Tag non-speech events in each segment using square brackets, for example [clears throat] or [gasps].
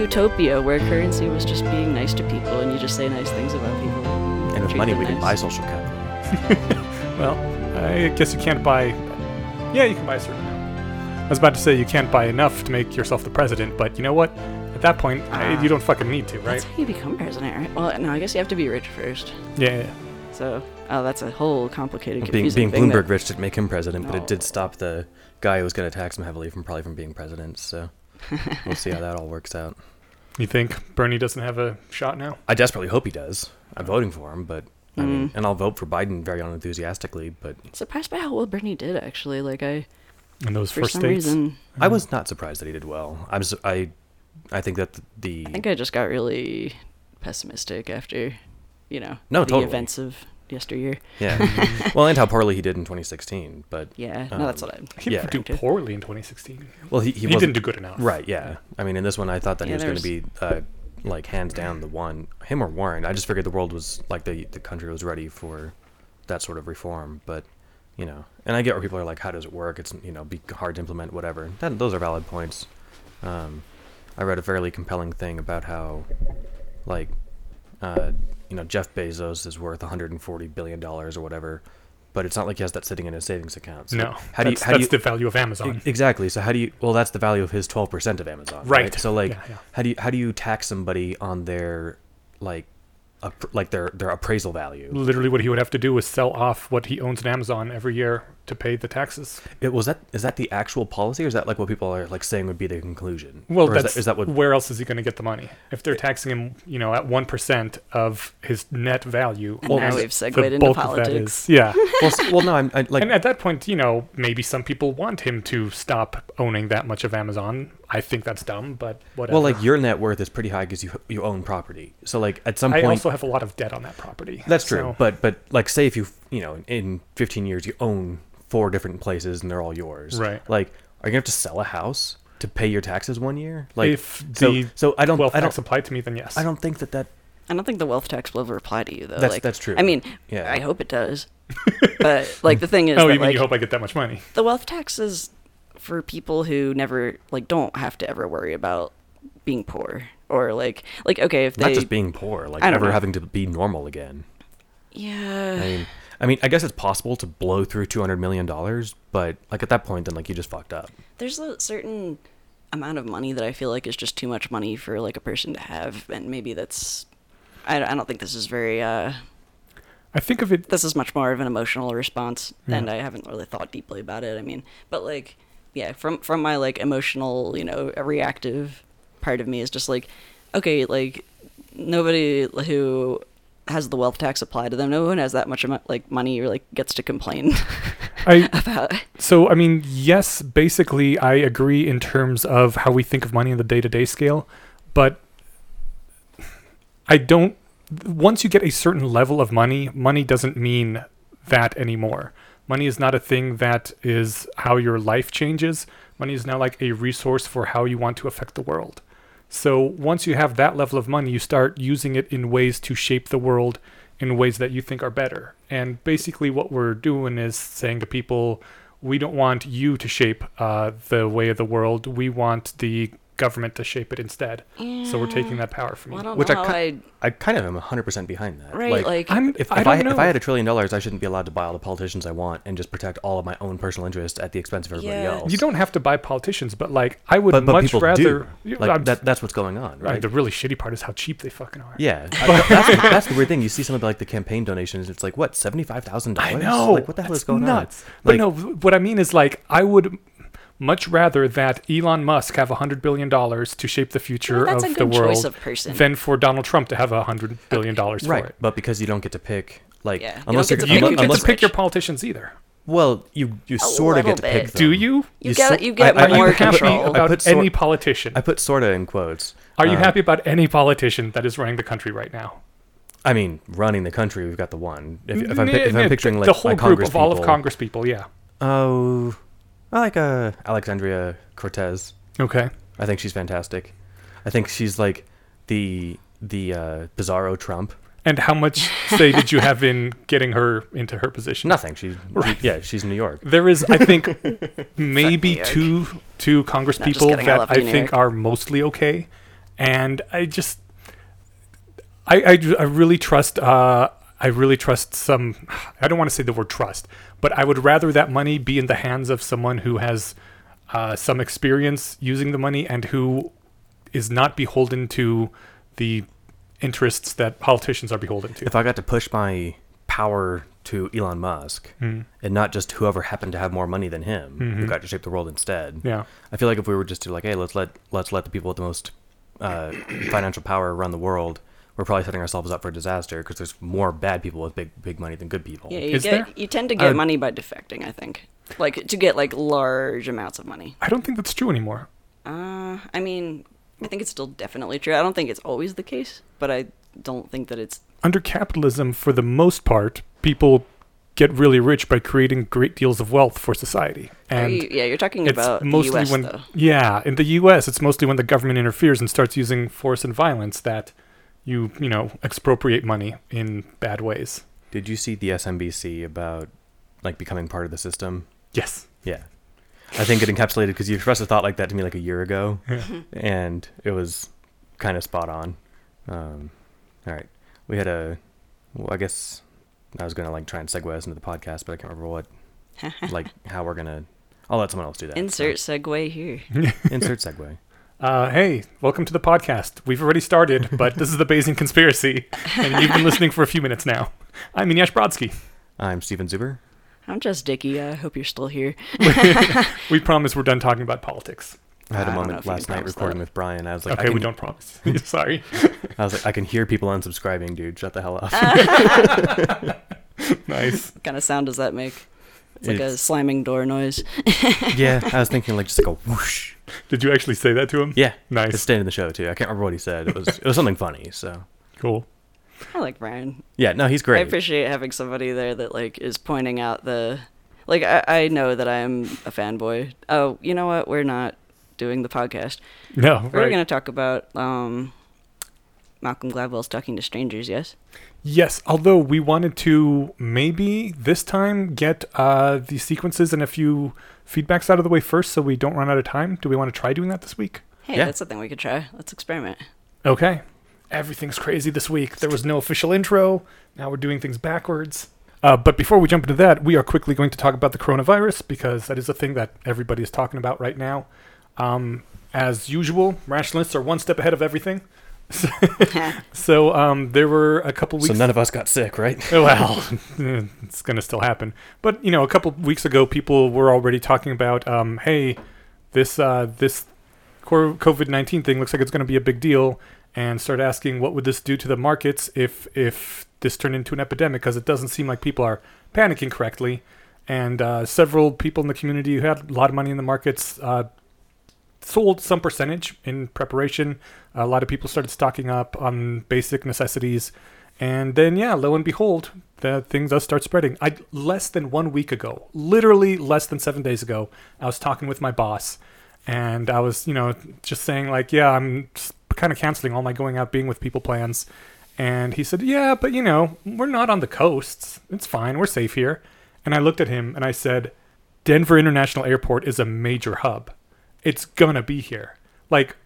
lived in a utopia where currency was just being nice to people, and you just say nice things about people. And with money, them we can buy social capital. [laughs] Well, I guess you can't buy. Yeah, you can buy a certain amount. I was about to say you can't buy enough to make yourself the president, but you know what? At that point, I, Ah. you don't fucking need to, right? That's how you become president, right? Well, no, I guess you have to be rich first. Yeah, yeah, yeah. So, oh, that's a whole complicated, being confusing being thing. that- Bloomberg rich didn't make him president, but it did stop the guy who was going to tax him heavily from probably from being president. So we'll see how that all works out. You think Bernie doesn't have a shot now? I desperately hope he does. I'm voting for him, but I mean, Mm. and I'll vote for Biden very unenthusiastically. But Surprised by how well Bernie did, actually. Like, I, In those for first some states? reason, I was not surprised that he did well. I'm I think that the I think I just got really pessimistic after, you know, No, the totally. events of yesteryear. yeah, [laughs] well, and how poorly he did in 2016. But Yeah, no, that's Um, what I. He Yeah. didn't do poorly in 2016. well, he he, He, didn't do good enough. right. Yeah, I mean, in this one, I thought that Yeah, he was going to be uh, like hands down the one, him or Warren. I just figured the world was like the the country was ready for that sort of reform. But you know, and I get where people are like, how does it work? It's you know, be hard to implement, whatever. That, those are valid points. Um, I read a fairly compelling thing about how, like, uh, you know, Jeff Bezos is worth 140 billion dollars or whatever, but it's not like he has that sitting in his savings account. So No. how do you that's, how do you the value of Amazon. Exactly. So how do you? Well, that's the value of his twelve percent of Amazon. Right. So like, Yeah, yeah. how do you how do you tax somebody on their like, like their their appraisal value? Literally, what he would have to do is sell off what he owns in Amazon every year to pay the taxes. It was that is that the actual policy, or is that like what people are like saying would be the conclusion? Well, or is that's that what? where else is he going to get the money? If they're taxing him, you know, at one percent of his net value, And now we've segued into bulk of that politics. is- yeah, [laughs] well, well, no, I'm I, like and at that point, you know, maybe some people want him to stop owning that much of Amazon. I think that's dumb, but whatever. well, like your net worth is pretty high because you you own property. So like at some point, I also have a lot of debt on that property. That's true. so- But but like say if you you know in 15 years you own four different places and they're all yours. Right. Like are you gonna have to sell a house to pay your taxes one year? Like if so the so I don't wealth I tax don't applied to me, then yes. I don't think that that I don't think the wealth tax will ever apply to you, though. That's- like, that's true. I mean, Yeah. I hope it does. [laughs] but like the thing is, Oh, that, you mean like, you hope I get that much money? the wealth tax is for people who never like don't have to ever worry about being poor or like like okay if they not just being poor, like I don't ever know. having to be normal again. yeah I mean I mean I guess it's possible to blow through 200 million dollars, but like at that point then like you just fucked up. there's a certain amount of money that I feel like is just too much money for like a person to have and maybe that's I, I don't think this is very uh I think of it. this is much more of an emotional response and I haven't really thought deeply about it I mean but like yeah from from my like emotional you know reactive part of me is just like okay like nobody who has the wealth tax applied to them no one has that much like money or like gets to complain I [laughs] about So, I mean, yes, basically, I agree in terms of how we think of money in the day to day scale, but I don't. Once you get a certain level of money, money doesn't mean that anymore. Money is not a thing that is how your life changes. Money is now like a resource for how you want to affect the world. So, once you have that level of money, you start using it in ways to shape the world in ways that you think are better. And basically, what we're doing is saying to people, we don't want you to shape uh, the way of the world. We want the government to shape it instead. So we're taking that power from well, I you. Which I ki- I I kind of am 100% behind that. right like, I'm, if, I if don't I, know. if I had a trillion dollars, I shouldn't be allowed to buy all the politicians I want and just protect all of my own personal interests at the expense of everybody Yeah. else. you don't have to buy politicians, but like I would but, but much rather. do. you Like I'm- that, that's what's going on, right, right? The really shitty part is how cheap they fucking are. yeah, [laughs] I- that's, the, that's the weird thing. You see some of the, like the campaign donations. It's like what seventy five thousand dollars. I know. Like what the hell That's is going nuts. on? But Like, no, what I mean is like I would much rather that Elon Musk have a hundred billion dollars to shape the future Well, of the good choice world of person. than for Donald Trump to have a hundred billion dollars right, for it. but because you don't get to pick, like Yeah, you unless don't you're get to You pick don't get unless to pick your politicians either. well, you you A sort of get to little pick. Them. Do you? you You get sort- you get I- I- Are you more happy control. About put sort- any politician? I put sorta in quotes. Are you Um, happy about any politician that is running the country right now? I mean, running the country, we've got the one. If, if I'm, Nah, if I'm picturing like the whole my group Congress of all of people- Congress people, yeah. Oh, I like uh, Alexandria Cortez. Okay. I think she's fantastic. I think she's like the the uh, bizarro Trump. And how much say did you have in getting her into her position? Nothing. She's yeah. She's New York. There is, I think, [laughs] maybe two two Congress No, people kidding, that love I think are mostly okay, and I just I I, I really trust uh I really trust some I don't want to say the word trust, but I would rather that money be in the hands of someone who has uh, some experience using the money and who is not beholden to the interests that politicians are beholden to. If I got to push my power to Elon Musk, Mm. and not just whoever happened to have more money than him, who Mhm. got to shape the world instead. Yeah. I feel like if we were just to like, hey, let's let let's let the people with the most uh, [clears throat] financial power run the world, we're probably setting ourselves up for disaster because there's more bad people with big big money than good people. Yeah, you Is get there? you tend to get Uh, money by defecting. I think, like to get like large amounts of money. I don't think that's true anymore. Uh, I mean, I think it's still definitely true. I don't think it's always the case, but I don't think that it's. Under capitalism, for the most part, people get really rich by creating great deals of wealth for society. And you, yeah, you're talking it's about mostly the U.S. when though. yeah, in the U.S., it's mostly when the government interferes and starts using force and violence that you you know expropriate money in bad ways. Did you see the SMBC about like becoming part of the system? Yes. Yeah. I think it encapsulated because you expressed a thought like that to me like a year ago, Yeah. and it was kind of spot on. Um, all right, we had a. Well, I guess I was gonna like try and segue us into the podcast, but I can't remember what, [laughs] like how we're gonna. I'll let someone else do that. so- Insert segue here. insert segue. Uh, hey, welcome to the podcast. We've already started, [laughs] but this is the Bayesian conspiracy, and you've been listening for a few minutes now. I'm Eneasz Brodski. I'm Steven Zuber. I'm just Dicky. I hope you're still here. [laughs] We promise we're done talking about politics. I had I a moment last night recording that. with Brian. I was like, I okay, we don't promise. [laughs] Sorry. I was like, I can hear people unsubscribing, dude. Shut the hell up. nice. What kind of sound does that make? It's like a slamming door noise. yeah, I was thinking like just like a whoosh. [laughs] Did you actually say that to him? Yeah, Nice. it's staying in the show too. I can't remember what he said. It was it was something funny. So Cool. I like Brian. yeah, no, he's great. I appreciate having somebody there that like is pointing out the like I, I know that I'm a fanboy. Oh, you know what? We're not doing the podcast. [laughs] No, We're right. gonna talk about um Malcolm Gladwell's talking to strangers, yes? Yes, although we wanted to maybe this time get uh, the sequences and a few feedbacks out of the way first so we don't run out of time. Do we want to try doing that this week? Hey, Yeah. that's something we could try. Let's experiment. Okay. Everything's crazy this week. There was no official intro. Now we're doing things backwards. Uh, but before we jump into that, we are quickly going to talk about the coronavirus because that is a thing that everybody is talking about right now. Um, as usual, rationalists are one step ahead of everything. [laughs] So um, there were a couple weeks. so none of us got sick, right? [laughs] Well, [laughs] it's going to still happen. But you know, a couple weeks ago, people were already talking about, um, hey, this uh, this COVID nineteen thing looks like it's going to be a big deal, and start asking what would this do to the markets if if this turned into an epidemic? Because it doesn't seem like people are panicking correctly, and uh, several people in the community who had a lot of money in the markets. Uh, sold some percentage in preparation. A lot of people started stocking up on basic necessities. And then, yeah, lo and behold, the thing does start spreading. I less than one week ago, literally less than seven days ago, I was talking with my boss, and I was, you know, just saying like, yeah, I'm kind of canceling all my going out, being with people plans. And he said, yeah, but you know, we're not on the coasts. It's fine. We're safe here. And I looked at him and I said, Denver International Airport is a major hub. It's gonna be here. Like,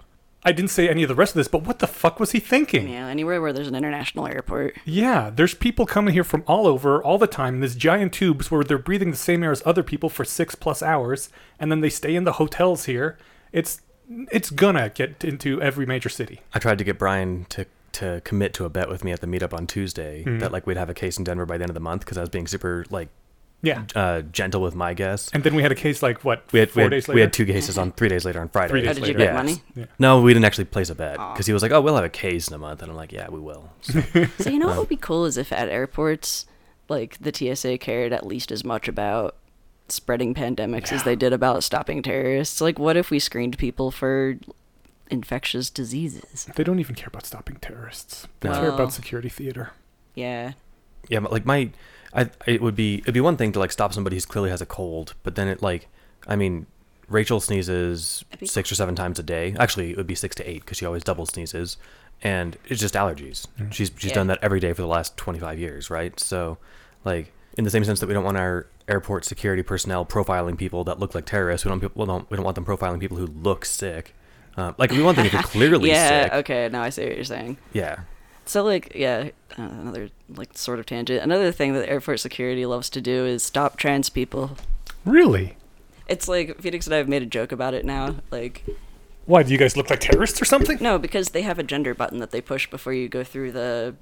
I didn't say any of the rest of this, but what the fuck was he thinking? Yeah, anywhere where there's an international airport. Yeah, there's people coming here from all over all the time in these giant tubes where they're breathing the same air as other people for six plus hours, and then they stay in the hotels here. It's it's gonna get into every major city. I tried to get Brian to to commit to a bet with me at the meetup on Tuesday Mhm. that like we'd have a case in Denver by the end of the month because I was being super like Yeah, uh, gentle with my guess. and then we had a case like what We had four we had, days later. we had two cases on three days later on Friday. Three Oh, days did you later. bet Yeah. money? Yeah. No, we didn't actually place a bet because he was like, "Oh, we'll have a case in a month," and I'm like, "Yeah, we will." [laughs] So, So you know what would be cool is if at airports, like the TSA cared at least as much about spreading pandemics as they did about stopping terrorists. Like, what if we screened people for infectious diseases? They don't even care about stopping terrorists. They No. care about security theater. Yeah, yeah, but like my, I it would be it'd be one thing to like stop somebody who clearly has a cold, but then it like, I mean, Rachel sneezes six or seven times a day. Actually, it would be six to eight because she always double sneezes, and it's just allergies. Mm. She's she's Yeah. done that every day for the last twenty five years, right? So, like in the same sense that we don't want our airport security personnel profiling people that look like terrorists, we don't people we don't we don't want them profiling people who look sick. Um, like, we want them to thing if you're clearly yeah. sick. Okay. Now I see what you're saying. Yeah. So like yeah, uh, another like sort of tangent. Another thing that airport security loves to do is stop trans people. Really? It's like Phoenix and I have made a joke about it now. Like Why do you guys look like terrorists or something? no, because they have a gender button that they push before you go through the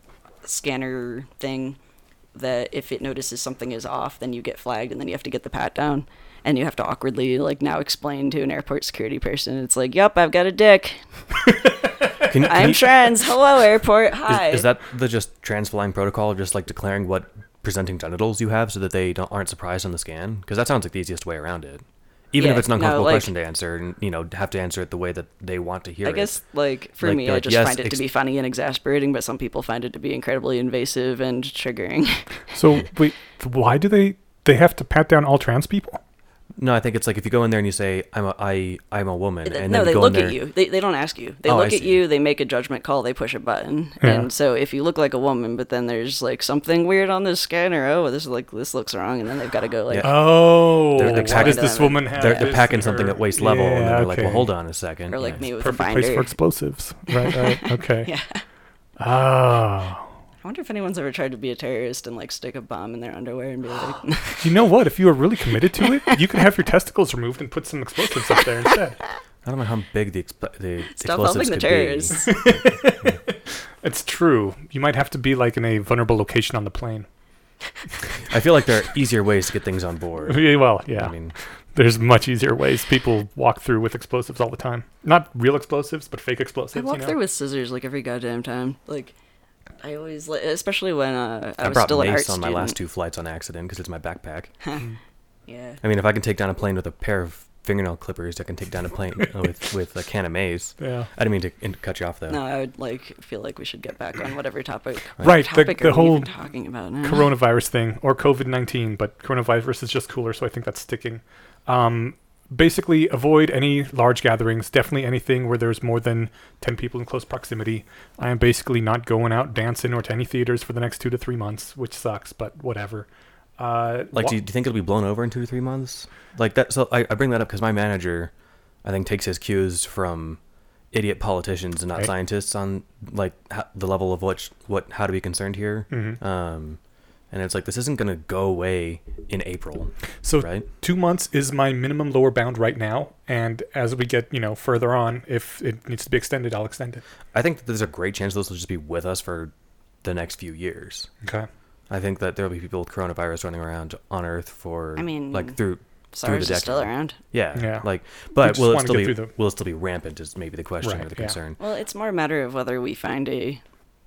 scanner thing. That if it notices something is off, then you get flagged, and then you have to get the pat down, and you have to awkwardly like now explain to an airport security person. It's like, yep I've got a dick. [laughs] Can, can I'm you- trans. Hello, airport. Hi." is that the just trans flying protocol, just like declaring what presenting genitals you have so that they don't, aren't surprised on the scan? Because that sounds like the easiest way around it. Even if it's an no, uncomfortable like- question to answer, and you know, have to answer it the way that they want to hear I it. guess, like for Like, me, be I just yes, find it ex- to be funny and exasperating, but some people find it to be incredibly invasive and triggering. So [laughs] wait, why do they they have to pat down all trans people? No, I think it's like if you go in there and you say I'm a I I'm a woman, and no, then they go look there, at you. They, they don't ask you. They Oh, look at you. They make a judgment call. They push a button. Yeah. And so if you look like a woman, but then there's like something weird on this scanner, oh, this is like this looks wrong, and then they've got to go like, Yeah. Oh, They're- they're why packing does this woman have? they're, they're packing in something her- at waist level, and Yeah, they're like, well, okay. hold on a second. or like Yeah. me with a Perfect binder. place for explosives. Right. Right. [laughs] Okay. yeah. Oh. I wonder if anyone's ever tried to be a terrorist and like stick a bomb in their underwear and be like, [gasps] You know what? If you were really committed to it, you could have your testicles removed and put some explosives up there instead. [laughs] I don't know how big the exp- the "Stop explosives helping the could terrorists." [laughs] [laughs] It's true. You might have to be like in a vulnerable location on the plane. I feel like there are easier ways to get things on board. Yeah, well, yeah. I mean, There's much easier ways. People walk through with explosives all the time. Not real explosives, but fake explosives. I explosives. walk you know? through with scissors like every goddamn time. Like, I always, li- especially when uh, I, I, was brought still an art mace on my last two flights on accident because it's my backpack. [laughs] Yeah. I mean, if I can take down a plane with a pair of fingernail clippers, I can take down a plane with [laughs] with a can of mace. Yeah. I didn't mean to in- cut you off though. No, I would like feel like we should get back on whatever topic. Right, the- Topic the are we whole talking about now? [laughs] coronavirus thing or COVID 19, but coronavirus is just cooler, so I think that's sticking. Um, basically, avoid any large gatherings, definitely anything where there's more than 10 people in close proximity. I am basically not going out dancing or to any theaters for the next two to three months, which sucks, but whatever. Uh, Like, wa- do you, do you think it'll be blown over in two to three months? Like that. So I, I bring that up because my manager, I think, takes his cues from idiot politicians and not Okay. scientists on like how, the level of what what how to be concerned here. Mhm. Um, and it's like this isn't gonna go away in April, so right? two months is my minimum lower bound right now, and as we get you know further on, if it needs to be extended, I'll extend it. I think that there's a great chance this will just be with us for the next few years. Okay. I think that there will be people with coronavirus running around on Earth for I mean, like through SARS the is still decade. around. yeah, Yeah. like but will it still be the- will it still be rampant is maybe the question Right, or the yeah. concern. Well, it's more a matter of whether we find a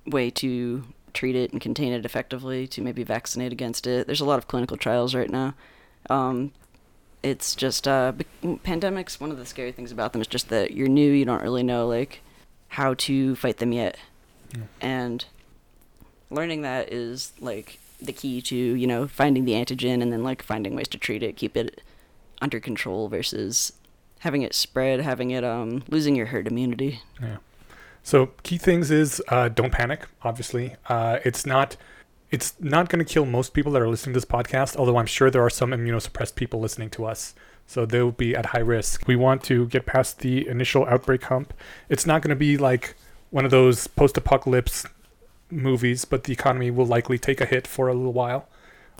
way to treat it and contain it effectively to maybe vaccinate against it. There's a lot of clinical trials right now. Um, it's just uh, pandemics. One of the scary things about them is just that you're new. You don't really know like how to fight them yet, Yeah. and learning that is like the key to you know finding the antigen and then like finding ways to treat it, keep it under control versus having it spread, having it um losing your herd immunity. Yeah. So key things is uh, don't panic. Obviously, uh, it's not it's not going to kill most people that are listening to this podcast. Although I'm sure there are some immunosuppressed people listening to us, so they'll be at high risk. We want to get past the initial outbreak hump. It's not going to be like one of those post-apocalypse movies, but the economy will likely take a hit for a little while.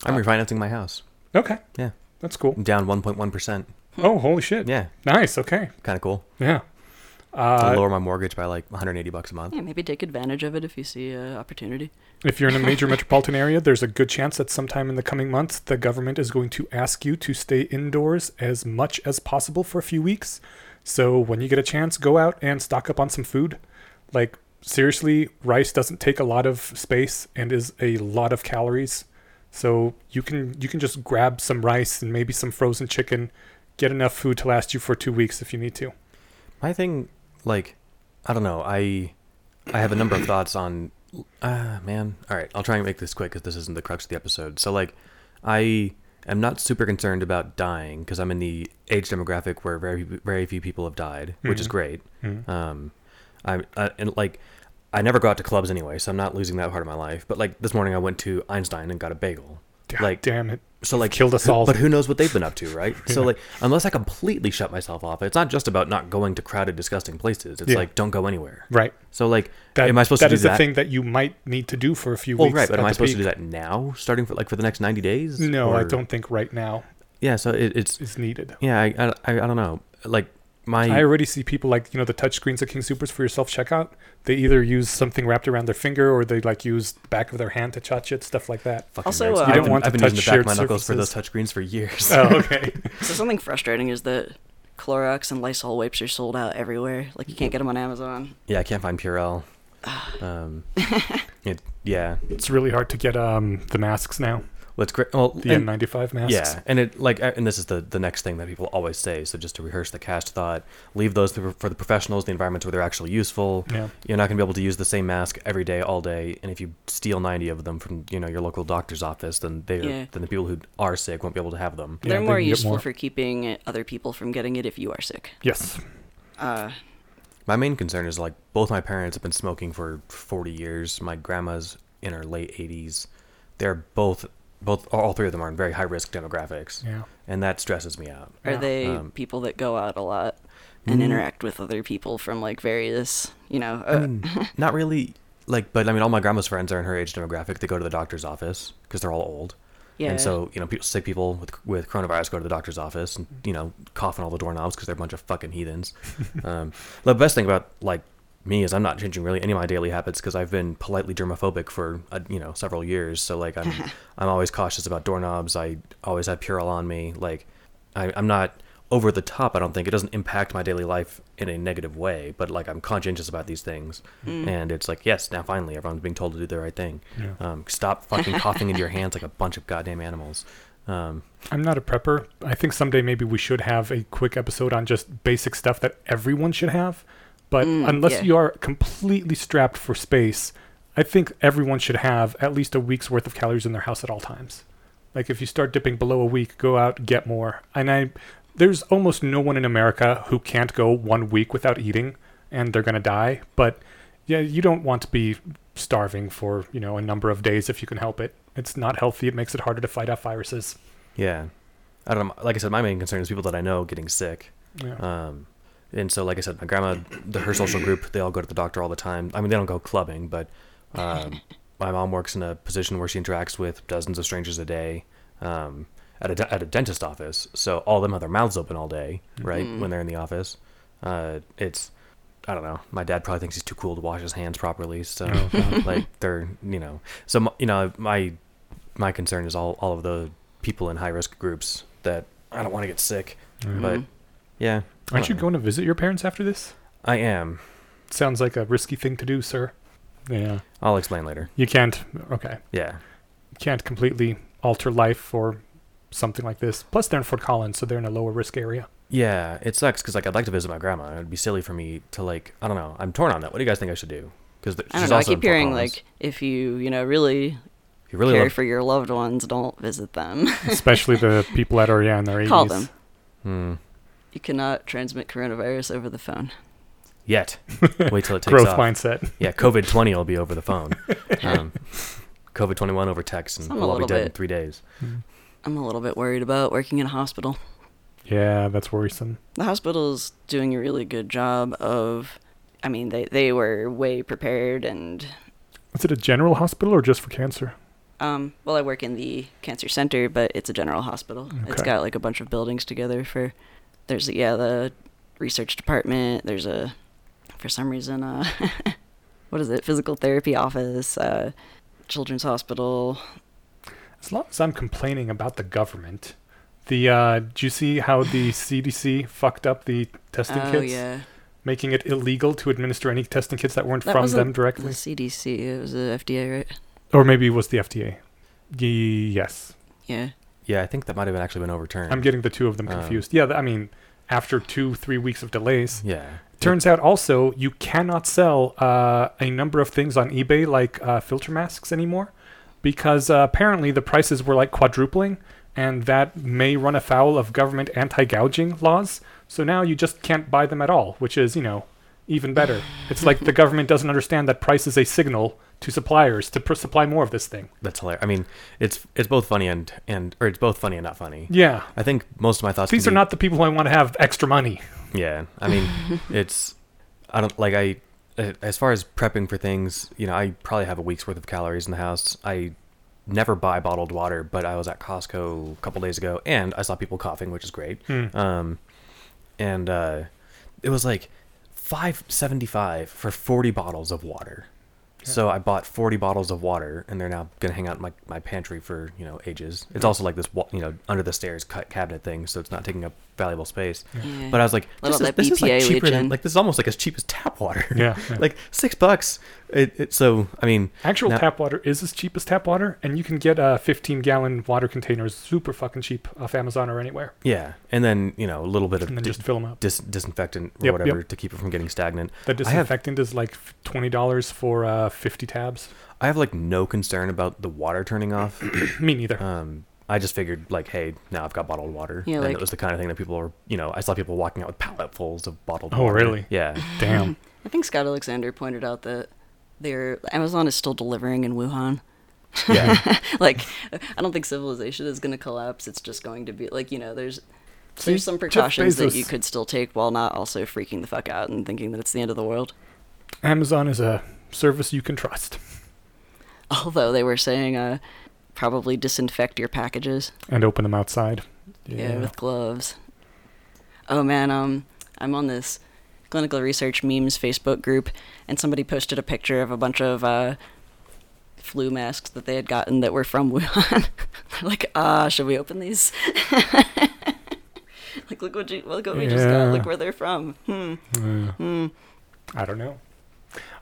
I'm Uh, refinancing my house. Okay. Yeah. That's cool. I'm down 1.1 percent. Oh, holy shit. Yeah, Nice. Okay. kind of cool. Yeah. I'll Uh, lower my mortgage by like 180 bucks a month. Yeah, maybe take advantage of it if you see an opportunity. If you're in a major [laughs] metropolitan area, there's a good chance that sometime in the coming months, the government is going to ask you to stay indoors as much as possible for a few weeks. So when you get a chance, go out and stock up on some food. Like, seriously, rice doesn't take a lot of space and is a lot of calories. So you can you can just grab some rice and maybe some frozen chicken, get enough food to last you for two weeks if you need to. My thing, like, I don't know. I I have a number of thoughts on. Ah, man. All right, I'll try and make this quick because this isn't the crux of the episode. So, like, I am not super concerned about dying because I'm in the age demographic where very very few people have died, which is Mhm. great. Mhm. Um, I'm uh, and like. I never go out to clubs anyway, so I'm not losing that part of my life. But like this morning, I went to Einstein and got a bagel. God Like- damn it. So like killed us all. But who knows what they've been up to, right? [laughs] So like unless I completely shut myself off, it's not just about not going to crowded, disgusting places. It's Yeah. like don't go anywhere. Right. So like, That, am I supposed to do is that? the thing that you might need to do for a few well, weeks. right, but am I supposed to do that now, starting for like for the next ninety days? No, I don't think right now Yeah, so it, it's is needed. yeah, I, I I don't know. Like my I already see people like you know the touch screens at King Soopers for your self checkout. They either use something wrapped around their finger or they like use the back of their hand to touch it, stuff like that. fucking Also, nerds. uh, I've You don't been, want I've been touch using the back of my shared knuckles for those surfaces. touchscreens for years. Oh, okay. [laughs] So something frustrating is that Clorox and Lysol wipes are sold out everywhere. Like you can't get them on Amazon. yeah, I can't find Purell. Um, [laughs] it, yeah, it's really hard to get um the masks now. Let's great. Well, The and- N95 masks. Yeah, and it like, and this is the the next thing that people always say. So just to rehearse the cached thought, leave those for for the professionals, the environments where they're actually useful. Yeah. You're not gonna be able to use the same mask every day, all day. And if you steal 90 of them from you know your local doctor's office, then they Yeah. then the people who are sick won't be able to have them. Yeah, They're more can get useful more. for keeping other people from getting it if you are sick. Yes. Uh, My main concern is like both my parents have been smoking for 40 years. My grandma's in her late 80s. They're both both all three of them are in very high risk demographics, Yeah. and that stresses me out. are Yeah. they Um, people that go out a lot and Mm. interact with other people from like various, you know? I Uh, mean, [laughs] not really. Like, but I mean, all my grandma's friends are in her age demographic. They go to the doctor's office because they're all old. yeah. And so, you know, people, sick people with with coronavirus go to the doctor's office and you know cough on all the doorknobs because they're a bunch of fucking heathens. [laughs] um, the best thing about like me is I'm not changing really any of my daily habits because I've been politely germophobic for uh, you know several years. So like I'm [laughs] I'm always cautious about doorknobs. I always have Purell on me. Like I, I'm not over the top. I don't think it doesn't impact my daily life in a negative way. But like I'm conscientious about these things, Mm. and it's like yes, now finally everyone's being told to do the right thing. Yeah. Um, stop fucking coughing into your [laughs] hands like a bunch of goddamn animals. Um, I'm not a prepper. I think someday maybe we should have a quick episode on just basic stuff that everyone should have. But Mm, unless yeah. you are completely strapped for space, I think everyone should have at least a week's worth of calories in their house at all times. Like if you start dipping below a week, go out, get more. And I there's almost no one in America who can't go one week without eating and they're going to die, but yeah, you don't want to be starving for, you know, a number of days if you can help it. It's not healthy. It makes it harder to fight off viruses. yeah, I don't know. Like I said, my main concern is people that I know getting sick. Yeah. Um, and so, like I said, my grandma, the, her social group, they all go to the doctor all the time. I mean, they don't go clubbing, but um, my mom works in a position where she interacts with dozens of strangers a day um, at a at a dentist office. So all of them have their mouths open all day, right, Mhm. when they're in the office. Uh, it's I don't know. My dad probably thinks he's too cool to wash his hands properly. So [laughs] God. like they're you know so you know my my concern is all all of the people in high risk groups that I don't want to get sick. Yeah. But. Yeah, Aren't you going to visit your parents after this? I am. Sounds like a risky thing to do, sir. Yeah. I'll explain later. You can't, okay. Yeah. You can't completely alter life for something like this. Plus, they're in Fort Collins, so they're in a lower risk area. Yeah, it sucks because like I'd like to visit my grandma. It'd be silly for me to like I don't know. I'm torn on that. What do you guys think I should do? Because I don't know. I keep hearing like if you you know really, if you really care love, for your loved ones, don't visit them. Especially the [laughs] people that are, yeah, in their 80s. Call them. hmm, You cannot transmit coronavirus over the phone. yet. [laughs] Wait till it takes Growth off. mindset. Yeah, COVID twenty will be over the phone. [laughs] um, COVID twenty one over text, and Some a we'll all be little dead in three days. I'm a little bit worried about working in a hospital. Yeah, that's worrisome. The hospital's doing a really good job of. I mean, they they were way prepared and. Is it a general hospital or just for cancer? Um, well, I work in the cancer center, but it's a general hospital. It's got like a bunch of buildings together for. There's yeah the research department. There's a, for some reason, uh, [laughs] what is it? Physical therapy office, uh, children's hospital. As long as I'm complaining about the government, the uh, did you see how the [laughs] CDC fucked up the testing kits? oh kits, yeah, making it illegal to administer any testing kits that weren't That from wasn't them the CDC. It was the FDA, right? or maybe it was the FDA. Ye- yes, Yeah. Yeah, I think that might have actually been overturned. I'm getting the two of them Um, confused. yeah, I mean, after two, three weeks of delays, yeah. turns out also you cannot sell uh, a number of things on eBay like uh, filter masks anymore because uh, apparently the prices were like quadrupling and that may run afoul of government anti-gouging laws so now you just can't buy them at all which is you know even better. It's like the government doesn't understand that price is a signal to suppliers to pr- supply more of this thing. That's hilarious. I mean, it's it's both funny and and or it's both funny and not funny. Yeah. I think most of my thoughts. These are be- not the people who want to have extra money. Yeah, I mean, [laughs] it's I don't like I as far as prepping for things. You know, I probably have a week's worth of calories in the house. I never buy bottled water, but I was at Costco a couple days ago and I saw people coughing, which is great. Hmm. Um, and uh, it was like five seventy five for forty bottles of water. So I bought 40 bottles of water, and they're now gonna hang out in my, my pantry for you know ages. It's also like this you know under the stairs cut cabinet thing, so it's not taking up valuable space. Yeah. But I was like, this, is, that this is like cheaper leach than like this is almost like as cheap as tap water. Yeah, yeah. [laughs] like six bucks. It, it so I mean Actual now- tap water is as cheap as tap water, and you can get uh, 15 gallon water containers super fucking cheap off Amazon or anywhere, Yeah, and then you know a little bit of and then di- just fill them up. dis- disinfectant or Yep, whatever yep. to keep it from getting stagnant. The I have- disinfectant is like twenty dollars for uh, 50 tabs. I have like no concern about the water turning off. [clears throat] Me neither. Um, I just figured like, hey, now I've got bottled water, Yeah, and like- it was the kind of thing that people were, you know, I saw people walking out with palletfuls of bottled Oh, water. really? Yeah. [laughs] Damn. I think Scott Alexander pointed out that their Amazon is still delivering in Wuhan. Yeah. [laughs] like, I don't think civilization is going to collapse. It's just going to be like you know, there's there's some precautions that you could still take while not also freaking the fuck out and thinking that it's the end of the world. Amazon is a service you can trust Although they were saying, uh, probably disinfect your packages. and open them outside. Yeah. with gloves. Oh man, um, I'm on this clinical research memes Facebook group, and somebody posted a picture of a bunch of uh, flu masks that they had gotten that were from [laughs] Wuhan. Like, ah, should we open these? [laughs] like, look what you, look what we just got. Yeah. Look where they're from. Hmm. Uh, Hmm. I don't know.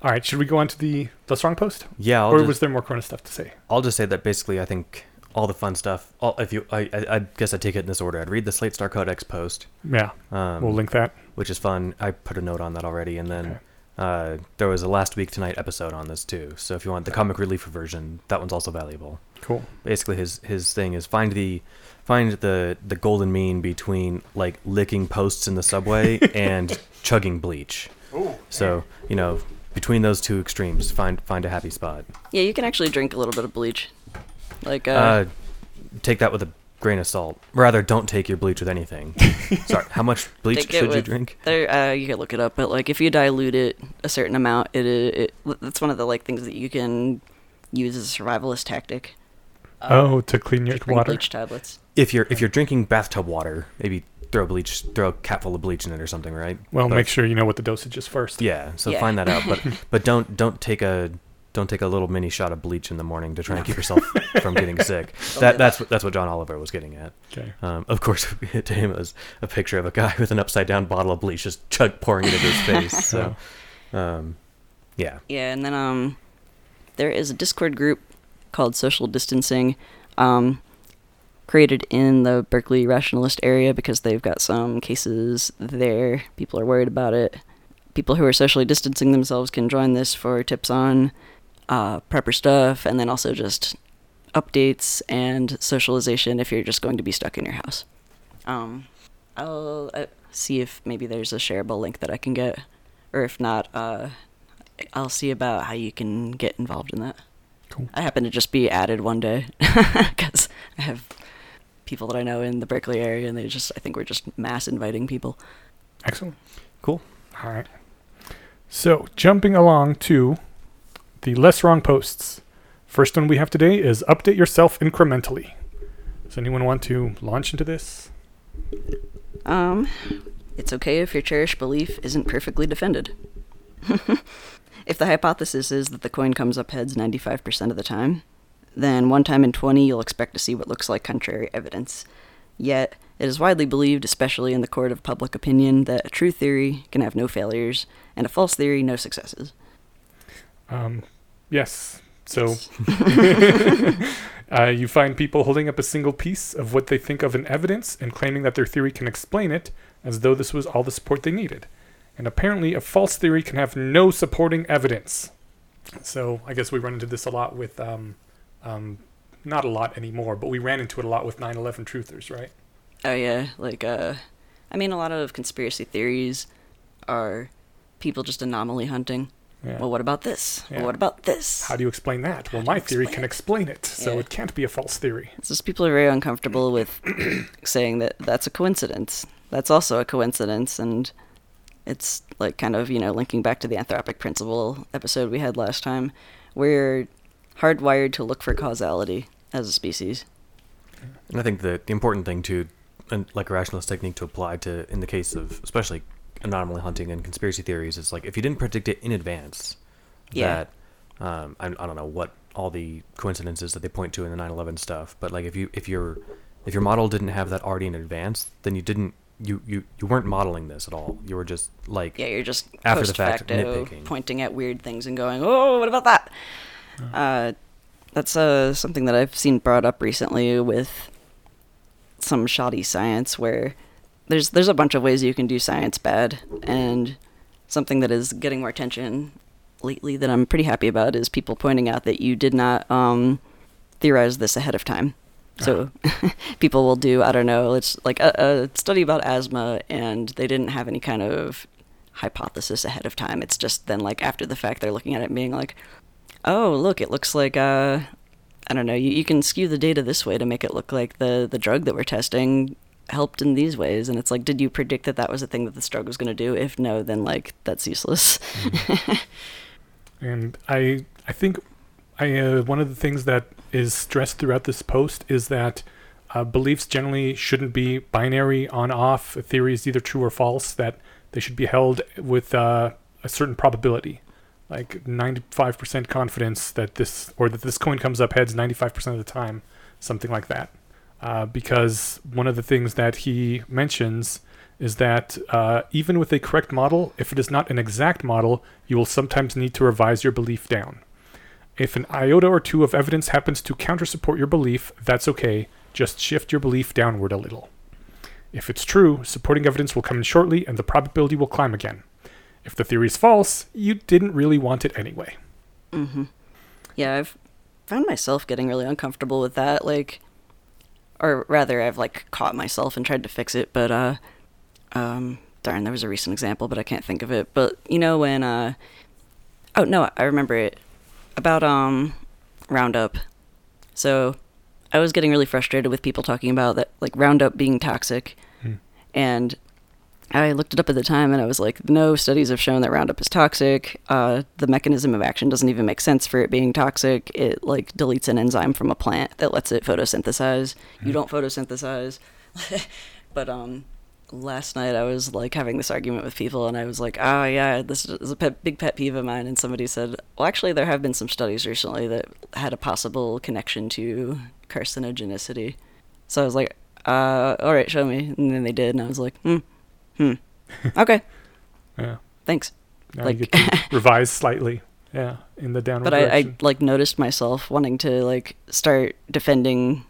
All right, should we go on to the the strong post, Yeah. I'll or just, was there more Corona stuff to say? I'll just say that basically, I think all the fun stuff. All, if you, I, I, I guess I take it in this order. I'd read the Slate Star Codex post, Yeah, um, we'll link that. which is fun. I put a note on that already, and then Okay. uh, there was a last week tonight episode on this too. So if you want the comic relief version, that one's also valuable. Cool. basically his his thing is find the find the the golden mean between like licking posts in the subway [laughs] and chugging bleach. So you know between those two extremes, find find a happy spot. Yeah, you can actually drink a little bit of bleach. Like, uh, Uh, take that with a grain of salt. Rather, don't take your bleach with anything. [laughs] Sorry, how much bleach Take it should you drink? There, uh, you can look it up, but like if you dilute it a certain amount, it, it, it that's one of the like things that you can use as a survivalist tactic. Uh, oh, to clean your just water. bleach tablets. If you're if you're drinking bathtub water, maybe throw bleach, throw a cap full of bleach in it or something, right? Well, But- make sure you know what the dosage is first. Yeah, so Yeah. find that out, but [laughs] but don't don't take a don't take a little mini shot of bleach in the morning to try and keep yourself [laughs] from getting sick. That that's what that's what John Oliver was getting at. Okay. Um, of course, to him it was a picture of a guy with an upside down bottle of bleach just chug pouring it into his face. So, um, yeah, Yeah, and then um, there is a Discord group called Social Distancing, um, created in the Berkeley Rationalist area because they've got some cases there. People are worried about it. People who are socially distancing themselves can join this for tips on uh, prepper stuff, and then also just updates and socialization if you're just going to be stuck in your house. Um, I'll uh, see if maybe there's a shareable link that I can get, or if not, uh, I'll see about how you can get involved in that. Cool. I happen to just be added one day [laughs] because I have people that I know in the Berkeley area, and they just I think we're just mass inviting people. Excellent. cool. All right. So, jumping along to the less wrong posts. First one we have today is update yourself incrementally. Does anyone want to launch into this? Um, it's okay if your cherished belief isn't perfectly defended. [laughs] if the hypothesis is that the coin comes up heads 95% of the time, then one time in 20 you'll expect to see what looks like contrary evidence. Yet, it is widely believed, especially in the court of public opinion, that a true theory can have no failures, and a false theory no successes. Um, yes. So, [laughs] uh, you find people holding up a single piece of what they think of an evidence and claiming that their theory can explain it as though this was all the support they needed. And apparently, a false theory can have no supporting evidence. So, I guess we run into this a lot with, um, um, not a lot anymore, but we ran into it a lot with 9 11 truthers, right? Oh yeah, like uh I mean a lot of conspiracy theories are people just anomaly hunting. Yeah. Well, what about this? Yeah. Well, what about this? How do you explain that? Well, my theory can it? explain it, so Yeah. it can't be a false theory. It's just people are very uncomfortable with [clears throat] saying that that's a coincidence. That's also a coincidence, and it's like kind of you know linking back to the anthropic principle episode we had last time. We're hardwired to look for causality as a species. And I think that the important thing to, and like a rationalist technique to apply to, in the case of especially anomaly hunting and conspiracy theories, is like if you didn't predict it in advance, Yeah. that um, I, I don't know what all the coincidences that they point to in the 9/11 stuff, but like if you if your if your model didn't have that already in advance, then you didn't you you you weren't modeling this at all. You were just like Yeah, you're just After the fact, nitpicking. pointing at weird things and going, "Oh, what about that?" Uh, that's uh, something that I've seen brought up recently with some shoddy science, where there's there's a bunch of ways you can do science bad, and something that is getting more attention lately that I'm pretty happy about is people pointing out that you did not um, theorize this ahead of time. So [laughs] people will do I don't know, it's like a, a study about asthma, and they didn't have any kind of hypothesis ahead of time. It's just then like after the fact they're looking at it and being like, oh look, it looks like uh, I don't know, you, you can skew the data this way to make it look like the the drug that we're testing helped in these ways and it's like did you predict that that was a thing that this drug was going to do if no then like that's useless [laughs] And I I think I uh, one of the things that is stressed throughout this post is that uh, beliefs generally shouldn't be binary on off. Is either true or false. That they should be held with uh, a certain probability, like 95% confidence that this or that this coin comes up heads 95% of the time, something like that. Uh, because one of the things that he mentions is that uh, even with a correct model, if it is not an exact model, you will sometimes need to revise your belief down. If an iota or two of evidence happens to counter support your belief, that's okay. Just shift your belief downward a little. If it's true, supporting evidence will come in shortly and the probability will climb again. If the theory is false, you didn't really want it anyway. Mm-hmm. Yeah, I've found myself getting really uncomfortable with that. Like, or rather, I've like caught myself and tried to fix it. But uh, um, darn, there was a recent example, but I can't think of it. But you know when uh, oh no, I remember it about um, Roundup. So, I was getting really frustrated with people talking about that, like Roundup being toxic, Hmm. and I looked it up at the time and I was like, no studies have shown that Roundup is toxic. Uh, the mechanism of action doesn't even make sense for it being toxic. It like deletes an enzyme from a plant that lets it photosynthesize. You don't photosynthesize. [laughs] but um, last night I was like having this argument with people and I was like, oh yeah, this is a pet, big pet peeve of mine. And somebody said, well, actually, there have been some studies recently that had a possible connection to carcinogenicity. So I was like, uh, all right, show me. And then they did, and I was like, hmm, hmm, okay, [laughs] Yeah. thanks. Now Like- you get to [laughs] revise slightly. Yeah, in the downward But I, I like noticed myself wanting to like start defending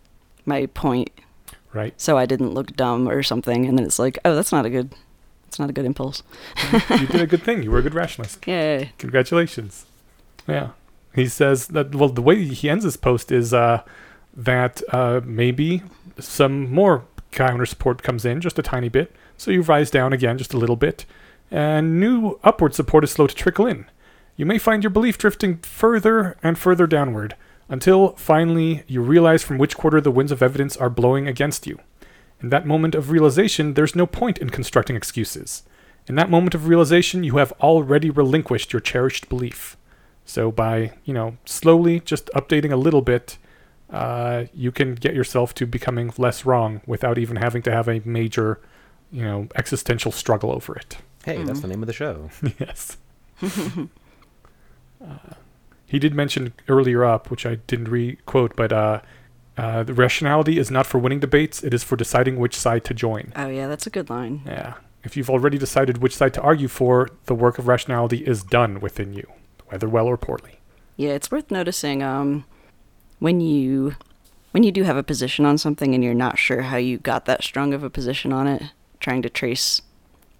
my point, right. so I didn't look dumb or something. And then it's like, oh, that's not a good, that's not a good impulse. you did a good thing. You were a good rationalist. [laughs] Yay. Congratulations. Yeah. He says that, well, the way he ends his post is uh, that uh, maybe some more counter support comes in, just a tiny bit. So you rise down again just a little bit. And new upward support is slow to trickle in. You may find your belief drifting further and further downward until finally you realize from which quarter the winds of evidence are blowing against you. In that moment of realization, there's no point in constructing excuses. In that moment of realization, you have already relinquished your cherished belief. So by, you know, slowly just updating a little bit, uh, you can get yourself to becoming less wrong without even having to have a major, you know, existential struggle over it. Hey, that's Mhm. the name of the show. [laughs] [laughs] yes. Uh, he did mention earlier up, which I didn't re-quote, but uh, uh, the rationality is not for winning debates; it is for deciding which side to join. Oh yeah, that's a good line. Yeah. If you've already decided which side to argue for, the work of rationality is done within you, whether well or poorly. Yeah, it's worth noticing um, when you when you do have a position on something and you're not sure how you got that strong of a position on it, trying to trace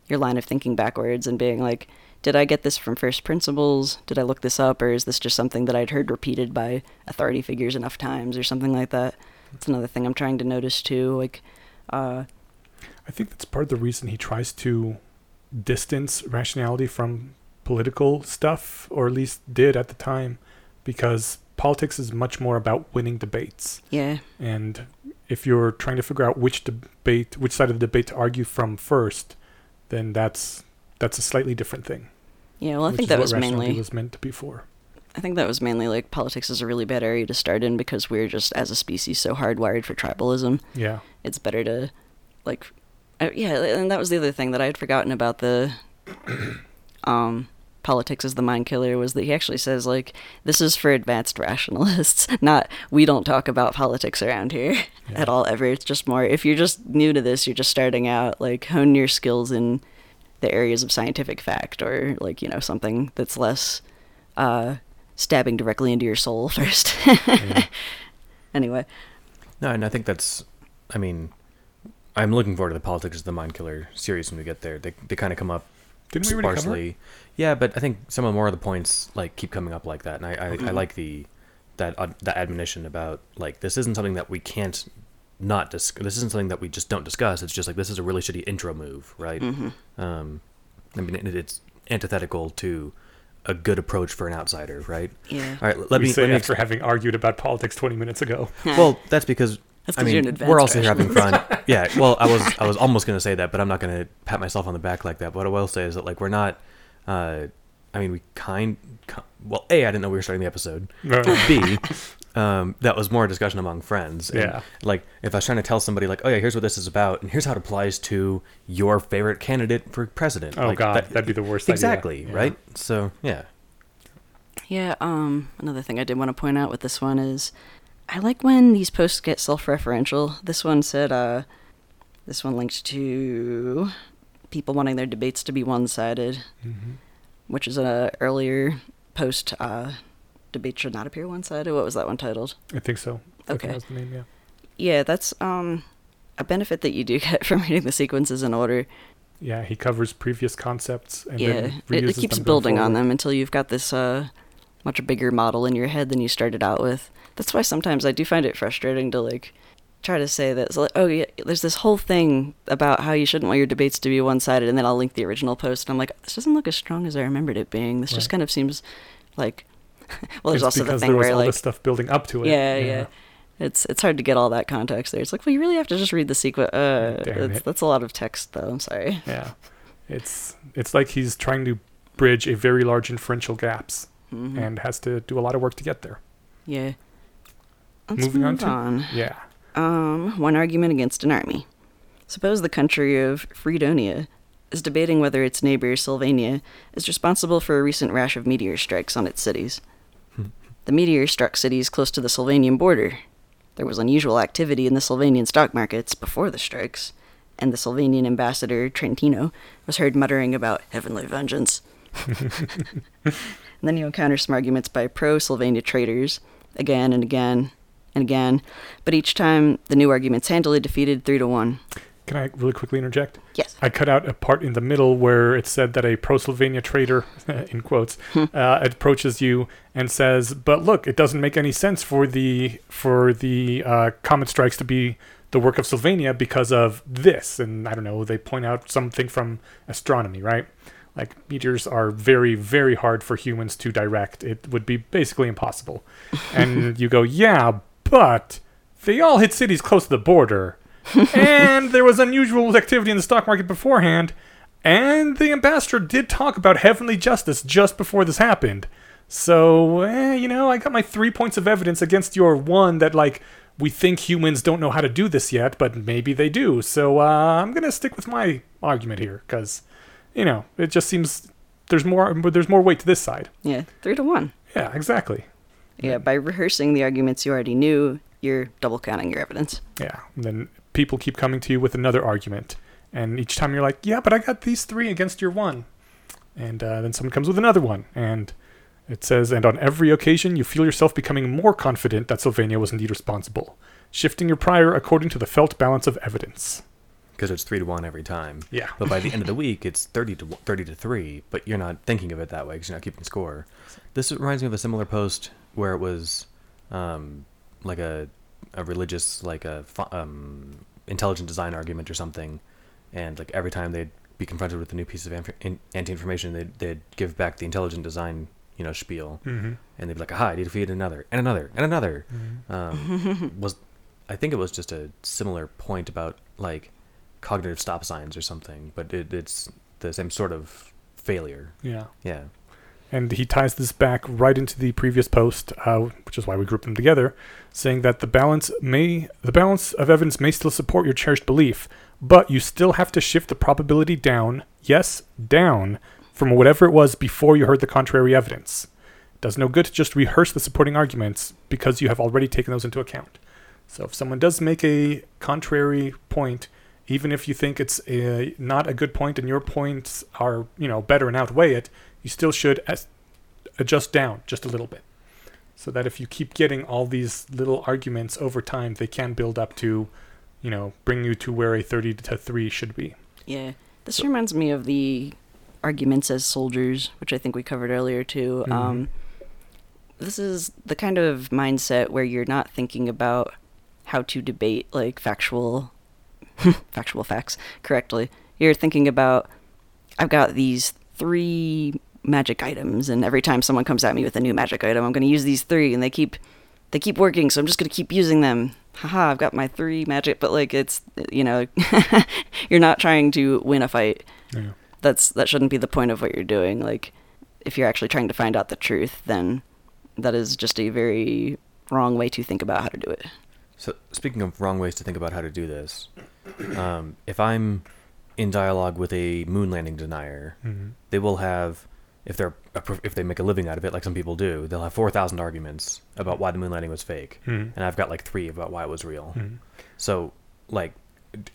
your line of thinking backwards and being like, did I get this from first principles? Did I look this up, or is this just something that I'd heard repeated by authority figures enough times, or something like that? That's another thing I'm trying to notice too. Like, uh, I think that's part of the reason he tries to distance rationality from political stuff, or at least did at the time, because politics is much more about winning debates. Yeah. And if you're trying to figure out which debate, which side of the debate to argue from first, then that's that's a slightly different thing. Yeah, well, I think that was mainly was meant to be for. I think that was mainly like politics is a really bad area to start in because we're just as a species so hardwired for tribalism. Yeah. It's better to like uh, yeah, and that was the other thing that I had forgotten about the [coughs] um politics is the mind killer was that he actually says like this is for advanced rationalists, [laughs] not we don't talk about politics around here Yeah. at all ever. It's just more if you're just new to this, you're just starting out, like hone your skills in the areas of scientific fact or like, you know, something that's less uh stabbing directly into your soul [laughs] first. Yeah. anyway, No, and I think that's. I mean, I'm looking forward to the politics of the mind killer series when we get there. They they kind of come up Didn't we already cover it? sparsely. Yeah, but I think some of more of the points like keep coming up like that, and I I, I Mhm. like the that uh, that admonition about like this isn't something that we can't not dis- This isn't something that we just don't discuss. It's just like this is a really shitty intro move, right? hmm Um, I mean, it, it's antithetical to a good approach for an outsider, right? yeah. All right, let we me say let me after having argued about politics 20 minutes ago. well, that's because That's I 'cause you're mean an we're advanced also here having fun. [laughs] yeah. Well, I was I was almost gonna say that, but I'm not gonna pat myself on the back like that. But what I will say is that like we're not. Uh, I mean, we kind. Well, a I didn't know we were starting the episode. B, um, that was more a discussion among friends. And, Yeah. Like if I was trying to tell somebody like, oh yeah, here's what this is about, and here's how it applies to your favorite candidate for president. Oh like, god, that- that'd be the worst idea. Exactly. Yeah. Right. So yeah. Yeah, um, another thing I did want to point out with this one is I like when these posts get self referential. This one said, uh, this one linked to people wanting their debates to be one sided, Mhm. which is an earlier post, uh, debate should not appear one sided. What was that one titled? I think so. Think Okay. the name, yeah. Yeah, that's, um, a benefit that you do [laughs] get from reading the sequences in order. Yeah, he covers previous concepts and yeah, then it, it keeps building on them until you've got this uh, much bigger model in your head than you started out with. That's why sometimes I do find it frustrating to like try to say that. Like, oh yeah, there's this whole thing about how you shouldn't want your debates to be one-sided, and then I'll link the original post, and I'm like, this doesn't look as strong as I remembered it being. This just kind of seems like. [laughs] well, there's It's also the thing there was where all like this stuff building up to it. yeah, yeah. It's it's hard to get all that context there. It's like, well, you really have to just read the sequence. Uh, that's, that's a lot of text, though. I'm sorry. Yeah. It's it's like he's trying to bridge a very large inferential gaps Mhm. and has to do a lot of work to get there. yeah. Let's Moving on to- on. Yeah. Um, one argument against an army. Suppose the country of Fredonia is debating whether its neighbor Sylvania is responsible for a recent rash of meteor strikes on its cities. [laughs] The meteor struck cities close to the Sylvanian border. There was unusual activity in the Sylvanian stock markets before the strikes, and the Sylvanian ambassador Trentino was heard muttering about heavenly vengeance. [laughs] [laughs] and then you encounter some arguments by pro Sylvania traders, again and again and again, but each time the new argument's handily defeated three to one. Can I really quickly interject? Yes. I cut out a part in the middle where it said that a pro-Sylvania trader, [laughs] in quotes, Hmm. uh, approaches you and says, "But look, it doesn't make any sense for the for the uh, comet strikes to be the work of Sylvania because of this." And I don't know. They point out something from astronomy, right? Like meteors are very, very hard for humans to direct. It would be basically impossible. [laughs] and you go, "Yeah, but they all hit cities close to the border." [laughs] and there was unusual activity in the stock market beforehand. And the ambassador did talk about heavenly justice just before this happened. So, eh, you know, I got my three points of evidence against your one that, like, we think humans don't know how to do this yet, but maybe they do. So, uh, I'm going to stick with my argument here because, you know, it just seems there's more there's more weight to this side. Yeah, three to one. Yeah, exactly. Yeah, by rehearsing the arguments you already knew, you're double counting your evidence. Yeah. And then people keep coming to you with another argument. And each time you're like, yeah, but I got these three against your one. And uh, then someone comes with another one. And it says, and on every occasion you feel yourself becoming more confident that Sylvania was indeed responsible, shifting your prior according to the felt balance of evidence. Because it's three to one every time. Yeah. But by the end of the [laughs] week, it's thirty to 30 to three. But you're not thinking of it that way because you're not keeping score. This reminds me of a similar post where it was, um, like a, a religious like a um, intelligent design argument or something, and like every time they'd be confronted with a new piece of anti-information, they'd, they'd give back the intelligent design, you know, spiel, Mm-hmm. and they'd be like, "Aha! I defeated another, and another, and another." Um, [laughs] was I think it was just a similar point about like cognitive stop signs or something, but it, it's the same sort of failure. Yeah. Yeah. And he ties this back right into the previous post, uh, which is why we grouped them together, saying that the balance may the balance of evidence may still support your cherished belief, but you still have to shift the probability down, yes, down, from whatever it was before you heard the contrary evidence. It does no good to just rehearse the supporting arguments because you have already taken those into account. So if someone does make a contrary point, even if you think it's a, not a good point and your points are you know better and outweigh it, you still should as- adjust down just a little bit, so that if you keep getting all these little arguments over time, they can build up to, you know, bring you to where a thirty to three should be. Yeah. This reminds me of the arguments as soldiers, which I think we covered earlier too. Mhm. Um, this is the kind of mindset where you're not thinking about how to debate like factual [laughs] factual facts correctly. You're thinking about I've got these three magic items and every time someone comes at me with a new magic item, I'm going to use these three and they keep they keep working, so I'm just going to keep using them. Haha, I've got my three magic, but like it's you know, [laughs] you're not trying to win a fight. Yeah. That's that shouldn't be the point of what you're doing. Like if you're actually trying to find out the truth, then that is just a very wrong way to think about how to do it. So speaking of wrong ways to think about how to do this, um, if I'm in dialogue with a moon landing denier, Mhm. they will have, if they're if they make a living out of it, like some people do, they'll have four thousand arguments about why the moon landing was fake, Mhm. and I've got like three about why it was real. Mhm. So like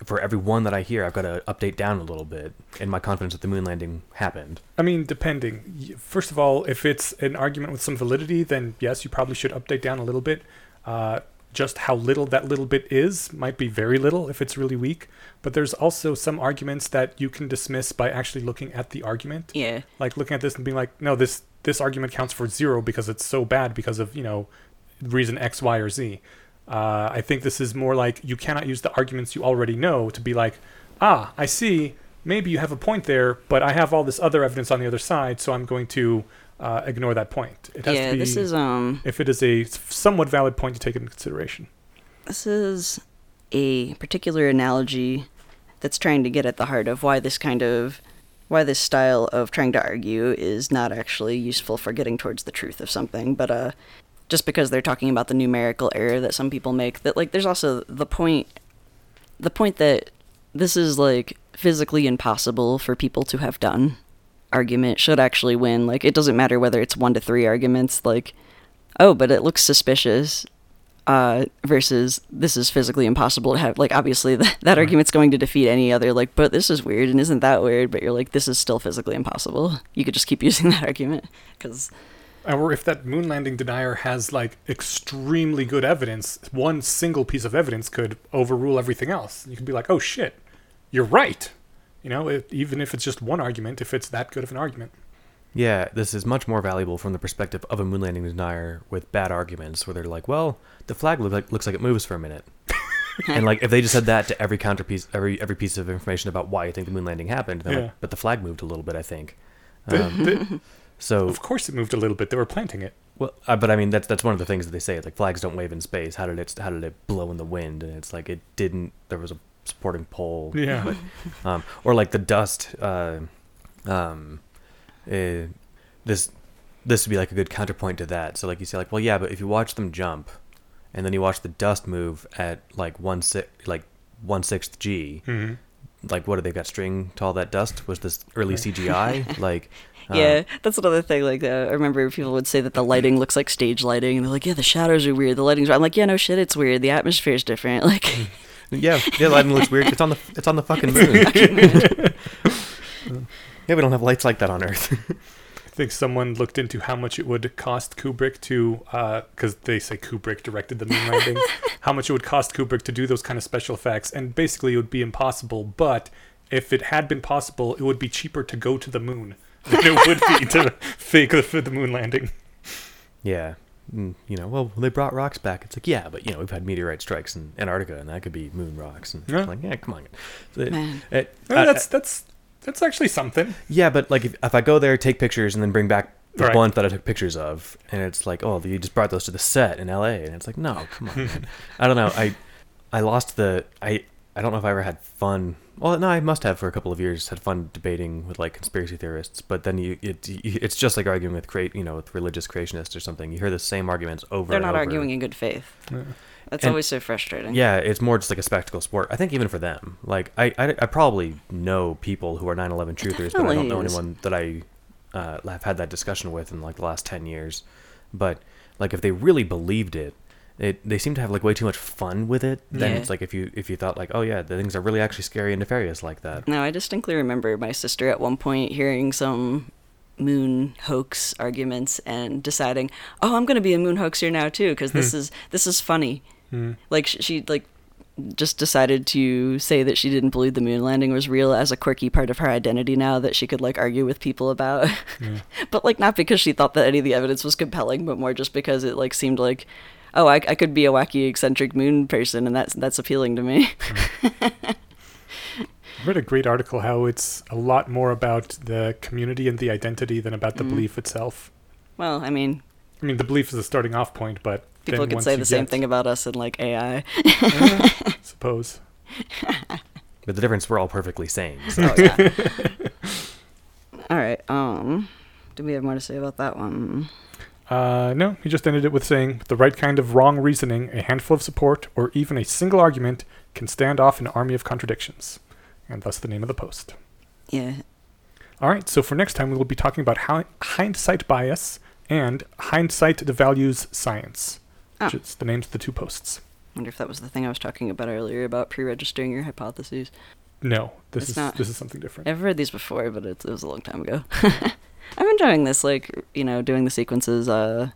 for every one that I hear, I've got to update down a little bit in my confidence that the moon landing happened. I mean, depending. First of all, if it's an argument with some validity, then yes, you probably should update down a little bit. Uh, just how little that little bit is might be very little if it's really weak. But there's also some arguments that you can dismiss by actually looking at the argument, Yeah. like looking at this and being like, no, this this argument counts for zero because it's so bad because of you know reason X, Y, or Z. Uh, I think this is more like you cannot use the arguments you already know to be like, ah, I see, maybe you have a point there, but I have all this other evidence on the other side, so I'm going to uh, ignore that point. It has Yeah, to be this is um if it is a somewhat valid point to take into consideration. this is a particular analogy that's trying to get at the heart of why this kind of why this style of trying to argue is not actually useful for getting towards the truth of something but uh just because they're talking about the numerical error that some people make that like there's also the point the point that this is like physically impossible for people to have done argument should actually win like it doesn't matter whether it's 1 to 3 arguments like oh but it looks suspicious uh, versus this is physically impossible to have. Like, obviously, [laughs] that, that argument's going to defeat any other, like, but this is weird and isn't that weird? But you're like, this is still physically impossible. You could just keep [laughs] using that argument because, Or if that moon landing denier has like extremely good evidence, one single piece of evidence could overrule everything else. You could be like, oh shit, you're right. You know, it, even if it's just one argument, if it's that good of an argument. Yeah, this is much more valuable from the perspective of a moon landing denier with bad arguments, where they're like, "Well, the flag look like, looks like it moves for a minute," [laughs] and like if they just said that to every counterpiece, every every piece of information about why you think the moon landing happened, Yeah. like, "But the flag moved a little bit, I think." Um, the- so, of course, it moved a little bit. They were planting it. well, uh, but I mean, that's that's one of the things that they say. Like flags don't wave in space. How did it how did it blow in the wind? And it's like it didn't. There was a supporting pole. Yeah. [laughs] um, or like the dust. Uh, um, eh, this this would be like a good counterpoint to that. So like you say, like, well, yeah, but if you watch them jump, and then you watch the dust move at like one six like one sixth g, hmm like what do they got string to all that dust? Was this early CGI? [laughs] like, [laughs] um, yeah, that's another thing. Like, uh, I remember people would say that the lighting looks like stage lighting, and they're like, yeah, the shadows are weird, the lighting's. I'm like, yeah, no shit, it's weird. The atmosphere's different. Like, yeah, yeah, lighting looks weird. It's on the it's on the fucking moon. [laughs] yeah, we don't have lights like that on Earth. I think someone looked into how much it would cost Kubrick to, uh, because they say Kubrick directed the moon landing, [laughs] how much it would cost Kubrick to do those kind of special effects, and basically it would be impossible. But if it had been possible, it would be cheaper to go to the moon than it would be to [laughs] fake the, the moon landing. Yeah. Mm, You know, well, they brought rocks back. It's like, yeah, but you know, we've had meteorite strikes in Antarctica, and that could be moon rocks. And Yeah. like, yeah, come on. It- Man. it- No, I- that's that's That's actually something. Yeah, but like if, if I go there, take pictures, and then bring back the Right. blunt that I took pictures of, and it's like, oh, you just brought those to the set in L.A., and it's like, no, come on, man. [laughs] I don't know. I I lost the I I don't know if I ever had fun. Well, no, I must have for a couple of years had fun debating with like conspiracy theorists. But then you it you- it's just like arguing with create you know with religious creationists or something. You hear the same arguments over. And over. They're and not over. arguing in good faith. Yeah. That's And- always so frustrating. Yeah, it's more just like a spectacle sport. I think even for them, like I, I, I probably know people who are 9/11 truthers, but I don't know is. anyone that I uh, have had that discussion with in like the last 10 years. But like if they really believed it, it they seem to have like way too much fun with it. Then Yeah. it's like if you if you thought like, oh yeah, the things are really actually scary and nefarious like that. No, I distinctly remember my sister at one point hearing some moon hoax arguments and deciding, "Oh, I'm going to be a moon hoaxer now too because this is this is funny." Hmm. Like sh- she like just decided to say that she didn't believe the moon landing was real as a quirky part of her identity now that she could like argue with people about. Yeah. [laughs] but like not because she thought that any of the evidence was compelling, but more just because it like seemed like, oh, I, I could be a wacky eccentric moon person, and that's that's appealing to me. I read a great article how it's a lot more about the community and the identity than about the Mhm. belief itself. well, I mean, I mean, the belief is a starting off point, but people then could once say you the same get- thing about us in like AI. Uh, suppose. [laughs] But the difference, we're all perfectly sane. So. Oh yeah. [laughs] All right. Um, do we have more to say about that one? Uh, no, he just ended it with saying, with the right kind of wrong reasoning, a handful of support, or even a single argument can stand off an army of contradictions. And thus the name of the post. Yeah. All right, so for next time, we will be talking about hi- hindsight bias and hindsight devalues science, which Oh. is the names of the two posts. I Wonder if that was the thing I was talking about earlier about pre-registering your hypotheses. No, this It's is not. this is something different. I've read these before, but it was a long time ago. [laughs] I'm enjoying this, like you know, doing the sequences, uh,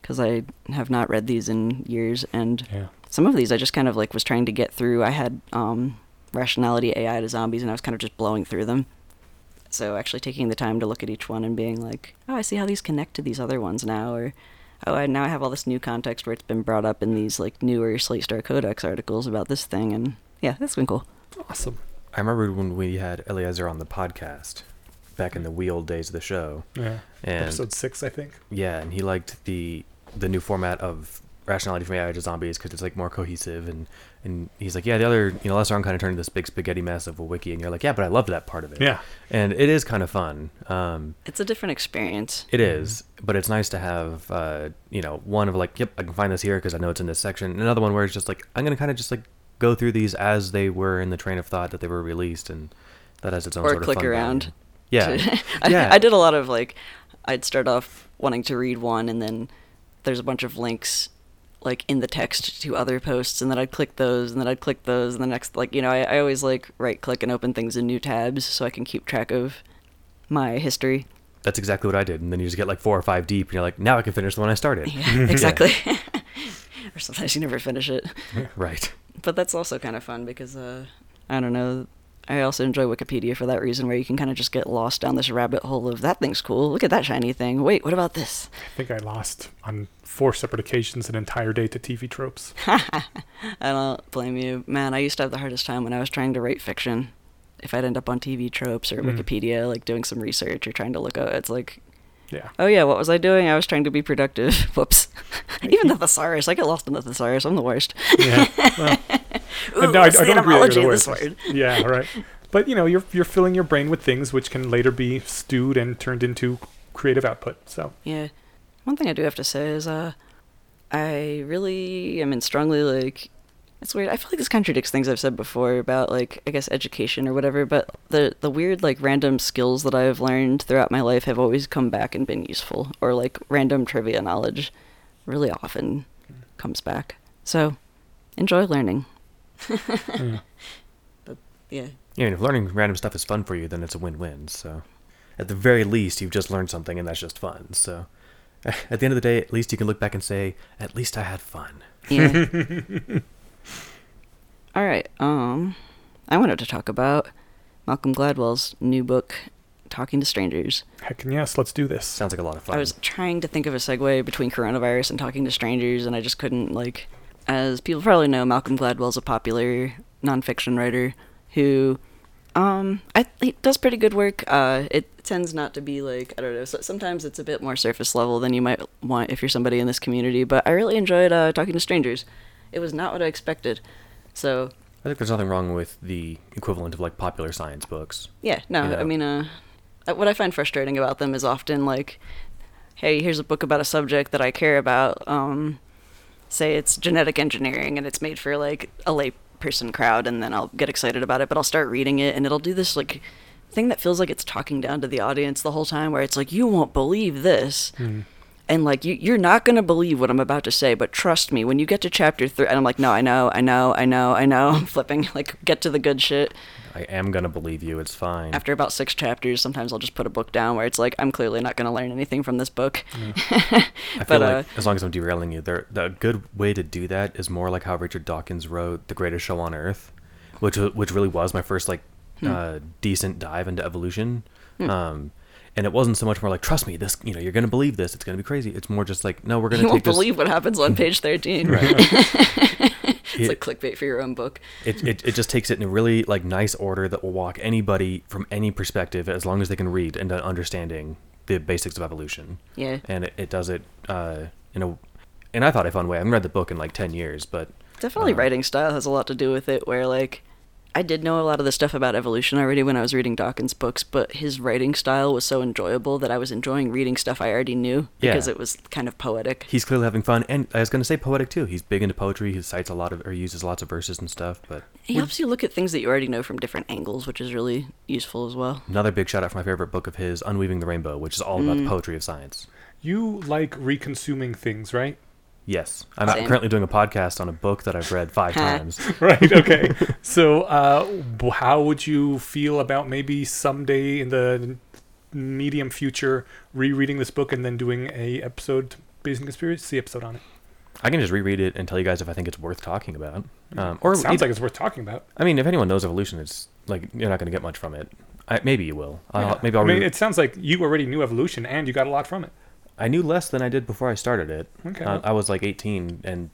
because I have not read these in years, and Yeah. some of these I just kind of like was trying to get through. I had um, rationality AI to zombies, and I was kind of just blowing through them. So actually taking the time to look at each one and being like, oh, I see how these connect to these other ones now, or oh, I now I have all this new context where it's been brought up in these like newer Slate Star Codex articles about this thing, and yeah, that's been cool. Awesome. I remember when we had Eliezer on the podcast back in the wee old days of the show, Yeah. and Episode six, I think. Yeah, and he liked the the new format of rationality from AI to zombies because it's like more cohesive and and he's like, yeah, the other you know Lesser kind of turned into this big spaghetti mess of a wiki, and you're like, yeah, but I loved that part of it. Yeah. and it is kind of fun. Um, It's a different experience. it is, but it's nice to have uh, you know one of like, yep, I can find this here because I know it's in this section. and Another one where it's just like I'm gonna kind of just like go through these as they were in the train of thought that they were released, and that has its own Or sort of click fun around. value. Yeah, [laughs] I, yeah. I did a lot of like, I'd start off wanting to read one, and then there's a bunch of links like in the text to other posts, and then I'd click those, and then I'd click those, and the next like you know I, I always like right click and open things in new tabs so I can keep track of my history. That's exactly what I did, and then you just get like four or five deep, and you're like, now I can finish the one I started. Yeah, [laughs] exactly. [laughs] or sometimes you never finish it. right. But that's also kind of fun because uh, I don't know. I also enjoy Wikipedia for that reason, where you can kind of just get lost down this rabbit hole of that thing's cool. Look at that shiny thing. Wait, what about this? I think I lost on four separate occasions an entire day to TV tropes. [laughs] I don't blame you, man. I used to have the hardest time when I was trying to write fiction. If I'd end up on TV tropes or Mm. Wikipedia, like doing some research or trying to look out, it's like, Yeah. oh yeah, what was I doing? I was trying to be productive. [laughs] Whoops. [laughs] Even the thesaurus, I get lost in the thesaurus. I'm the worst. Yeah. Well, [laughs] Ooh, no, I, I don't agree that you're the this worst. word? [laughs] Yeah, right. But you know, you're you're filling your brain with things which can later be stewed and turned into creative output. So Yeah. One thing I do have to say is, uh, I really am in strongly like. It's weird. I feel like this contradicts things I've said before about like I guess education or whatever. But the the weird like random skills that I've learned throughout my life have always come back and been useful. Or like random trivia knowledge, really often comes back. So, enjoy learning. mm. [laughs] Yeah. Yeah, I mean, if learning random stuff is fun for you, then it's a win-win. So, at the very least, you've just learned something, and that's just fun. So, [laughs] at the end of the day, at least you can look back and say, "At least I had fun." Yeah. [laughs] All right. Um, I wanted to talk about Malcolm Gladwell's new book, Talking to Strangers. heck yes, let's do this. Sounds like a lot of fun. I was trying to think of a segue between coronavirus and talking to strangers, and I just couldn't. Like, as people probably know, Malcolm Gladwell's a popular nonfiction writer who Um, I it does pretty good work. Uh, it tends not to be like I don't know. So sometimes it's a bit more surface level than you might want if you're somebody in this community. But I really enjoyed uh, talking to strangers. It was not what I expected. So I think there's nothing wrong with the equivalent of like popular science books. yeah, no, Yeah. I mean, uh, what I find frustrating about them is often like, hey, here's a book about a subject that I care about. Um, say it's genetic engineering and it's made for like a layperson crowd, and then I'll get excited about it, but I'll start reading it, and it'll do this like thing that feels like it's talking down to the audience the whole time, where it's like, you won't believe this. And like you, you're not gonna believe what I'm about to say, but trust me, when you get to chapter three, and I'm like, no, I know, I know, I know, I know. [laughs] I'm flipping, like, get to the good shit I am gonna believe you. It's fine. after about six chapters, sometimes I'll just put a book down where it's like I'm clearly not going to learn anything from this book. [laughs] I but, feel uh, like as long as I'm derailing you, there the good way to do that is more like how Richard Dawkins wrote The Greatest Show on Earth, which which really was my first like Hmm. uh, decent dive into evolution. Um, and it wasn't so much more like trust me, this you know you're gonna believe this, it's gonna be crazy. It's more just like no, we're gonna You take won't this. believe what happens on page 13. [laughs] [laughs] [laughs] it's It- like clickbait for your own book. it, it, it just takes it in a really like nice order that will walk anybody from any perspective as long as they can read into understanding the basics of evolution. Yeah. And it, it does it uh, in a and I thought a fun way. I haven't read the book in like ten years, but Definitely uh, writing style has a lot to do with it, where like I did know a lot of the stuff about evolution already when I was reading Dawkins' books, but his writing style was so enjoyable that I was enjoying reading stuff I already knew because Yeah. it was kind of poetic. he's clearly having fun. And I was gonna say poetic too. He's big into poetry. He cites a lot of or uses lots of verses and stuff. But He helps you look at things that you already know from different angles, which is really useful as well. another big shout out for my favorite book of his, Unweaving the Rainbow, which is all about the mm. poetry of science. You like reconsuming things, right? Yes, I'm Same. currently doing a podcast on a book that I've read five [laughs] times. [laughs] right. Okay. so, uh, how would you feel about maybe someday in the medium future rereading this book and then doing a episode based on conspiracy episode on it? I can just reread it and tell you guys if I think it's worth talking about. Um, or Sounds eith- like it's worth talking about. I mean, if anyone knows evolution, it's like you're not going to get much from it. I, maybe you will. I'll, Yeah. Maybe I'll. I mean, re- it sounds like you already knew evolution and you got a lot from it. I knew less than I did before I started it. Okay. Uh, I was like 18, and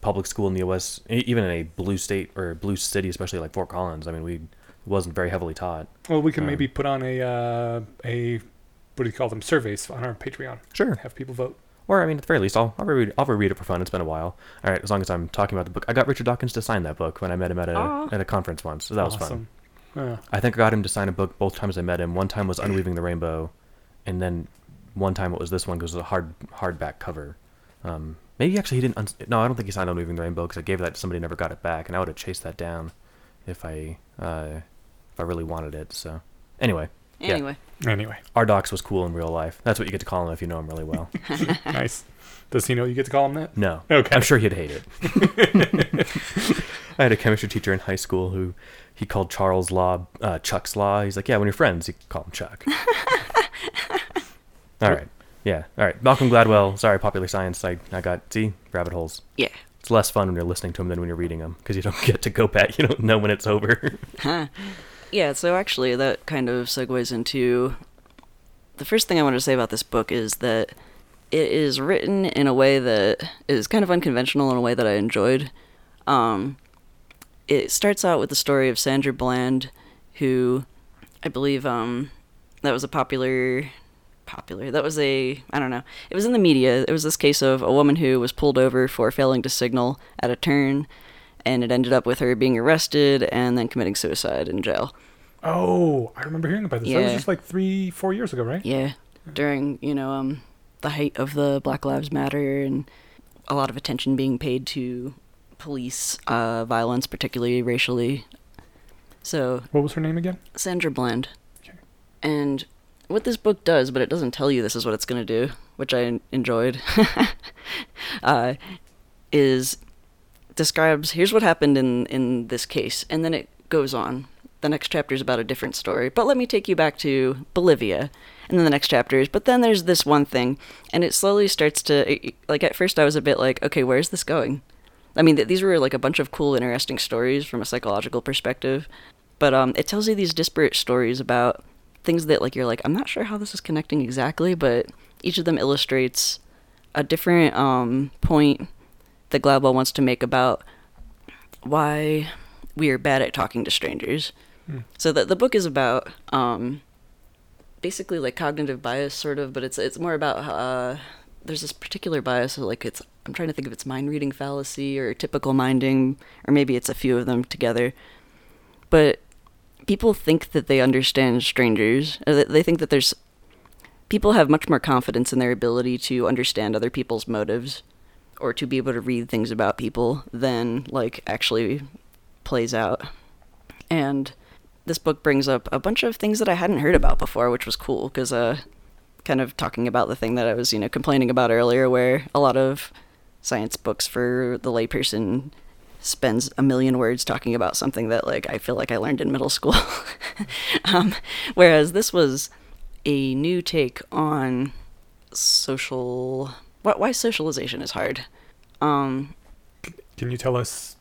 public school in the U.S., e- even in a blue state or blue city, especially like Fort Collins, I mean, we wasn't very heavily taught. Well, we can Um, maybe put on a uh, a what do you call them surveys on our Patreon. Sure. Have people vote. Or I mean, at the very least, I'll I'll reread, I'll reread it for fun. It's been a while. All right, as long as I'm talking about the book, I got Richard Dawkins to sign that book when I met him at a Aw. at a conference once, so that was fun. awesome. Yeah. I think I got him to sign a book both times I met him. One time was Unweaving the Rainbow, and then one time it was this one because it was a hard hardback cover. Um, maybe actually he didn't. Un- no, I don't think he signed Unweaving the Rainbow because I gave that to somebody who never got it back, and I would have chased that down if I uh, if I really wanted it. So anyway, Yeah. Anyway, Anyway, our docs was cool in real life. That's what you get to call him if you know him really well. [laughs] nice. Does he know you get to call him that? No, Okay. I'm sure he'd hate it. [laughs] I had a chemistry teacher in high school who he called Charles Law uh, Chuck's Law. He's like, yeah, when you're friends, you call him Chuck. [laughs] all right, yeah, all right. Malcolm Gladwell. Sorry, popular science. I I got see rabbit holes. yeah. It's less fun when you're listening to them than when you're reading them because you don't [laughs] get to go back. You don't know when it's over. [laughs] Huh. Yeah, so actually, that kind of segues into the first thing I wanted to say about this book is that it is written in a way that is kind of unconventional in a way that I enjoyed. Um, it starts out with the story of Sandra Bland, who I believe um, that was a popular popular that was a i don't know it was in the media it was this case of a woman who was pulled over for failing to signal at a turn and it ended up with her being arrested and then committing suicide in jail Oh, I remember hearing about this. That was just like three, four years ago, right? yeah during you know um the height of the black lives matter and a lot of attention being paid to police uh violence particularly racially so What was her name again? Sandra Bland. Okay. And what this book does, but it doesn't tell you this is what it's going to do, which I enjoyed, [laughs] uh, is describes here's what happened in, in this case, and then it goes on. The next chapter is about a different story, but let me take you back to Bolivia. And then the next chapter is, but then there's this one thing, and it slowly starts to, like, at first I was a bit like, okay, where's this going? I mean, th- these were like a bunch of cool, interesting stories from a psychological perspective, but um, it tells you these disparate stories about things that like you're like I'm not sure how this is connecting exactly, but each of them illustrates a different um, point that Gladwell wants to make about why we are bad at talking to strangers. So the the book is about um, basically like cognitive bias, sort of, but it's it's more about uh, there's this particular bias, so like it's I'm trying to think if it's mind reading fallacy or typical minding, or maybe it's a few of them together. But people think that they understand strangers. They think that there's people have much more confidence in their ability to understand other people's motives or to be able to read things about people than like actually plays out. And this book brings up a bunch of things that I hadn't heard about before, which was cool because uh kind of talking about the thing that I was, you know, complaining about earlier where a lot of science books for the layperson spends a million words talking about something that like I feel like I learned in middle school. [laughs] um, whereas this was a new take on social why, why socialization is hard. Um, Can you tell us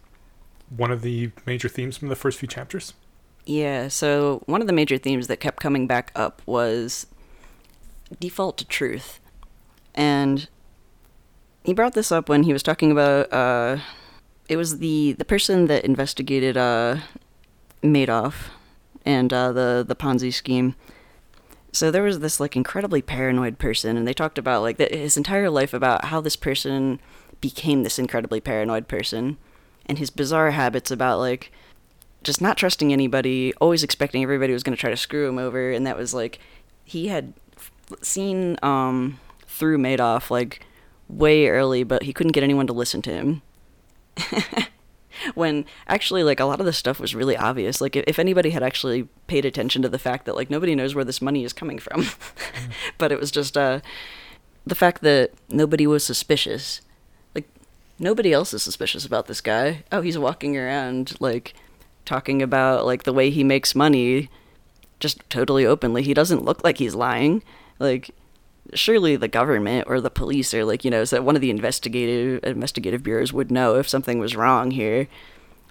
one of the major themes from the first few chapters? Yeah, so one of the major themes that kept coming back up was default to truth. And he brought this up when he was talking about uh it was the the person that investigated uh Madoff and uh the the Ponzi scheme. So there was this like incredibly paranoid person and they talked about like that his entire life about how this person became this incredibly paranoid person and his bizarre habits about like just not trusting anybody, always expecting everybody was going to try to screw him over, and that was like he had seen um, through Madoff like way early, but he couldn't get anyone to listen to him. [laughs] when actually like a lot of this stuff was really obvious. Like if, if anybody had actually paid attention to the fact that like nobody knows where this money is coming from. [laughs] But it was just uh the fact that nobody was suspicious. Like nobody else is suspicious about this guy. Oh he's walking around like talking about like the way he makes money just totally openly. He doesn't look like he's lying. Like surely the government or the police or like you know so one of the investigative investigative bureaus would know if something was wrong here.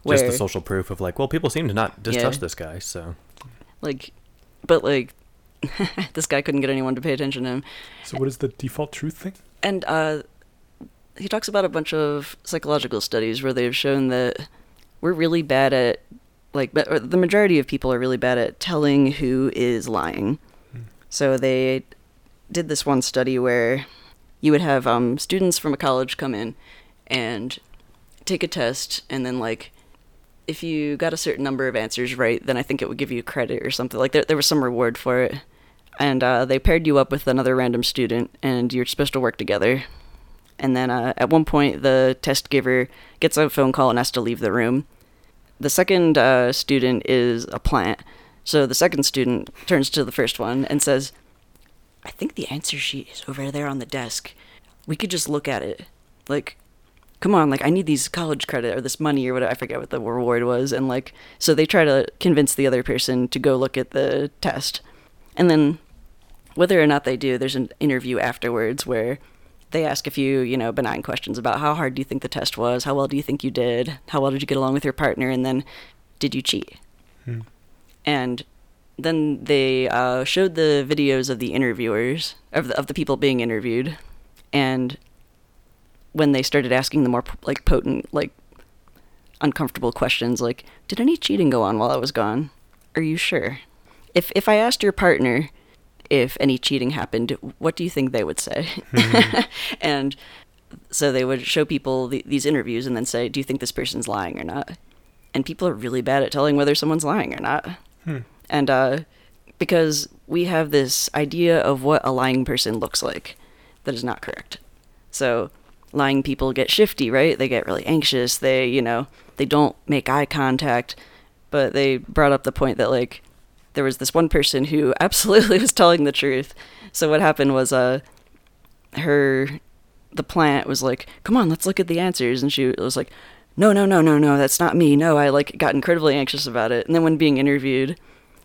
Just the social proof of like, well, people seem to not distrust Yeah. this guy, so. Like but like [laughs] this guy couldn't get anyone to pay attention to him. So, what is the default truth thing? and uh, he talks about a bunch of psychological studies where they've shown that we're really bad at like the majority of people are really bad at telling who is lying. So they did this one study where you would have um, students from a college come in and take a test and then like if you got a certain number of answers right then i think it would give you credit or something. Like there, there was some reward for it. And uh, they paired you up with another random student and you're supposed to work together. And then uh, at one point the test giver gets a phone call and has to leave the room. The second uh, student is a plant. So the second student turns to the first one and says i think the answer sheet is over there on the desk. We could just look at it. Like come on like i need these college credit or this money or whatever i forget what the reward was and like so they try to convince the other person to go look at the test. And then whether or not they do there's an interview afterwards where they ask a few you know benign questions about how hard do you think the test was how well do you think you did how well did you get along with your partner and then did you cheat? Hmm. and then they uh, showed the videos of the interviewers of the, of the people being interviewed. And when they started asking the more like potent like uncomfortable questions like did any cheating go on while i was gone? Are you sure? If if i asked your partner if any cheating happened what do you think they would say? [laughs] And so they would show people the, these interviews and then say do you think this person's lying or not? And people are really bad at telling whether someone's lying or not. Hmm. And uh, because we have this idea of what a lying person looks like that is not correct. So lying people get shifty right? They get really anxious. They you know they don't make eye contact. But they brought up the point that like there was this one person who [laughs] absolutely was telling the truth. So what happened was uh her the plant was like come on let's look at the answers. And she was like no no no no no that's not me. No i like got incredibly anxious about it. And then when being interviewed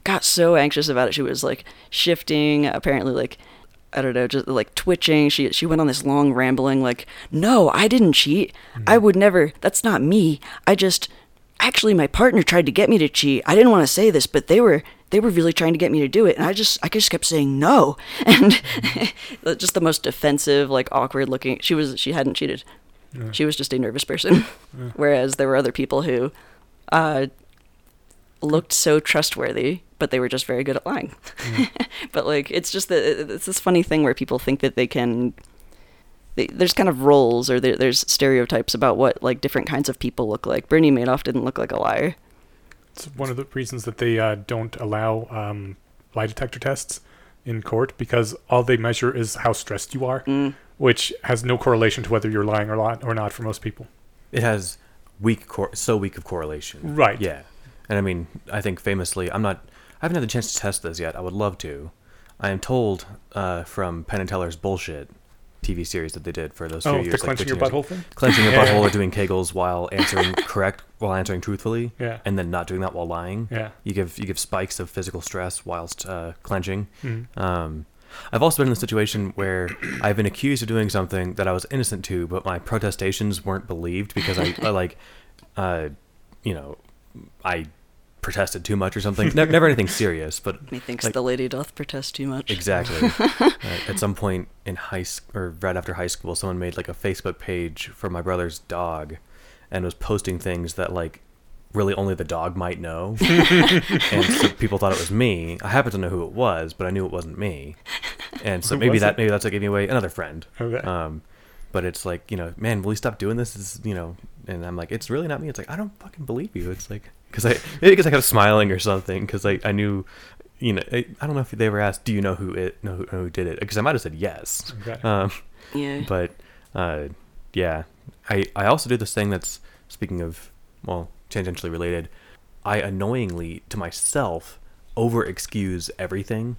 got so anxious about it she was like shifting apparently like i don't know just like twitching. She she went on this long rambling like no i didn't cheat. I would never that's not me. I just actually my partner tried to get me to cheat. I didn't want to say this but they were they were really trying to get me to do it and i just i just kept saying no. [laughs] And [laughs] just the most defensive like awkward looking she was she hadn't cheated. Yeah. she was just a nervous person. Yeah. [laughs] whereas there were other people who uh looked so trustworthy, but they were just very good at lying. [laughs] but like, it's just that it's this funny thing where people think that they can. They, there's kind of roles or there, there's stereotypes about what like different kinds of people look like. Bernie Madoff didn't look like a liar. It's one of the reasons that they uh, don't allow um, lie detector tests in court because all they measure is how stressed you are, Mm. which has no correlation to whether you're lying or not, or not for most people. It has weak, cor- so weak of correlation. Right. Yeah, and I mean, I think famously, I'm not. I haven't had the chance to test this yet. I would love to. I am told uh, from Penn and Teller's bullshit TV series that they did for those few Oh, years, the like clenching your 15 years butthole thing? clenching your Yeah. butthole or doing kegels while answering [laughs] correct while answering truthfully Yeah. and then not doing that while lying Yeah. you give you give spikes of physical stress whilst uh, clenching Mhm. um, i've also been in the situation where i've been accused of doing something that i was innocent to but my protestations weren't believed because i, I [laughs] like uh, you know i protested too much or something Ne- never anything serious but Methinks Like- the lady doth protest too much. Exactly. [laughs] uh, at some point in high school, or right after high school, someone made like a Facebook page for my brother's dog, and was posting things that like really only the dog might know, [laughs] and so people thought it was me. I happened to know who it was, but I knew it wasn't me, and so Who maybe was that it? maybe that's like giving away another friend. Okay. Um, but it's like you know, man, will you stop doing this? Is you know, and I'm like, it's really not me. It's like I don't fucking believe you. It's like because I maybe because I kept smiling or something because I I knew. You know, I, I don't know if they ever asked, "Do you know who it know who, who did it?" Because I might have said yes, Okay. um, yeah. but uh, yeah, I I also do this thing that's speaking of well tangentially related. I annoyingly to myself over excuse everything,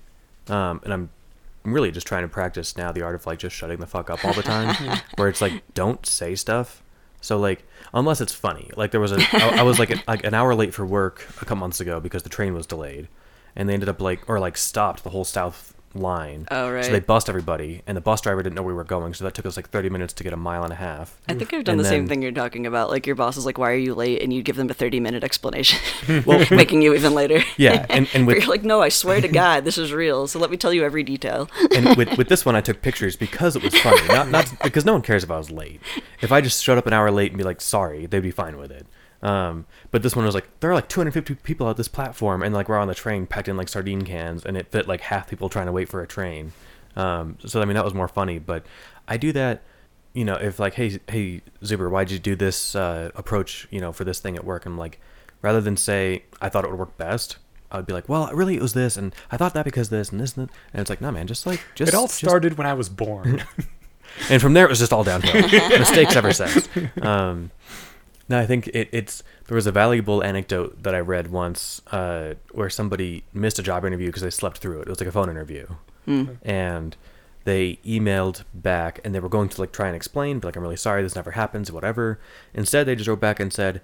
um, and I'm I'm really just trying to practice now the art of like just shutting the fuck up all the time, [laughs] where it's like don't say stuff. So like unless it's funny, like there was a I, I was like, a, [laughs] like an hour late for work a couple months ago because the train was delayed, and they ended up like or like stopped the whole south line. Oh, So they right. bussed everybody, and the bus driver didn't know where we were going, so that took us like 30 minutes to get a mile and a half. I think I've done And the same thing you're talking about. Like your boss is like, "Why are you late?" and you give them a 30 minute explanation, [laughs] Well, [laughs] making you even later. [laughs] Yeah, and- and with- you're like, "No, I swear to God, this is real. So let me tell you every detail." and with, with this one, I took pictures because it was funny, not not because no one cares if I was late. If I just showed up an hour late and be like sorry, they'd be fine with it. Um, but this one was like there are like 250 people at this platform, and like we're on the train packed in like sardine cans, and it fit like half people trying to wait for a train. Um, so I mean that was more funny, but I do that. You know, if like, hey, hey, Zuber, why'd you do this uh, approach? You know, for this thing at work, I'm like, rather than say I thought it would work best, I would be like, well, really, it was this, and I thought that because this and this and that. And it's like, no, man, just like, just it all just- started when I was born. [laughs] and from there it was just all downhill. [laughs] Mistakes ever since. Um, no, I think it, it's there was a valuable anecdote that I read once uh, where somebody missed a job interview because they slept through it. It was like a phone interview, and they emailed back and they were going to like try and explain, but like I'm really sorry, this never happens, whatever. Instead, they just wrote back and said,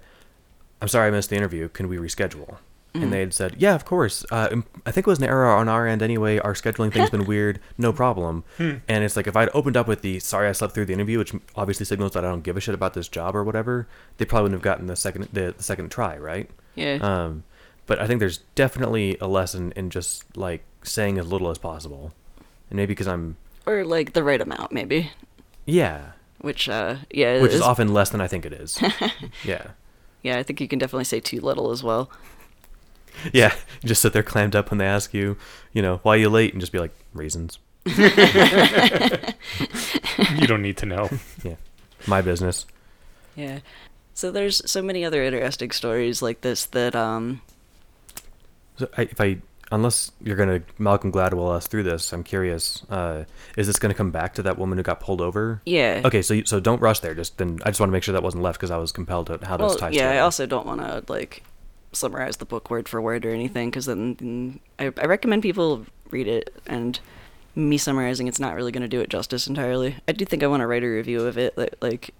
"I'm sorry I missed the interview. Can we reschedule?" And they had said, "Yeah, of course. Uh, I think it was an error on our end anyway. Our scheduling thing's been [laughs] weird. No problem." And it's like if I'd opened up with the "Sorry, I slept through the interview," which obviously signals that I don't give a shit about this job or whatever, they probably wouldn't have gotten the second the, the second try, right? Yeah. Um, but I think there's definitely a lesson in just like saying as little as possible, and maybe because I'm or like the right amount, maybe. yeah, Which, uh, yeah, which is is- often less than I think it is. [laughs] yeah. Yeah, I think you can definitely say too little as well. [laughs] Yeah, just sit there clammed up when they ask you, you know, why you late, and just be like, reasons. [laughs] you don't need to know. [laughs] Yeah, my business. Yeah. So there's so many other interesting stories like this that um So I, if I, unless you're gonna Malcolm Gladwell us through this, I'm curious. Uh, is this gonna come back to that woman who got pulled over? yeah. Okay, so you- so don't rush there. Just then, I just want to make sure that wasn't left because I was compelled to how this Well, ties yeah, I also don't want to like summarize the book word for word or anything because then I, I recommend people read it and me summarizing it's not really going to do it justice entirely. I do think I want to write a review of it that like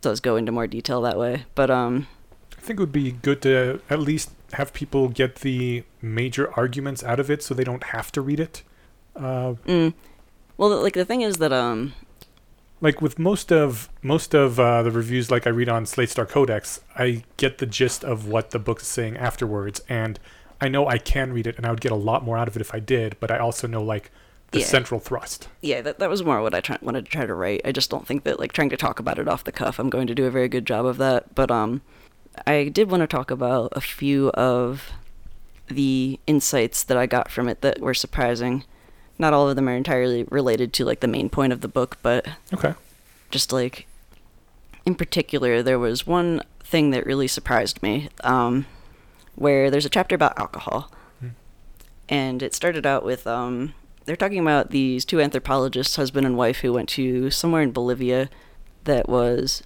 does go into more detail that way, but um I think it would be good to at least have people get the major arguments out of it so they don't have to read it. Uh, mm, well like the thing is that um like with most of most of uh, the reviews like i read on slate star codex i get the gist of what the book is saying afterwards and i know i can read it and i would get a lot more out of it if i did but i also know like the Yeah. central thrust yeah, that, that was more what I try, wanted to try to write. I just don't think that like trying to talk about it off the cuff, I'm going to do a very good job of that. But um, I did want to talk about a few of the insights that I got from it that were surprising. Not all of them are entirely related to like the main point of the book, but Okay. just like in particular there was one thing that really surprised me um, where there's a chapter about alcohol. And it started out with um, they're talking about these two anthropologists husband and wife who went to somewhere in bolivia that was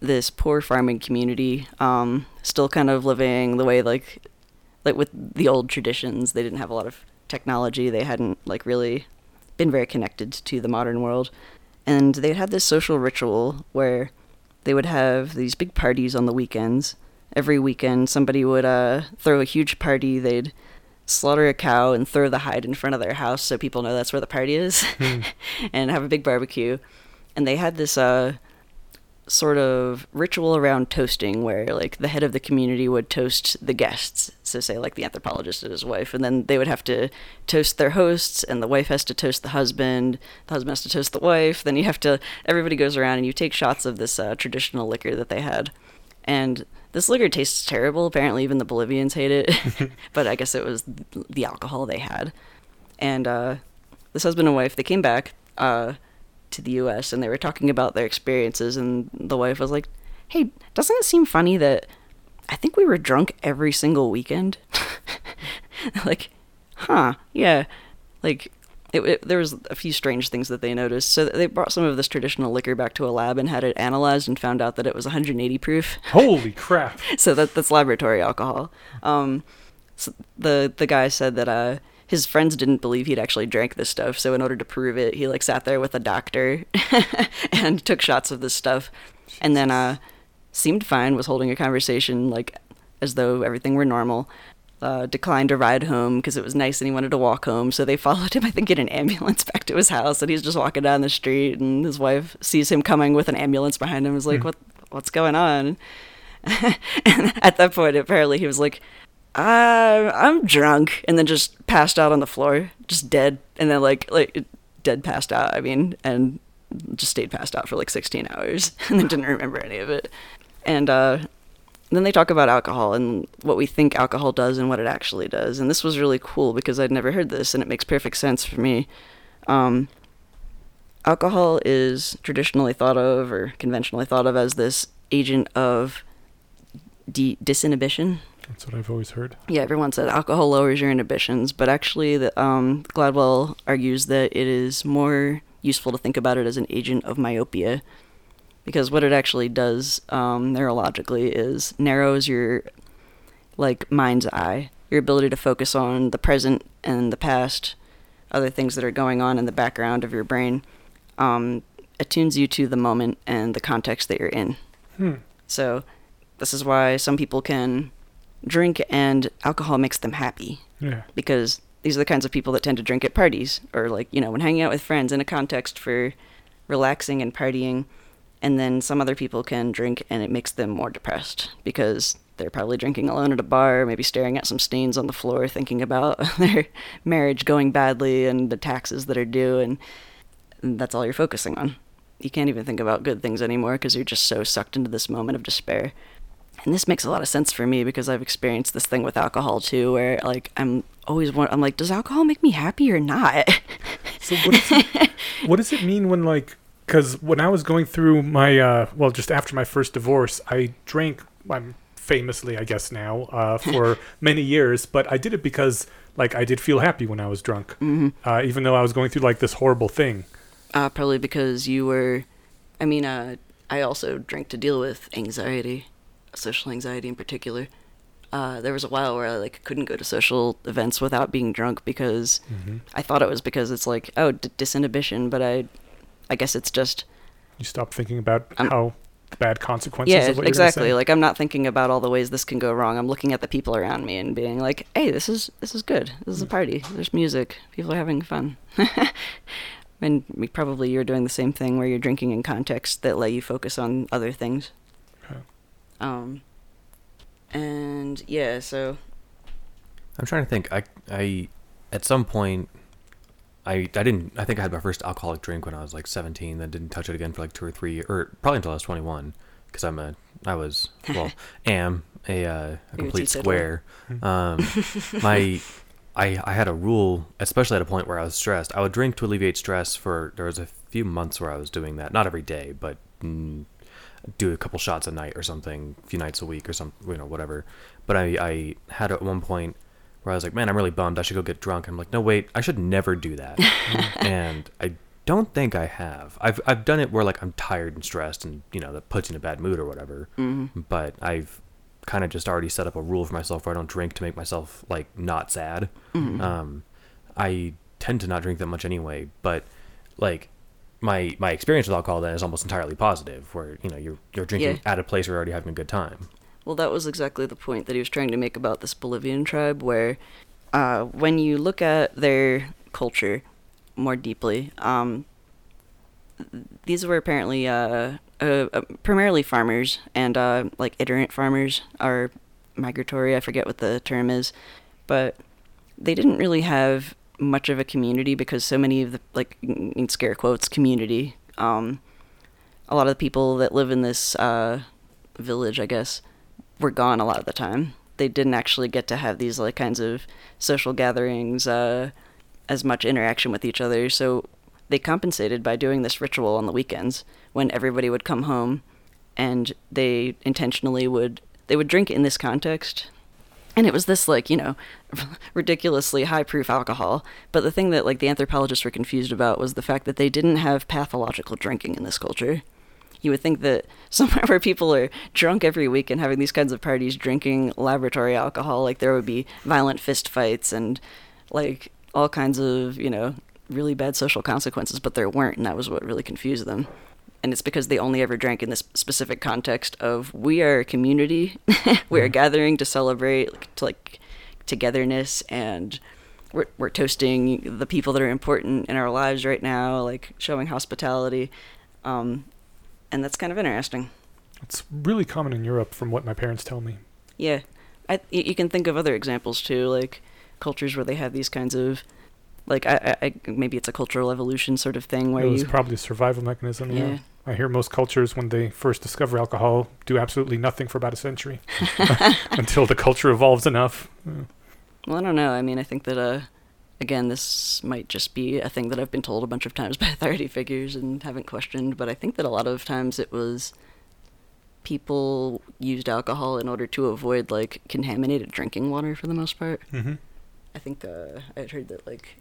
this poor farming community um, still kind of living the way like like with the old traditions. They didn't have a lot of technology. They hadn't like really been very connected to the modern world. And they had this social ritual where they would have these big parties on the weekends. Every weekend somebody would uh, throw a huge party. They'd slaughter a cow and throw the hide in front of their house so people know that's where the party is [laughs] and have a big barbecue. And they had this uh, sort of ritual around toasting where like the head of the community would toast the guests so say like the anthropologist and his wife and then they would have to toast their hosts and the wife has to toast the husband the husband has to toast the wife then you have to everybody goes around and you take shots of this uh, traditional liquor that they had. And this liquor tastes terrible. Apparently even the bolivians hate it. [laughs] But i guess it was the alcohol they had. And uh, this husband and wife they came back uh, to the U.S. and they were talking about their experiences, and the wife was like, "Hey, doesn't it seem funny that I think we were drunk every single weekend?" [laughs] like, huh? Yeah, like. It, it, there was a few strange things that they noticed. So they brought some of this traditional liquor back to a lab and had it analyzed and found out that it was 180 proof. Holy crap. [laughs] so that that's laboratory alcohol. Um, so the the guy said that uh his friends didn't believe he'd actually drank this stuff. So in order to prove it, he like sat there with a doctor [laughs] and took shots of this stuff, and then uh seemed fine. Was holding a conversation like as though everything were normal. Uh, declined a ride home because it was nice and he wanted to walk home. So they [laughs] followed him, I think, in an ambulance [laughs] back to his house. And he's just walking down the street, and his wife sees him coming with an ambulance behind him. Is like, "What? What's going on?" [laughs] and at that point, apparently, he was like, uh, I'm drunk, and then just passed out on the floor, just dead, and then like like dead passed out. I mean, and just stayed passed out for like 16 hours, and then didn't remember any of it. And uh, then they talk about alcohol and what we think alcohol does and what it actually does. And this was really cool because I'd never heard this, and it makes perfect sense for me. Um, alcohol is traditionally thought of or conventionally thought of as this agent of de- disinhibition That's what I've always heard. yeah, everyone said alcohol lowers your inhibitions, but actually, the, um, Gladwell argues that it is more useful to think about it as an agent of myopia, because what it actually does um, neurologically is narrows your like mind's eye, your ability to focus on the present and the past, other things that are going on in the background of your brain, um, attunes you to the moment and the context that you're in. Hmm. So, this is why some people can drink and alcohol makes them happy Yeah. because these are the kinds of people that tend to drink at parties or like you know when hanging out with friends in a context for relaxing and partying and then some other people can drink and it makes them more depressed because they're probably drinking alone at a bar maybe staring at some stains on the floor thinking about [laughs] their marriage going badly and the taxes that are due. And, that's all you're focusing on. You can't even think about good things anymore because you're just so sucked into this moment of despair. And this makes a lot of sense for me because I've experienced this thing with alcohol too, where like I'm always I'm like, does alcohol make me happy or not? So what it, [laughs] what does it mean when like because when I was going through my uh, well just after my first divorce I drank I'm famously I guess now uh, [laughs] for many years but I did it because like I did feel happy when I was drunk uh, even though I was going through like this horrible thing. Uh, probably because you were, I mean, uh, I also drank to deal with anxiety, social anxiety in particular. Uh, there was a while where I like couldn't go to social events without being drunk because I thought it was because it's like oh d- disinhibition, but I, I guess it's just you stop thinking about Um, how bad consequences yeah of what you're exactly. say. like i'm not thinking about all the ways this can go wrong. I'm looking at the people around me and being like hey this is this is good. This is a party. There's music. People are having fun. [laughs] And probably you're doing the same thing where you're drinking in context that let you focus on other things. Okay. um and yeah so I'm trying to think. I I at some point I I didn't I think I had my first alcoholic drink when I was like 17 then didn't touch it again for like 2 or 3 or probably until I was 21 because I'm a I was well [laughs] am a uh, a complete square. Um, [laughs] my I I had a rule, especially at a point where I was stressed. I would drink to alleviate stress for there was a few months where I was doing that, not every day, but mm, do a couple shots a night or something, a few nights a week or some you know whatever. But I I had at one point where I was like, man, I'm really bummed. I should go get drunk. I'm like, no, wait, I should never do that. [laughs] and I don't think I have. I've I've done it where like I'm tired and stressed, and you know that puts you in a bad mood or whatever. But I've kind of just already set up a rule for myself where I don't drink to make myself like not sad. Um, I tend to not drink that much anyway, but like my my experience with alcohol then is almost entirely positive, where you know you're you're drinking Yeah. at a place where you're already having a good time. Well, that was exactly the point that he was trying to make about this Bolivian tribe, where uh, when you look at their culture more deeply, um, these were apparently uh, uh, uh, primarily farmers and uh, like itinerant farmers are migratory. I forget what the term is, but they didn't really have much of a community because so many of the like in scare quotes community. Um, a lot of the people that live in this uh, village, I guess, were gone a lot of the time. They didn't actually get to have these like kinds of social gatherings, uh, as much interaction with each other. So they compensated by doing this ritual on the weekends when everybody would come home, and they intentionally would they would drink in this context. And it was this like you know [laughs] ridiculously high proof alcohol. But the thing that like the anthropologists were confused about was the fact that they didn't have pathological drinking in this culture you would think that [laughs] somewhere where people are drunk every week and having these kinds of parties drinking laboratory alcohol like there would be violent fist fights and like all kinds of you know really bad social consequences but there weren't and that was what really confused them. And it's because they only ever drank in this specific context of we are a community. [laughs] We are gathering to celebrate like, to like togetherness and we're, we're toasting the people that are important in our lives right now like showing hospitality. Um, and that's kind of interesting. It's really common in Europe, from what my parents tell me. Yeah, I, you can think of other examples too, like cultures where they have these kinds of, like I, I, maybe it's a cultural evolution sort of thing where it was you, probably a survival mechanism. Yeah. Yeah. I hear most cultures, when they first discover alcohol, do absolutely nothing for about a century [laughs] [laughs] until the culture evolves enough. Well, I don't know. I mean, I think that uh, again, this might just be a thing that I've been told a bunch of times [laughs] by authority figures and haven't questioned, but I think that a lot of times it was people used alcohol in order to avoid like contaminated drinking water for the most part. Mm-hmm. I think uh, I had heard that like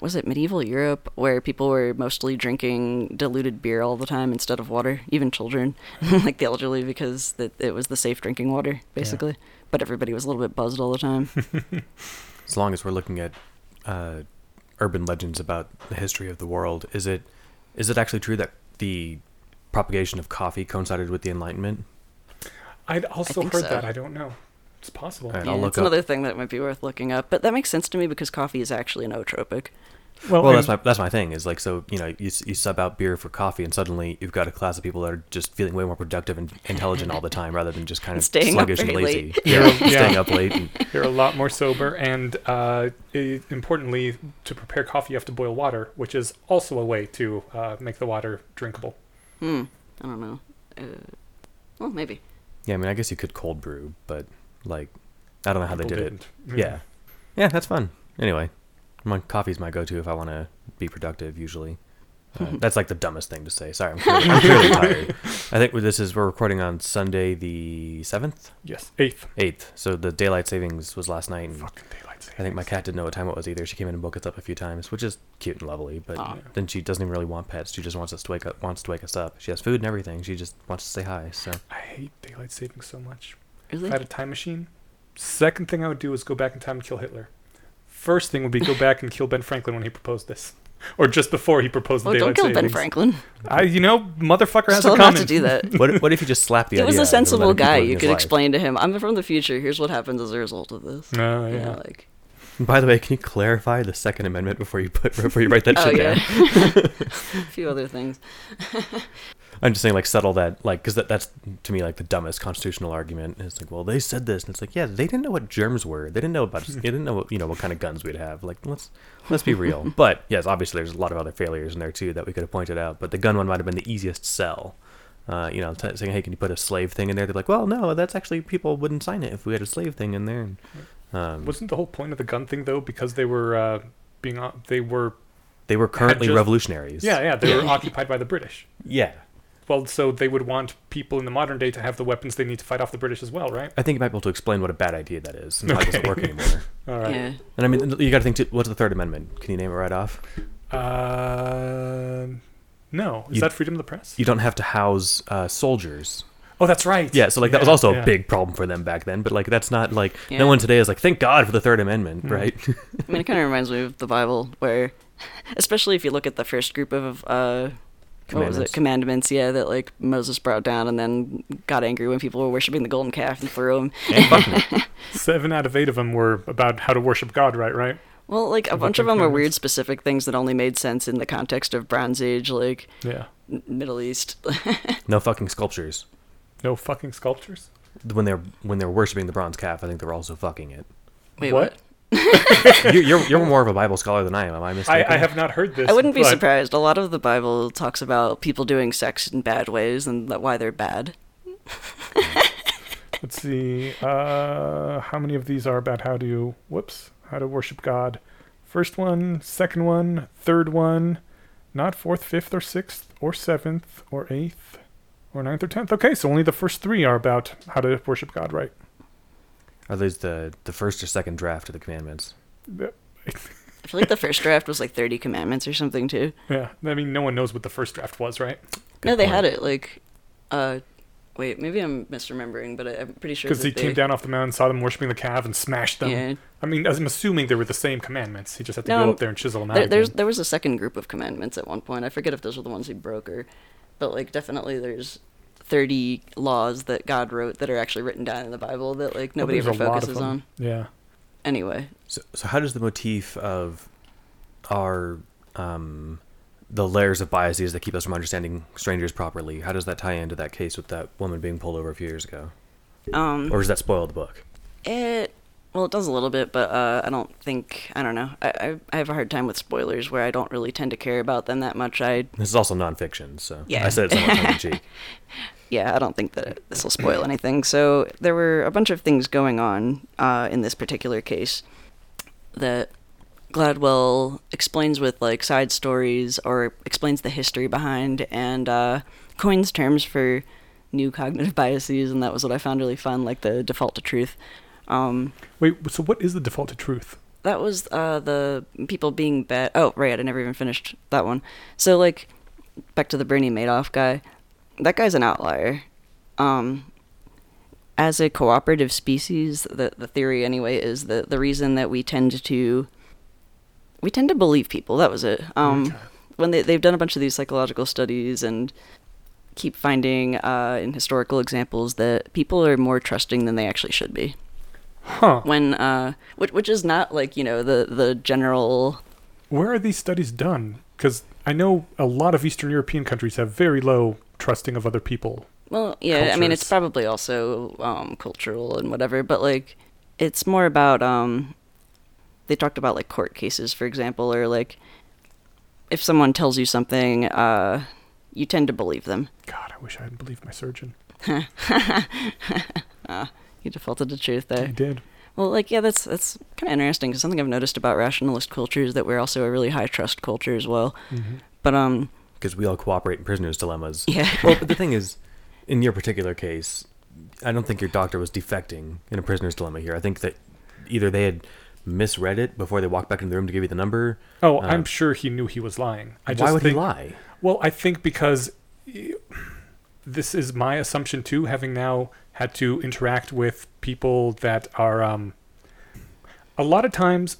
was it medieval Europe where people were mostly drinking diluted beer all the time instead of water, even children, [laughs] like the elderly, because that it was the safe drinking water basically. But everybody was a little bit buzzed all the time. [laughs] As long as we're looking at uh, urban legends about the history of the world, is it is it actually true that the propagation of coffee coincided with the Enlightenment? I'd also heard so. that. I don't know. It's possible. Alright, yeah, I'll look it's up- another thing that might be worth looking up. But that makes sense to me because coffee is actually an nootropic. Well, Well, that's my that's my thing. Is like so you know you you sub out beer for coffee, and suddenly you've got a class of people that are just feeling way more productive and intelligent all the time, rather than just kind of Staying sluggish and lazy. late. Yeah, Yeah. staying up late. And, You're a lot more sober, and uh, i importantly, to prepare coffee, you have to boil water, which is also a way to uh, make the water drinkable. Hmm. I don't know. Uh, well, maybe. yeah, I mean, I guess you could cold brew, but like, I don't know how they did didn't. it. Yeah, yeah, that's fun. Anyway, my coffee's my go-to if I want to be productive. Usually, [laughs] uh, that's like the dumbest thing to say. Sorry, I'm clearly, I'm clearly [laughs] tired. I think this is we're recording on Sunday the seventh, Yes. Eighth. eighth. So the daylight savings was last night. And Fucking daylight savings. I think my cat didn't know what time it was either. She came in and woke us up a few times, which is cute and lovely. But Aw. then she doesn't even really want pets. She just wants us to wake up. Wants to wake us up. She has food and everything. She just wants to say hi. So I hate daylight savings so much. Really? If I had a time machine, second thing I would do is go back in time and kill Hitler. First thing would be go back and kill Ben Franklin when he proposed this, or just before he proposed Well, the don't daylight kill Ben. Franklin. I, you know, motherfucker has Still it not coming. to do that. what? [laughs] What if you just slap the he idea? was a of him and sensible let him keep guy. You could life? explain to him, "I'm from the future. Here's what happens as a result of this." Oh You yeah. know, like By the way, can you clarify the Second Amendment before you put before you write that oh shit yeah, down? [laughs] a few other things. [laughs] I'm just saying, like, settle that, like, because that, that's to me like the dumbest constitutional argument. It's like, well, they said this, and it's like, yeah, they didn't know what germs were. They didn't know about. [laughs] they didn't know, what, you know, what kind of guns we'd have. Like, let's let's be real. [laughs] But yes, obviously, there's a lot of other failures in there too that we could have pointed out. But the gun one might have been the easiest sell. uh, you know, t- saying, "Hey, can you put a slave thing in there?" They're like, "Well, no, that's actually people wouldn't sign it if we had a slave thing in there." And, um, Wasn't the whole point of the gun thing though because they were uh, being o- they were they were currently just- revolutionaries. yeah yeah they were occupied by the British. yeah. Well, so they would want people in the modern day to have the weapons they need to fight off the British as well, right? I think you might be able to explain what a bad idea that is and why it doesn't work anymore. All right. Yeah. And I mean, you got to think. Too, what's the Third Amendment? Can you name it right off? Uh, no, is You- that freedom of the press? You don't have to house uh, soldiers. oh, that's right. Yeah, so like that was also yeah. a big problem for them back then. But like that's not like Yeah. no one today is like, thank God for the Third Amendment, Mm. right? I mean, it kind of reminds me of the Bible, where, [laughs] especially if you look at the first group of uh, what was it? Commandments, yeah, that like Moses brought down, and then got angry when people were worshiping the golden calf and threw them. And fucking. [laughs] Seven out of eight of them were about how to worship God, right? Right. Well, like a Of bunch of them are weird, specific things that only made sense in the context of Bronze Age, like Yeah. Middle East. [laughs] no fucking sculptures. No fucking sculptures. When they're when they're worshiping the bronze calf, I think they're also fucking it. Wait, What? what? [laughs] you, you're you're more of a Bible scholar than I am. Am I I, mistaken? I have not heard this. I wouldn't be but- surprised. A lot of the Bible talks about people doing sex in bad ways and that why they're bad. [laughs] Let's see. Uh, how many of these are about how to whoops how to worship God? First one, second one, third one, not fourth, fifth, or sixth, or seventh, or eighth, or ninth, or tenth. Okay, so only the first three are about how to worship God, right? Are those the the first or second draft of the commandments? I feel like the first draft was like 30 commandments or something too. Yeah, I mean, no one knows what the first draft was, right? no, they point. had it like, uh, wait, maybe I'm misremembering, but I, I'm pretty sure Because he they, came down off the mountain, saw them worshiping the calf, and smashed them. Yeah, I mean, I'm assuming they were the same commandments. He just had to No, go up there and chisel them out. there, there's there was a second group of commandments at one point. I forget if those were the ones he broke or, but like definitely there's 30 laws that God wrote that are actually written down in the Bible that like nobody ever a lot of focuses on. Yeah. Anyway, So, so how does the motif of our um, the layers of biases that keep us from understanding strangers properly? How does that tie into that case with that woman being pulled over a few years ago? um, Or does that spoil the book? It well, it does a little bit, but uh, I don't think I don't know. I, I I have a hard time with spoilers where I don't really tend to care about them that much. I This is also nonfiction, so Yeah. I said it somewhat tongue in cheek. [laughs] yeah, I don't think that this will spoil anything. So there were a bunch of things going on uh, in this particular case that Gladwell explains with like side stories or explains the history behind and uh, coins terms for new cognitive [laughs] biases, and that was what I found really fun, like the default to truth. Um, Wait, so what is the default to truth? that was uh, the people being bad. Oh, right, I never even finished that one. So, like, back to the Bernie Madoff guy. That guy's an outlier. Um, as a cooperative species, the the theory anyway is that the reason that we tend to we tend to believe people. That was it. Um, Okay. when they they've done a bunch of these psychological studies and keep finding uh, in historical examples that people are more trusting than they actually should be Huh. when uh which which is not like you know the the general Where are these studies done? Because I know a lot of Eastern European countries have very low trusting of other people. well yeah i mean it's probably also um cultural and whatever but like it's more about um they talked about like court cases for example or like if someone tells you something uh you tend to believe them God, I wish I hadn't believed my surgeon. [laughs] you defaulted to truth there He did. Well like yeah that's that's kind of interesting because something i've noticed about rationalist culture is that we're also a really high trust culture as well Mm-hmm. but um Because we all cooperate in prisoners' dilemmas. yeah [laughs] Well, but the thing is, in your particular case, I don't think your doctor was defecting in a prisoner's dilemma here. I think that either they had misread it before they walked back into the room to give you the number. Oh, Uh, I'm sure he knew he was lying. I just Why would think, he lie? Well, I think because this is my assumption too, having now had to interact with people that are. Um, a lot of times,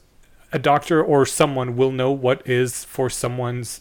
a doctor or someone will know what is for someone's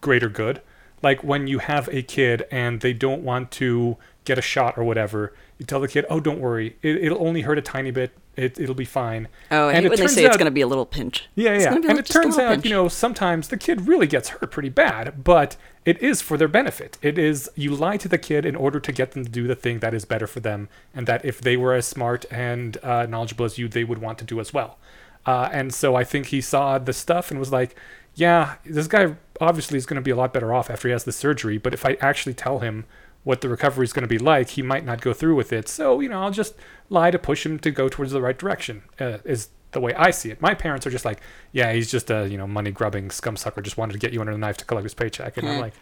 greater good. Like when you have a kid and they don't want to get a shot or whatever, you tell the kid, "Oh, don't worry, it, it'll only hurt a tiny bit. It, it'll be fine." oh And it when they turns say it's going to be a little pinch Yeah, yeah. And it turns out, pinch. you know, sometimes the kid really gets hurt pretty bad, but it is for their benefit. It is you lie to the kid in order to get them to do the thing that is better for them, and that if they were as smart and uh, knowledgeable as you, they would want to do as well. Uh, and so I think he saw the stuff and was like, yeah, this guy obviously is going to be a lot better off after he has the surgery. But if I actually tell him what the recovery is going to be like, he might not go through with it. So you know, I'll just lie to push him to go towards the right direction. Uh, is the way I see it. My parents are just like, yeah, he's just a you know money grubbing scum sucker, just wanted to get you under the knife to collect his paycheck, and I'm Hmm. like,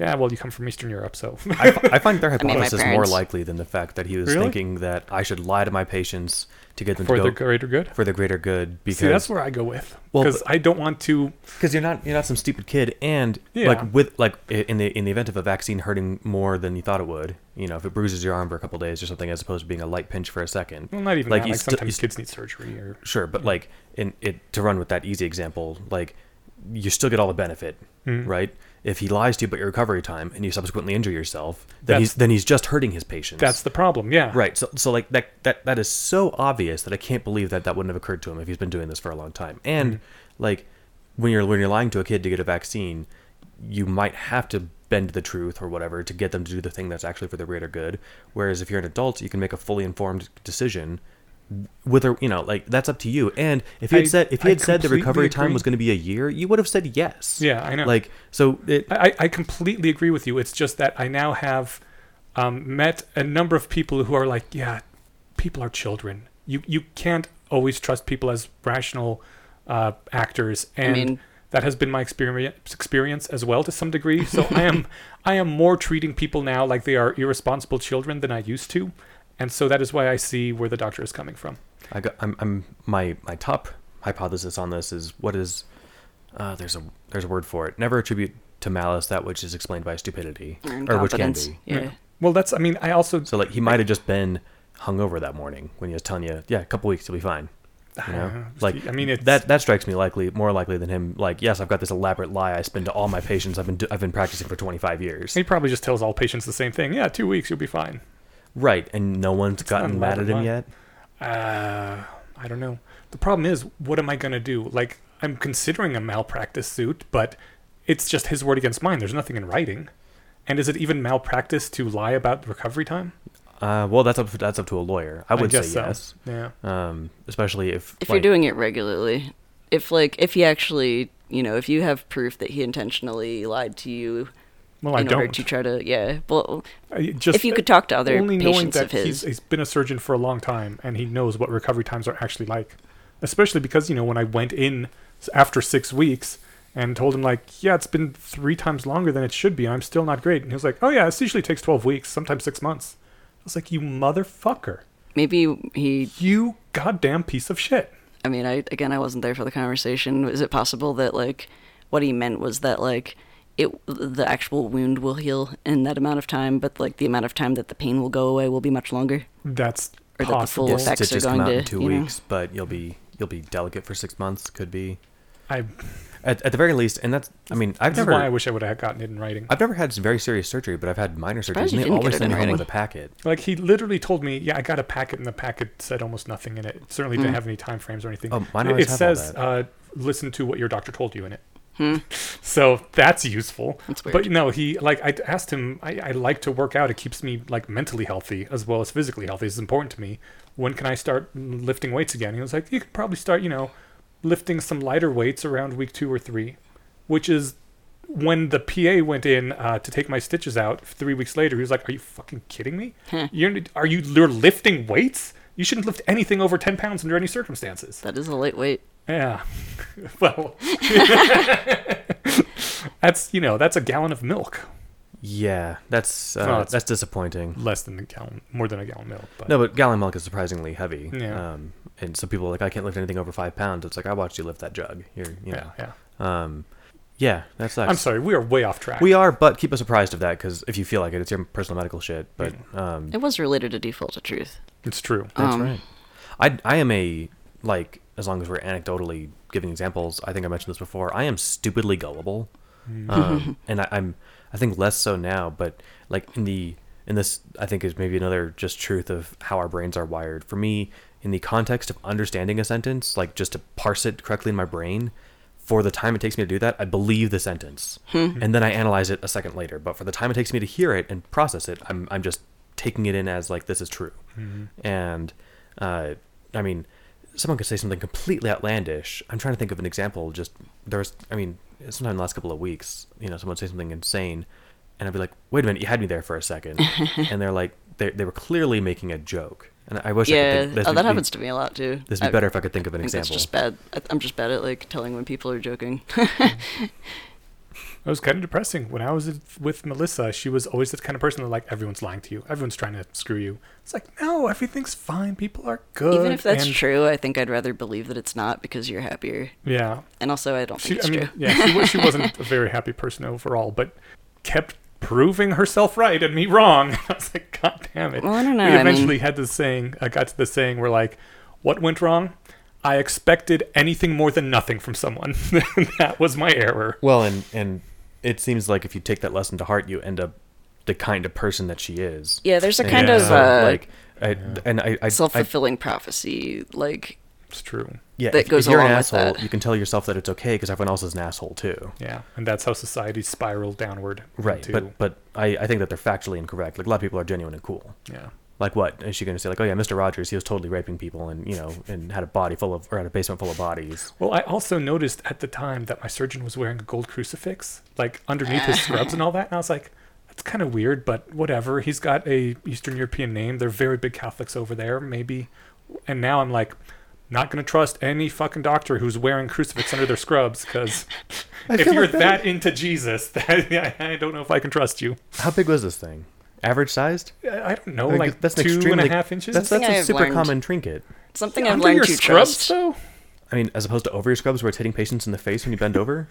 yeah, well, you come from Eastern Europe, so [laughs] I find their mean, my hypothesis more likely than the fact that he was Really? thinking that I should lie to my patients to get them for to the greater good. for the greater good because See, that's where I go with Well, because I don't want to. because you're not you're not some stupid kid and Yeah. like with like in the in the event of a vaccine hurting more than you thought it would you know if it bruises your arm for a couple days or something as opposed to being a light pinch for a second Well, not even Like, that. you Like still- you sometimes st- kids need surgery or sure but like in it to run with that easy example like you still get all the benefit Mm. right if he lies to you about your recovery time and you subsequently injure yourself then he's then he's just hurting his patients That's the problem. Yeah. Right. So, so like that, that, that is so obvious that I can't believe that that wouldn't have occurred to him if he's been doing this for a long time. And Mm-hmm. like when you're when you're lying to a kid to get a vaccine, you might have to bend the truth or whatever to get them to do the thing that's actually for the greater good. Whereas if you're an adult, you can make a fully informed decision. Whether you know, like that's up to you. And if you had I- said if you I had said the completely recovery time was going to be a year, you would have said yes. Yeah, I know. Like so, it, I, I completely agree with you. It's just that I now have um, met a number of people who are like, yeah, people are children. You you can't always trust people as rational uh, actors, and mean- that has been my experience experience as well to some degree. So I am [laughs] I am more treating people now like they are irresponsible children than I used to, and so that is why I see where the doctor is coming from. I got, I'm, I'm my my top hypothesis on this is what is uh, there's a there's a word for it. Never attribute to malice that which is explained by stupidity, Or or which can incompetence. be. Yeah. Well, that's I mean I also So like he might have just been hungover that morning when he was telling you, yeah, a couple weeks you'll be fine. You know, Uh, like I mean it's that that strikes me likely more likely than him. Like, yes, I've got this elaborate lie I spin to all my patients. I've been do- I've been practicing for 25 years. he probably just tells all patients the same thing. Yeah, two weeks you'll be fine. Right, and no one's gotten mad at him lie. yet. Uh, I don't know. The problem is, what am I going to do? Like, I'm considering a malpractice suit, but it's just his word against mine. There's nothing in writing. And is it even malpractice to lie about recovery time? Uh, well, that's up that's up to a lawyer. I would guess say so. yes, Yeah. um, especially if If like, you're doing it regularly, if like if he actually, you know, if you have proof that he intentionally lied to you Well, I order don't. to try to, yeah. Well, just if you could talk to other only knowing patients that of his, he's, he's been a surgeon for a long time and he knows what recovery times are actually like. Especially because, you know, when I went in after six weeks and told him, like, yeah, it's been three times longer than it should be, I'm still not great. And he was like, oh, yeah, this usually takes 12 weeks, sometimes six months. I was like, you motherfucker. maybe he. You goddamn piece of shit. I mean, I again, I wasn't there for the conversation. Is it possible that like what he meant was that like it the actual wound will heal in that amount of time, but like the amount of time that the pain will go away will be much longer? That's Or that the full Yes, effects are stitches come going out to, in two you know? weeks, but you'll be you'll be delicate for six months. Could be I, at, at the very least, and that's I mean I've this never is why I wish I would have gotten it in writing. I've never had some very serious surgery, but I've had minor surgeries, and they didn't always get it send me home with a packet. Like he literally told me, "Yeah, I got a packet, and the packet said almost nothing in it. It certainly didn't Mm. have any time frames or anything. Oh, mine it always it have says, all that. uh, "Listen to what your doctor told you" in it. Hmm. So that's useful. That's. But you know, he like I asked him. I, I like to work out. It keeps me like mentally healthy as well as physically healthy. It's important to me. When can I start lifting weights again? He was like, you could probably start. You know, lifting some lighter weights around week two or three, which is when the PA went in uh, to take my stitches out three weeks later. He was like, "Are you fucking kidding me? You're are you you're lifting weights? You shouldn't lift anything over ten pounds under any circumstances." That is a lightweight. Yeah. [laughs] well, [laughs] that's you know that's a gallon of milk, Yeah, that's uh, Well, that's disappointing. less than a gallon, more than a gallon of milk. But No, but gallon milk is surprisingly heavy. Yeah. Um, and some people are like I can't lift anything over five pounds. It's like I watched you lift that jug. You're, you yeah, know. yeah. Um, yeah, that sucks. I'm sorry, we are way off track. We are, but keep us apprised of that because if you feel like it, it's your personal medical shit. But um, It was related to default to truth. It's true. That's Um, right. I I am a like as long as we're anecdotally giving examples. I think I mentioned this before. I am stupidly gullible, um, [laughs] and I, I'm I think less so now. But like in the in this, I think is maybe another just truth of how our brains are wired. For me, in the context of understanding a sentence, like just to parse it correctly in my brain. For the time it takes me to do that, I believe the sentence, and then I analyze it a second later. But for the time it takes me to hear it and process it, I'm I'm just taking it in as like this is true and uh, I mean, someone could say something completely outlandish. I'm trying to think of an example. Just there's, I mean, sometime in the last couple of weeks, you know, someone would say something insane, and I'd be like, "Wait a minute, you had me there for a second. [laughs] and they're like, they they were clearly making a joke, and I wish I yeah, could think, oh, that be- happens to me a lot too. This would be I- better if I could think of an I think that's example. just bad. I, I'm just bad at like telling when people are joking. [laughs] It was kind of depressing. When I was with Melissa, she was always this kind of person that like everyone's lying to you. Everyone's trying to screw you. It's like, no, everything's fine. People are good. Even if that's and- true, I think I'd rather believe that it's not because you're happier. Yeah. And also, I don't She, think I mean, true. yeah, she, she wasn't [laughs] a very happy person overall, but kept proving herself right and me wrong. [laughs] I was like, God damn it. Well, I don't know. We I mean- eventually had this saying, I got to the saying where like, what went wrong? I expected anything more than nothing from someone. [laughs] that was my error. Well, and and it seems like if you take that lesson to heart, you end up the kind of person that she is. Yeah, there's a kind Yeah. of so, uh, like, I, and I, I, I self-fulfilling prophecy. Like, It's true. yeah, that if, goes if you're an along with asshole, that. you can tell yourself that it's okay because everyone else is an asshole too. Yeah, and that's how society spiraled downward. Right, into- but but I, I think that they're factually incorrect. Like a lot of people are genuine and cool. yeah, Like what is she going to say? Like, oh yeah, Mr. Rogers, he was totally raping people and you know and had a body full of or had a basement full of bodies. Well, I also noticed at the time that my surgeon was wearing a gold crucifix, like underneath his scrubs and all that, and I was like, that's kind of weird, but whatever. He's got a Eastern European name. They're very big Catholics over there, maybe. And now I'm like, not gonna trust any fucking doctor who's wearing crucifix under their scrubs, because if you're like that into Jesus, [laughs] that, yeah, I don't know if I can trust you. How big was this thing? Average sized? I I don't know, Like, like that's an two and a half inches. That's Something that's a I've super learned. common trinket. something I've under learned your to scrubs, trust. though. I mean, as opposed to over your scrubs where it's hitting patients in the face when you bend over.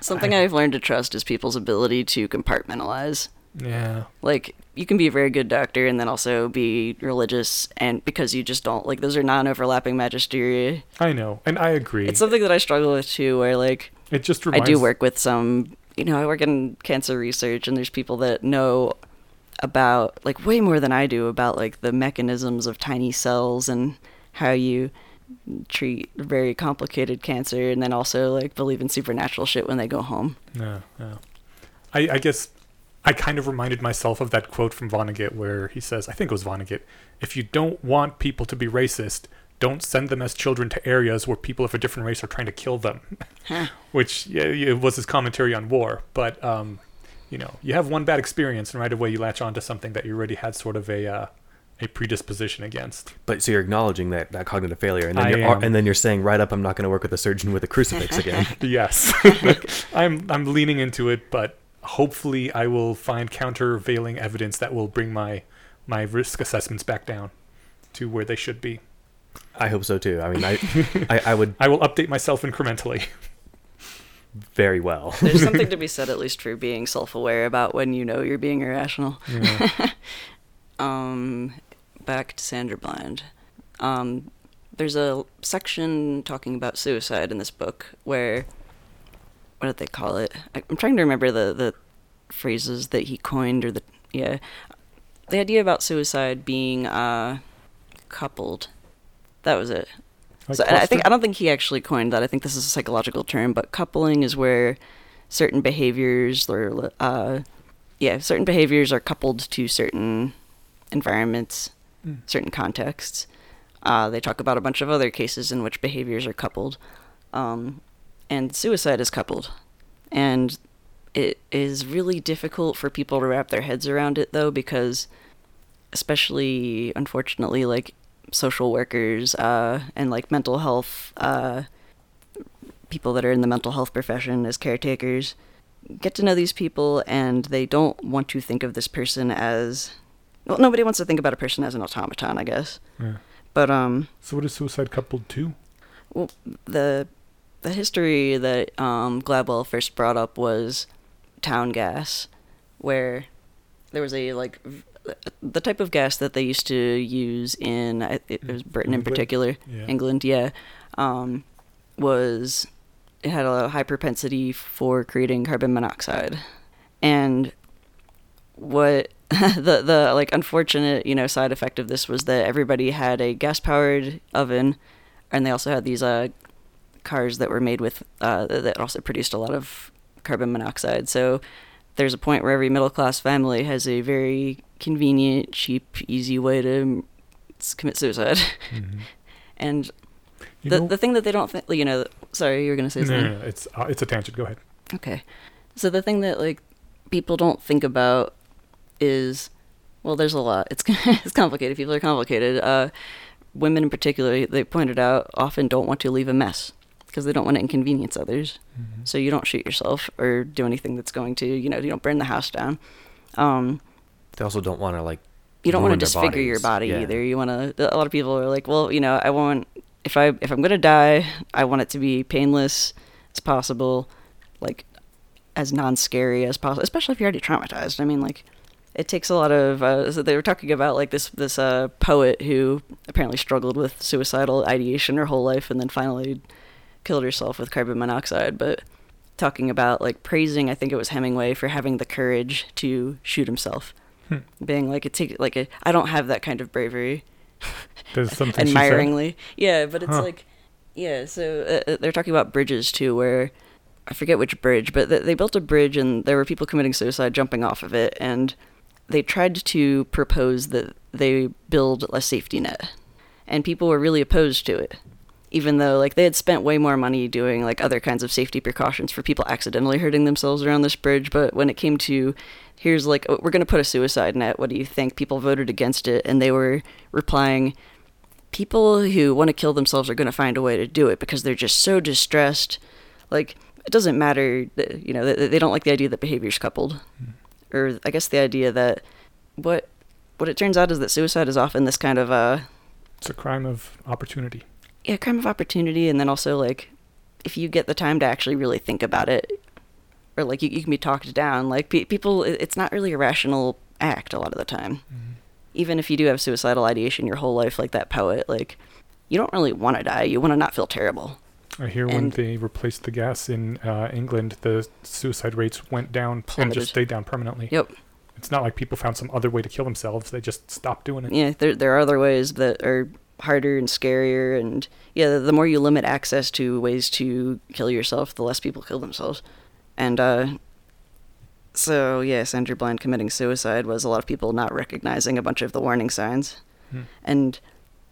Something I've learned to trust is people's ability to compartmentalize. Yeah. Like, you can be a very good doctor and then also be religious, and because you just don't like those are non-overlapping magisteria. I know, and I agree. It's something that I struggle with too, where like it just reminds... I do work with some, you know, I work in cancer research, and there's people that know about like way more than I do about like the mechanisms of tiny cells and how you treat very complicated cancer, and then also like believe in supernatural shit when they go home. yeah yeah I, I guess I kind of reminded myself of that quote from Vonnegut where he says, I think it was Vonnegut, if you don't want people to be racist, don't send them as children to areas where people of a different race are trying to kill them. Huh. [laughs] Which yeah, it was his commentary on war. But, um, you know, you have one bad experience and right away you latch on to something that you already had sort of a, uh, a predisposition against. But so you're acknowledging that, that cognitive failure, and then I you're am. and then you're saying right up, I'm not going to work with a surgeon with a crucifix [laughs] again. Yes, [laughs] I'm I'm leaning into it, but hopefully I will find countervailing evidence that will bring my my risk assessments back down to where they should be. I hope so too. I mean, I, [laughs] I, I would I will update myself incrementally. [laughs] very well. There's [laughs] something to be said, at least, for being self-aware about when you know you're being irrational. um, back to Sandra Bland. Um, there's a section talking about suicide in this book where, what did they call it? I'm trying to remember the the phrases that he coined or the yeah, the idea about suicide being uh, coupled. That was it. Like So, I think? I don't think he actually coined that. I think this is a psychological term, but coupling is where certain behaviors or uh, yeah, certain behaviors are coupled to certain environments, Mm. certain contexts. Uh, they talk about a bunch of other cases in which behaviors are coupled, um, and suicide is coupled, and it is really difficult for people to wrap their heads around it though because especially unfortunately like social workers uh, and like mental health uh, people that are in the mental health profession as caretakers get to know these people and they don't want to think of this person as well nobody wants to think about a person as an automaton i guess Yeah. but um So what is suicide coupled to? well, the the history that um, Gladwell first brought up was town gas, where there was a like v- the type of gas that they used to use in it was Britain in particular, Yeah. England, yeah, um, was it had a high propensity for creating carbon monoxide, and what [laughs] the the like unfortunate you know side effect of this was that everybody had a gas powered oven, and they also had these uh cars that were made with uh that also produced a lot of carbon monoxide. So there's a point where every middle class family has a very convenient, cheap, easy way to commit suicide. Mhm. [laughs] And You the know- the thing that they don't think, you know, sorry, you were gonna say no, no, no, it's uh, it's a tangent. Go ahead. Okay. So the thing that like people don't think about is well, there's a lot. It's [laughs] it's complicated. People are complicated. Uh, women in particular, they pointed out, often don't want to leave a mess because they don't want to inconvenience others. Mm-hmm. So you don't shoot yourself or do anything that's going to, you know, you don't burn the house down. Um, They also don't want to like. you don't want to disfigure your body Yeah. either. You want to. A lot of people are like, well, you know, I want if I if I'm gonna die, I want it to be painless as possible, like as non-scary as possible. Especially if you're already traumatized. I mean, like it takes a lot of. Uh, so they were talking about like this this uh, poet who apparently struggled with suicidal ideation her whole life, and then finally killed herself with carbon monoxide, but. Talking about like praising, I think it was Hemingway for having the courage to shoot himself, Hmm. being like it take like a, I don't have that kind of bravery, [laughs] There's something admiringly. Yeah, but it's Huh. like, yeah. So uh, uh, they're talking about bridges too, where I forget which bridge, but th- they built a bridge and there were people committing suicide jumping off of it, and they tried to propose that they build a safety net, and people were really opposed to it. Even though, like, they had spent way more money doing like other kinds of safety precautions for people accidentally hurting themselves around this bridge, but when it came to, here's like, oh, we're gonna put a suicide net. What do you think? People voted against it, and they were replying, people who want to kill themselves are going to find a way to do it because they're just so distressed. Like it doesn't matter, that, you know, they, they don't like the idea that behavior's coupled, or I guess the idea that what what it turns out is that suicide is often this kind of uh It's a crime of opportunity. Yeah crime of opportunity, and then also like if you get the time to actually really think about it, or like you, you can be talked down. Like pe- people, it's not really a rational act a lot of the time. Even if you do have suicidal ideation your whole life, like that poet, like you don't really want to die. You want to not feel terrible. I hear when they replaced the gas in uh, England, the suicide rates went down and just stayed down permanently. Yep. It's not like people found some other way to kill themselves; they just stopped doing it. Yeah, there there are other ways that are harder and scarier, and yeah, the, the more you limit access to ways to kill yourself, the less people kill themselves. And uh, so yes andrew Bland committing suicide was a lot of people not recognizing a bunch of the warning signs, Hmm. and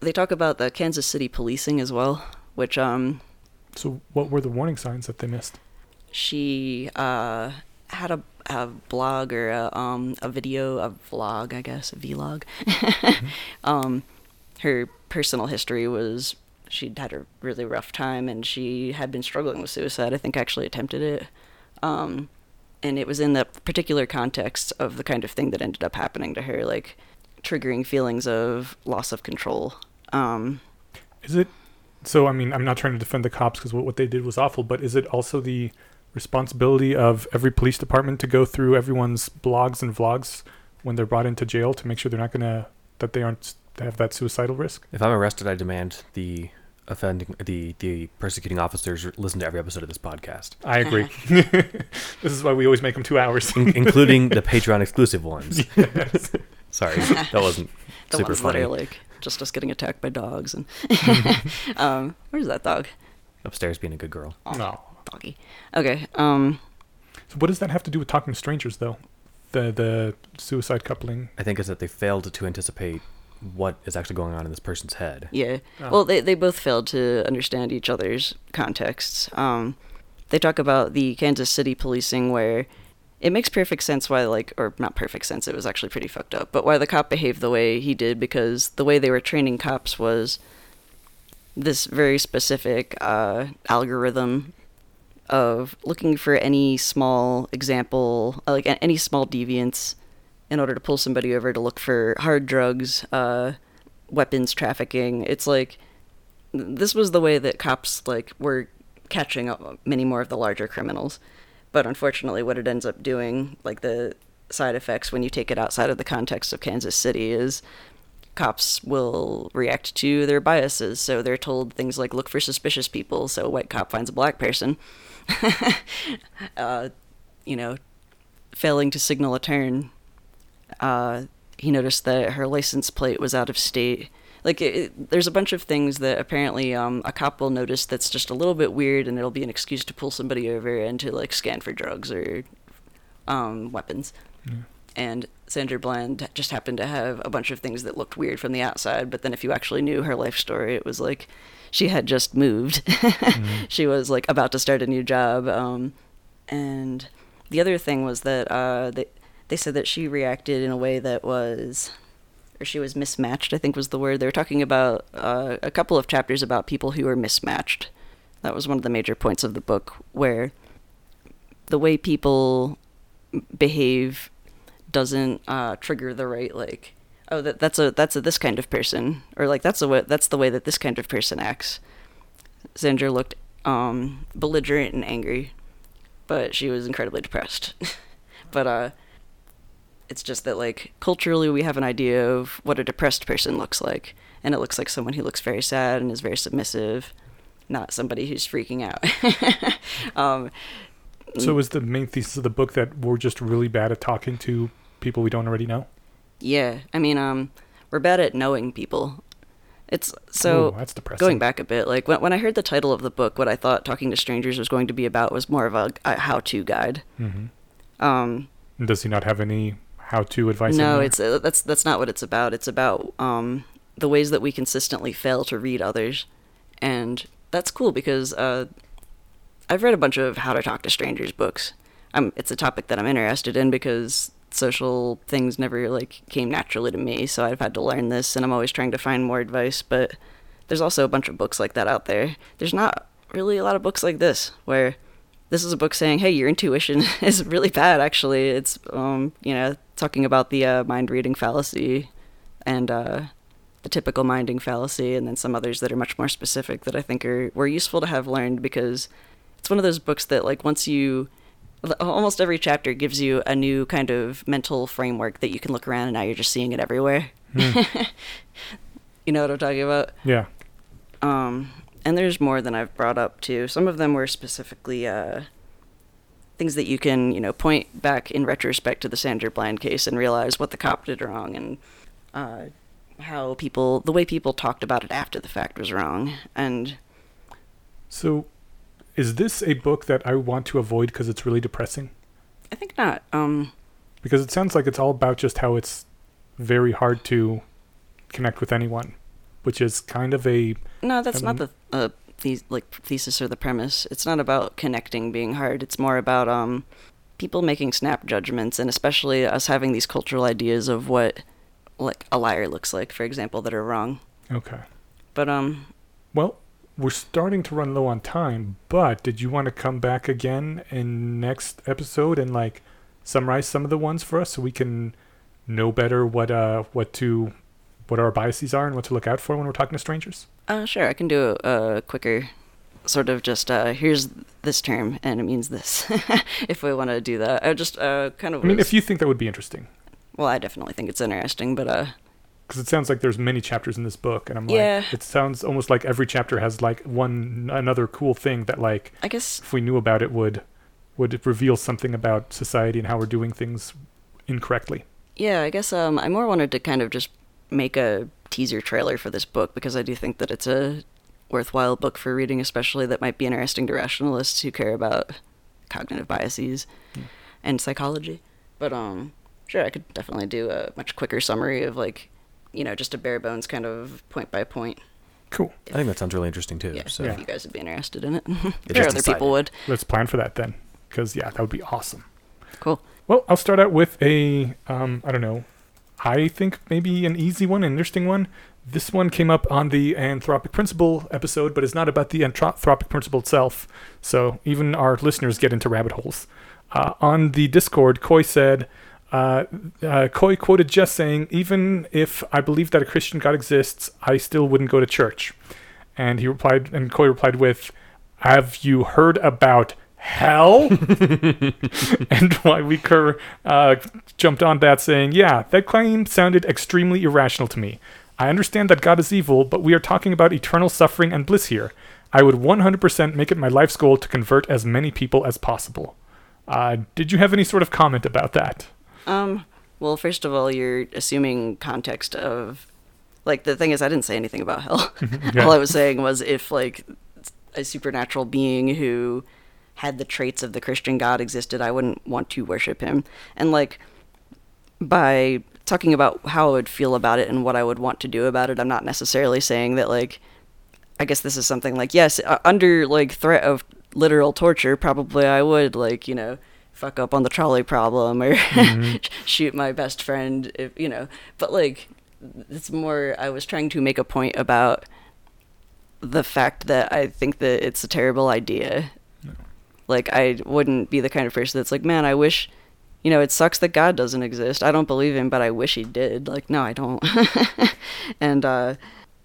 they talk about the Kansas City policing as well, which um So, what were the warning signs that they missed? she uh had a a blog or a um a video a vlog I guess a vlog [laughs] um her personal history was she'd had a really rough time and she had been struggling with suicide I think actually attempted it um and it was in the particular context of the kind of thing that ended up happening to her like triggering feelings of loss of control um Is it so? I mean, I'm not trying to defend the cops because what, what they did was awful, but is it also the responsibility of every police department to go through everyone's blogs and vlogs when they're brought into jail to make sure they're not gonna that they aren't have that suicidal risk? If I'm arrested, I demand the offending the the persecuting officers listen to every episode of this podcast, I agree. [laughs] [laughs] this is why we always make them two hours. in- including the [laughs] Patreon exclusive ones. Sorry, that wasn't the super ones funny. that are like just us getting attacked by dogs and um where's that dog Upstairs being a good girl. no. doggy okay um So what does that have to do with talking to strangers, though? The the suicide coupling. I think is that they failed to anticipate what is actually going on in this person's head. yeah Oh. well they, they both failed to understand each other's contexts um they talk about the kansas city policing where it makes perfect sense why like or not perfect sense it was actually pretty fucked up but why the cop behaved the way he did because the way they were training cops was this very specific uh, algorithm of looking for any small example, like any small deviance, in order to pull somebody over to look for hard drugs, uh, weapons trafficking. It's like this was the way that cops like were catching up many more of the larger criminals. But unfortunately, what it ends up doing, like the side effects when you take it outside of the context of Kansas City, is cops will react to their biases. So they're told things like look for suspicious people. So a white cop finds a black person. [laughs] uh, you know, failing to signal a turn. Uh, he noticed that her license plate was out of state. Like, it, it- there's a bunch of things that apparently um, a cop will notice that's just a little bit weird, and it'll be an excuse to pull somebody over and to like scan for drugs or um, weapons. Yeah. And Sandra Bland just happened to have a bunch of things that looked weird from the outside, but then if you actually knew her life story, it was like she had just moved. [laughs] she was like about to start a new job. Um, and the other thing was that uh, they they said that she reacted in a way that was, or she was mismatched. I think was the word they were talking about. Uh, a couple of chapters about people who are mismatched. That was one of the major points of the book, where the way people behave doesn't uh, trigger the right like oh that that's a that's a this kind of person or like that's a way, that's the way that this kind of person acts. Sandra looked um, belligerent and angry, but she was incredibly depressed. [laughs] but uh, it's just that like culturally we have an idea of what a depressed person looks like, and it looks like someone who looks very sad and is very submissive, not somebody who's freaking out. [laughs] um, So is the main thesis of the book that we're just really bad at talking to people we don't already know? Yeah, I mean, um, we're bad at knowing people. It's so Ooh, that's depressing. going back a bit. Like when when I heard the title of the book, what I thought talking to strangers was going to be about was more of a, a how-to guide. hmm Um, does he not have any how-to advice? no, it's uh, that's that's not what it's about. It's about um the ways that we consistently fail to read others, and that's cool because uh, I've read a bunch of how to talk to strangers books. Um, it's a topic that I'm interested in because social things never like came naturally to me, so I've had to learn this, and I'm always trying to find more advice. But there's also a bunch of books like that out there. There's not really a lot of books like this where this is a book saying, "Hey, your intuition [laughs] is really bad." Actually, it's um, you know, talking about the uh, mind reading fallacy and uh, the typical minding fallacy, and then some others that are much more specific that I think are were useful to have learned because it's one of those books that like once you almost every chapter gives you a new kind of mental framework that you can look around and now you're just seeing it everywhere. [laughs] you know what I'm talking about? yeah. Um, and there's more than I've brought up too. Some of them were specifically uh, things that you can, you know, point back in retrospect to the Sandra Bland case and realize what the cop did wrong and uh, how people, the way people talked about it after the fact was wrong. And So, is this a book that I want to avoid because it's really depressing? I think not. Um, Because it sounds like it's all about just how it's very hard to connect with anyone, which is kind of a no, that's not the uh, the like thesis or the premise. It's not about connecting being hard. It's more about um, people making snap judgments, and especially us having these cultural ideas of what like a liar looks like, for example, that are wrong. okay. But um, Well, we're starting to run low on time, but did you want to come back again in next episode and like summarize some of the ones for us so we can know better what uh what to what our biases are and what to look out for when we're talking to strangers? uh, sure, I can do a, a quicker sort of just uh, here's this term and it means this. [laughs] if we want to do that, I just uh, kind of. I mean, was- if you think that would be interesting, well, I definitely think it's interesting, but uh, because it sounds like there's many chapters in this book, and I'm Yeah. like, it sounds almost like every chapter has like one another cool thing that like I guess if we knew about it would would reveal something about society and how we're doing things incorrectly. Yeah, I guess um, I more wanted to kind of just make a teaser trailer for this book because I do think that it's a worthwhile book for reading, especially that might be interesting to rationalists who care about cognitive biases and psychology. But um, sure, I could definitely do a much quicker summary of like, you know, just a bare bones kind of point by point. Cool. I think that sounds really interesting too. Yeah, So if you guys would be interested in it, [laughs] just sure, other decided. people would. Let's plan for that then, because yeah, that would be awesome. Cool. Well, I'll start out with a um, I don't know. I think maybe an easy one, an interesting one. This one came up on the anthropic principle episode, but it's not about the anthropic principle itself. So even our listeners get into rabbit holes. Uh, on the Discord, Koi said, uh, uh, Koi quoted Jess saying, "Even if I believe that a Christian God exists, I still wouldn't go to church." And he replied, and Koi replied with, "Have you heard about hell?" [laughs] and why we cur uh, jumped on that saying, "Yeah, that claim sounded extremely irrational to me. I understand that God is evil, but we are talking about eternal suffering and bliss here. I would 100% make it my life's goal to convert as many people as possible." Uh, did you have any sort of comment about that? Um, well, first of all, you're assuming context of, like, the thing is, I didn't say anything about hell. [laughs] Yeah. All I was saying was if, like, a supernatural being who had the traits of the Christian God existed, I wouldn't want to worship him. And, like, by talking about how I would feel about it and what I would want to do about it, I'm not necessarily saying that, like, I guess this is something like, yes, uh, under, like, threat of literal torture, probably I would like you know fuck up on the trolley problem or Mm-hmm. [laughs] shoot my best friend if you know. But like it's more I was trying to make a point about the fact that I think that it's a terrible idea. Like I wouldn't be the kind of person that's like, man, I wish you know, it sucks that God doesn't exist. I don't believe him, but I wish he did. Like, no, I don't. [laughs] and uh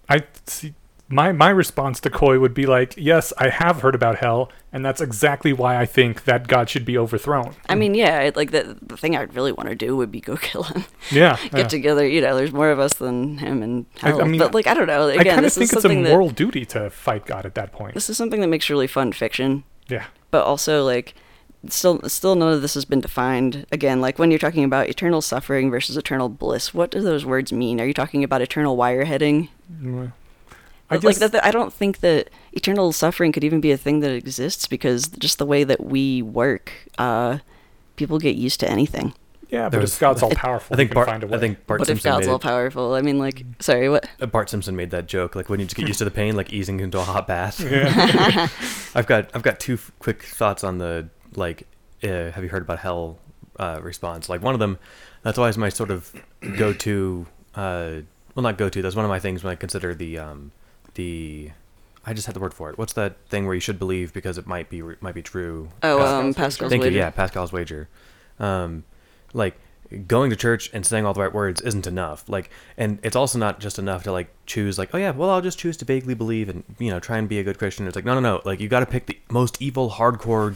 I see. My my response to Koi would be like, yes, I have heard about hell, and that's exactly why I think that God should be overthrown. I mean, yeah, it- like the the thing I'd really want to do would be go [laughs] kill him. Yeah, Get yeah. together, you know. There's more of us than him, and I- I mean, but like I don't know. Again, I kind of think it's a moral that duty to fight God at that point. this is something that makes really fun fiction. Yeah. But also like still still none of this has been defined. Again like when you're talking about eternal suffering versus eternal bliss what do those words mean? Are you talking about eternal wireheading. I like that, that- i don't think that eternal suffering could even be a thing that exists because just the way that we work uh people get used to anything yeah, but There's- if God's all powerful, I think Bart. find a way. I think Bart what if god's made all it- powerful i mean like sorry what uh, Bart Simpson made that joke, like when you just get used to the pain, like easing into a hot bath. Yeah. [laughs] I've got I've got two f- quick thoughts on the like. Uh, have you heard about hell? Uh, response. Like one of them. That's always my sort of go-to. Uh, well, not go-to. That's one of my things when I consider the um, the. I just had the word for it. What's that thing where you should believe because it might be might be true? oh Pascal's um pascal's Thank wager. you. Yeah, Pascal's wager. Um, like going to church and saying all the right words isn't enough. Like, and it's also not just enough to like choose like, oh yeah, well I'll just choose to vaguely believe and you know try and be a good Christian. It's like no, no, no. Like you got to pick the most evil, hardcore,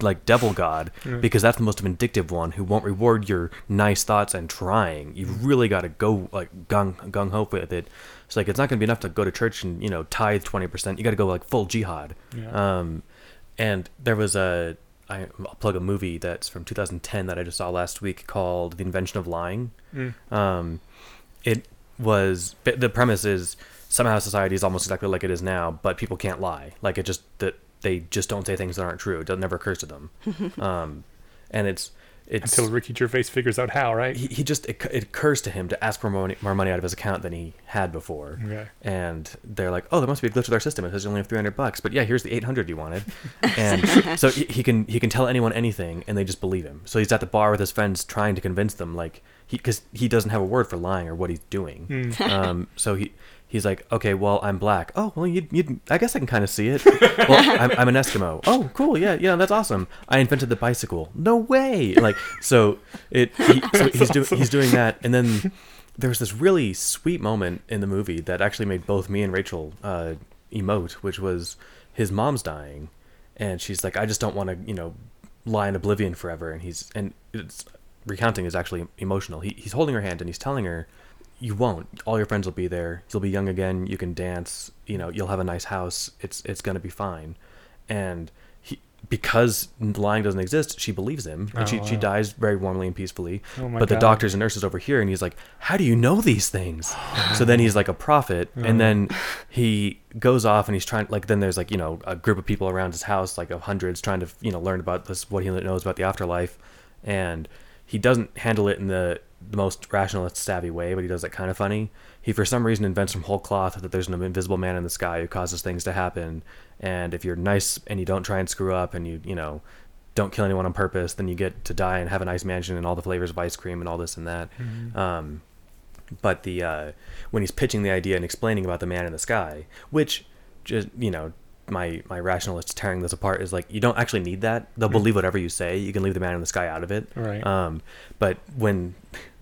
like devil god [laughs] because that's the most vindictive one who won't reward your nice thoughts and trying. You've really got to go like gung gung ho with it. It's like it's not going to be enough to go to church and you know tithe twenty percent. You got to go like full jihad. Yeah. Um, and there was a I, I'll plug a movie that's from 2010 that I just saw last week called The Invention of Lying. Mm. Um, it was the- the premise is somehow society is almost exactly like it is now, but people can't lie. Like it just that they just don't say things that aren't true. It never occurs to them. [laughs] um, and it's it's Until Ricky Gervais figures out how, right? he, he just it, it occurs to him to ask for more money, more money out of his account than he had before. Okay. And they're like, "Oh, there must be a glitch with our system. It says you only have 300 bucks, but yeah, here's the 800 you wanted." [laughs] And so he, he can he can tell anyone anything, and they just believe him. So he's at the bar with his friends, trying to convince them, like he because he doesn't have a word for lying or what he's doing. Um, so he. He's like, okay, well, I'm black. Oh, well, you, you, I guess I can kind of see it. [laughs] well, I'm, I'm an Eskimo. Oh, cool, yeah, yeah, that's awesome. I invented the bicycle. No way! Like, so it, he, [laughs] so he's doing, he's doing that, and then there was this really sweet moment in the movie that actually made both me and Rachel uh, emote, which was his mom's dying, and she's like, I just don't want to, you know, lie in oblivion forever. And he's and it's recounting is actually emotional. He, he's holding her hand and he's telling her, you won't. All your friends will be there. You'll be young again. You can dance. You know, you'll have a nice house. It's it's gonna be fine. And he because lying doesn't exist, she believes him, and Oh, she she dies very warmly and peacefully. Oh my but the doctors and nurses over here, and he's like, "How do you know these things?" [gasps] so then he's like a prophet, Oh. and then he goes off and he's trying like then there's like you know a group of people around his house like of hundreds trying to you know learn about this what he knows about the afterlife and he doesn't handle it in the, the most rationalist savvy way but he does it kind of funny he for some reason invents from whole cloth that there's an invisible man in the sky who causes things to happen and if you're nice and you don't try and screw up and you you know don't kill anyone on purpose then you get to die and have a nice mansion and all the flavors of ice cream and all this and that um, but the uh, when he's pitching the idea and explaining about the man in the sky, which just you know my my rationalist tearing this apart is like you don't actually need that. They'll believe whatever you say. You can leave the man in the sky out of it. Right. Um, but when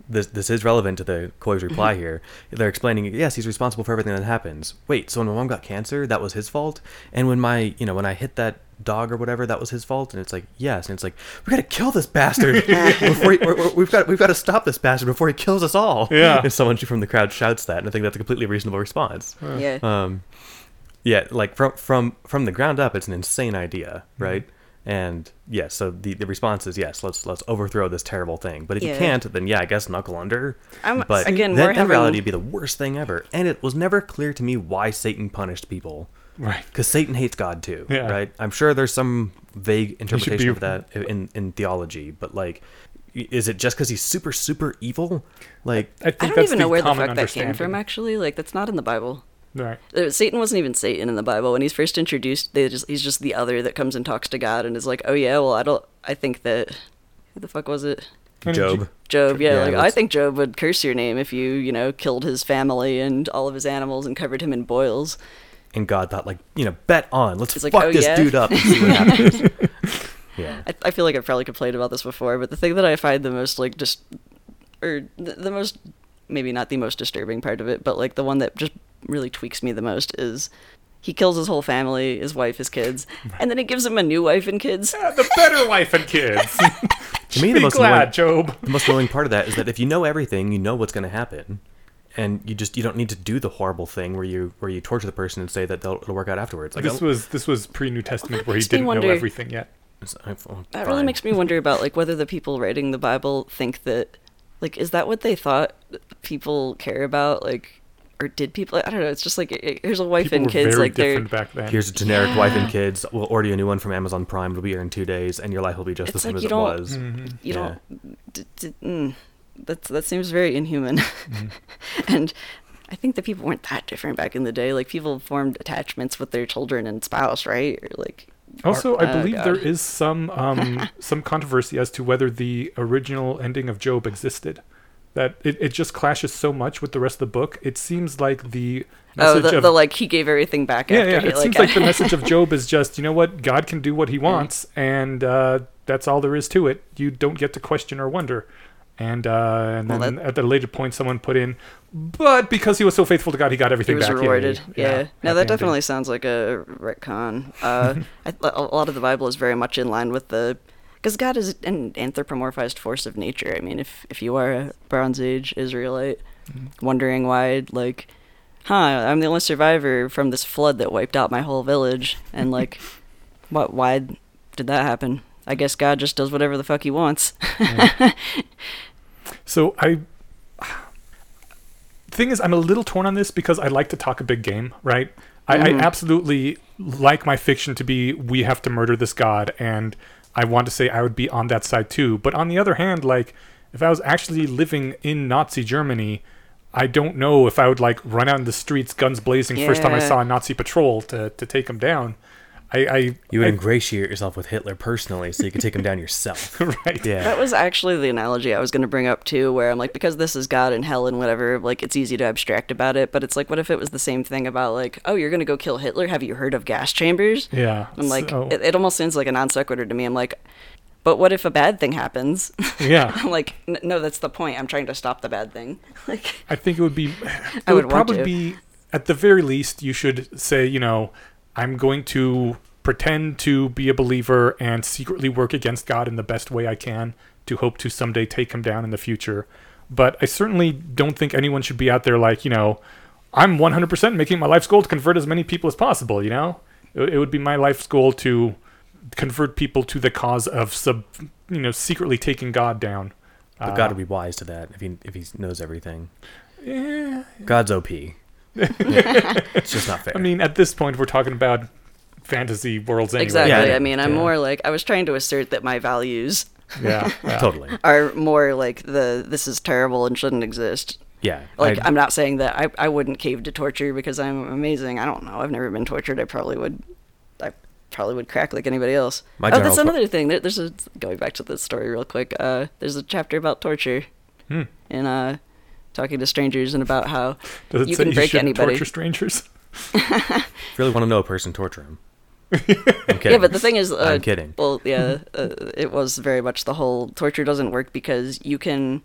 this this is relevant to the Koi's reply here, they're explaining yes he's responsible for everything that happens. Wait, so when my mom got cancer, that was his fault, and when my you know when I hit that dog or whatever, that was his fault, and it's like yes, and it's like we gotta kill this bastard [laughs] before he, or, or we've got we've got to stop this bastard before he kills us all. Yeah. And someone from the crowd shouts that, and I think that's a completely reasonable response. Yeah. Um, yeah, like from from from the ground up, it's an insane idea, right? And yes, so the, the response is yes, let's let's overthrow this terrible thing. But if you can't, then yeah, I guess knuckle under. I'm- but again, that we're in reality would be the worst thing ever. And it was never clear to me why Satan punished people. Right. Because Satan hates God too, Yeah. right? I'm sure there's some vague interpretation be- of that in in theology, but like, is it just because he's super super evil? Like, I I don't even know where the fuck that came from. Actually, like that's not in the Bible. Right. Satan wasn't even Satan in the Bible. When he's first introduced, they just he's just the other that comes and talks to God and is like, "Oh yeah, well I don't. I think that who the fuck was it? Job. Job. Yeah, Yeah, like I think Job would curse your name if you you know killed his family and all of his animals and covered him in boils. And God thought, like, you know, bet on. Let's He's like, fuck "Oh, this yeah?" dude up and see what happens. [laughs] yeah. I, I feel like I've probably complained about this before, but the thing that I find the most like just or the, the most maybe not the most disturbing part of it, but like the one that just really tweaks me the most is he kills his whole family, his wife, his kids, and then he gives him a new wife and kids. Yeah, the better wife and kids. [laughs] To me, the most glad, annoying, Job. the most annoying part of that is that if you know everything, you know what's going to happen, and you just you don't need to do the horrible thing where you where you torture the person and say that they'll, it'll work out afterwards. Like This was this was pre New Testament where he didn't know everything yet. it's- I- well, That really makes me wonder about like whether the people writing the Bible think that like is that what they thought people care about like or did people I don't know it's just like here's a wife People and were kids very like they're back then. Here's a generic wife and kids. We'll order you a new one from Amazon Prime. It'll be here in two days, and your life will be just It's the same like as it don't- was. Mhm. you Yeah. don't d- d- mm, that's that seems very inhuman Mm-hmm. [laughs] and i think that people weren't that different back in the day like people formed attachments with their children and spouse right or like Also, I Oh, believe God. there is some um, [laughs] some controversy as to whether the original ending of Job existed. That it, it just clashes so much with the rest of the book. It seems like the oh message the, of the like he gave everything back yeah yeah. he, It seems like the [laughs] message of Job is just you know what God can do what He wants, and uh, that's all there is to it. You don't get to question or wonder. And uh, and Well, then that- at the later point, someone put in, but because he was so faithful to God, he got everything he was back. Rewarded. Yeah. No, happy that ending. definitely sounds like a retcon. Uh, [laughs] I, a lot of the Bible is very much in line with the, because God is an anthropomorphized force of nature. I mean, if if you are a Bronze Age Israelite, Mm-hmm. wondering why, like, huh, I'm the only survivor from this flood that wiped out my whole village, and [laughs] like, what? Why did that happen? I guess God just does whatever the fuck he wants. [laughs] So I thing is I'm a little torn on this because I like to talk a big game, right? I, I Mhm. absolutely like my fiction to be we have to murder this god and I want to say I would be on that side too. But on the other hand, like if I was actually living in Nazi Germany, I don't know if I would like run out in the streets, guns blazing, first time I saw a Nazi patrol to, to take him down. I, I You would I- ingratiate yourself with Hitler personally, so you could take him down yourself. [laughs] right. Yeah. That was actually the analogy I was going to bring up too, where I'm like, because this is God and hell and whatever, like it's easy to abstract about it, but it's like, what if it was the same thing about like, oh, you're going to go kill Hitler? Have you heard of gas chambers? Yeah. I'm like, so- it, it almost seems like a non sequitur to me. I'm like, but what if a bad thing happens? [laughs] yeah. I'm like, "N- no, that's the point. I'm trying to stop the bad thing. [laughs] Like, I think it would be. It I would, would want probably to. be at the very least. You should say, you know, I'm going to pretend to be a believer and secretly work against God in the best way I can to hope to someday take him down in the future. But I certainly don't think anyone should be out there like, you know, I'm 100% making my life's goal to convert as many people as possible. You know, it, it would be my life's goal to convert people to the cause of sub, you know, secretly taking God down. But Uh, God would be wise to that if he if he knows everything. yeah, God's OP. it's just not fair. I mean, at this point, we're talking about fantasy worlds anyway. exactly. Yeah, I. I mean, I'm Yeah. more like, I was trying to assert that my values Yeah, yeah. [laughs] totally. are more like the, this is terrible and shouldn't exist. Yeah. Like I- I'm not saying that I, I wouldn't cave to torture because I'm amazing. I don't know. I've never been tortured. I probably would. I probably would crack like anybody else. My oh, that's general another thing. There, there's a going back to this story real quick. Uh, there's a chapter about torture Hmm. and uh, talking to strangers and about how [laughs] Does it you say can you break shouldn't anybody. torture strangers? if [laughs] you really want to know a person, torture him. [laughs] I'm yeah, but the thing is, uh, I'm kidding. Well, yeah, uh, it was very much the whole torture doesn't work because you can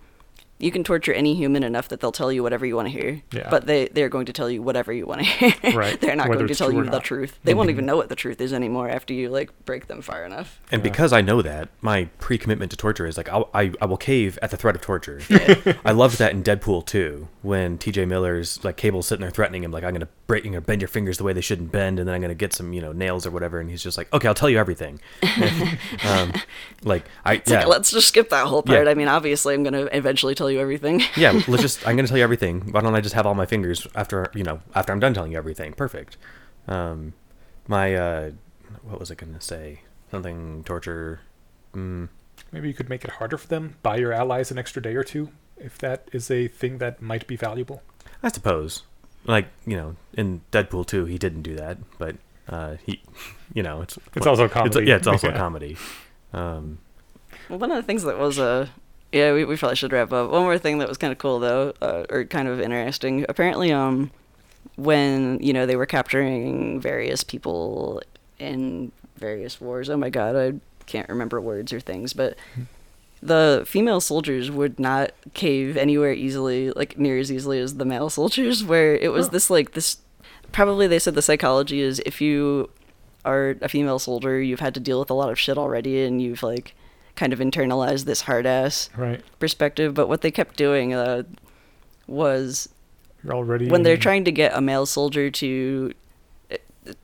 you can torture any human enough that they'll tell you whatever you want to hear. Yeah. But they they're going to tell you whatever you want to hear. [laughs] Right, they're not whether going to tell you or the not. Mm-hmm. truth. They won't even know what the truth is anymore after you like break them far enough. And Yeah. because I know that, my pre-commitment to torture is like I'll, I I will cave at the threat of torture. [laughs] I loved that in Deadpool 2 when T.J. Miller's like Cable's sitting there threatening him like I'm gonna break, I'm gonna bend your fingers the way they shouldn't bend, and then I'm gonna get some you know nails or whatever, and he's just like, okay, I'll tell you everything. [laughs] um, like I yeah like, let's just skip that whole Yeah. part. I mean, obviously, I'm going to eventually tell you everything. [laughs] yeah let's just I'm gonna tell you everything. Why don't I just have all my fingers after you know after I'm done telling you everything? Perfect. Um, my uh, what was I gonna say? Something torture. Mm, Maybe you could make it harder for them. Buy your allies an extra day or two, if that is a thing that might be valuable. I suppose. like you know in Deadpool 2 he didn't do that, but uh, he, [laughs] you know, it's It's also a comedy. It's, yeah, it's also [laughs] Yeah. a comedy. Um, Well, one of the things that was Uh, yeah, we, we probably should wrap up. One more thing that was kind of cool though, uh, or kind of interesting. Apparently, um, when you know they were capturing various people in various wars. Oh my god, I can't remember words or things, but the female soldiers would not cave anywhere easily, like near as easily as the male [laughs] soldiers. Where it was Oh. this like this. Probably they said the psychology is if you are a female soldier, you've had to deal with a lot of shit already, and you've like kind of internalized this hard ass Right. perspective. But what they kept doing uh, was already when they're trying to get a male soldier to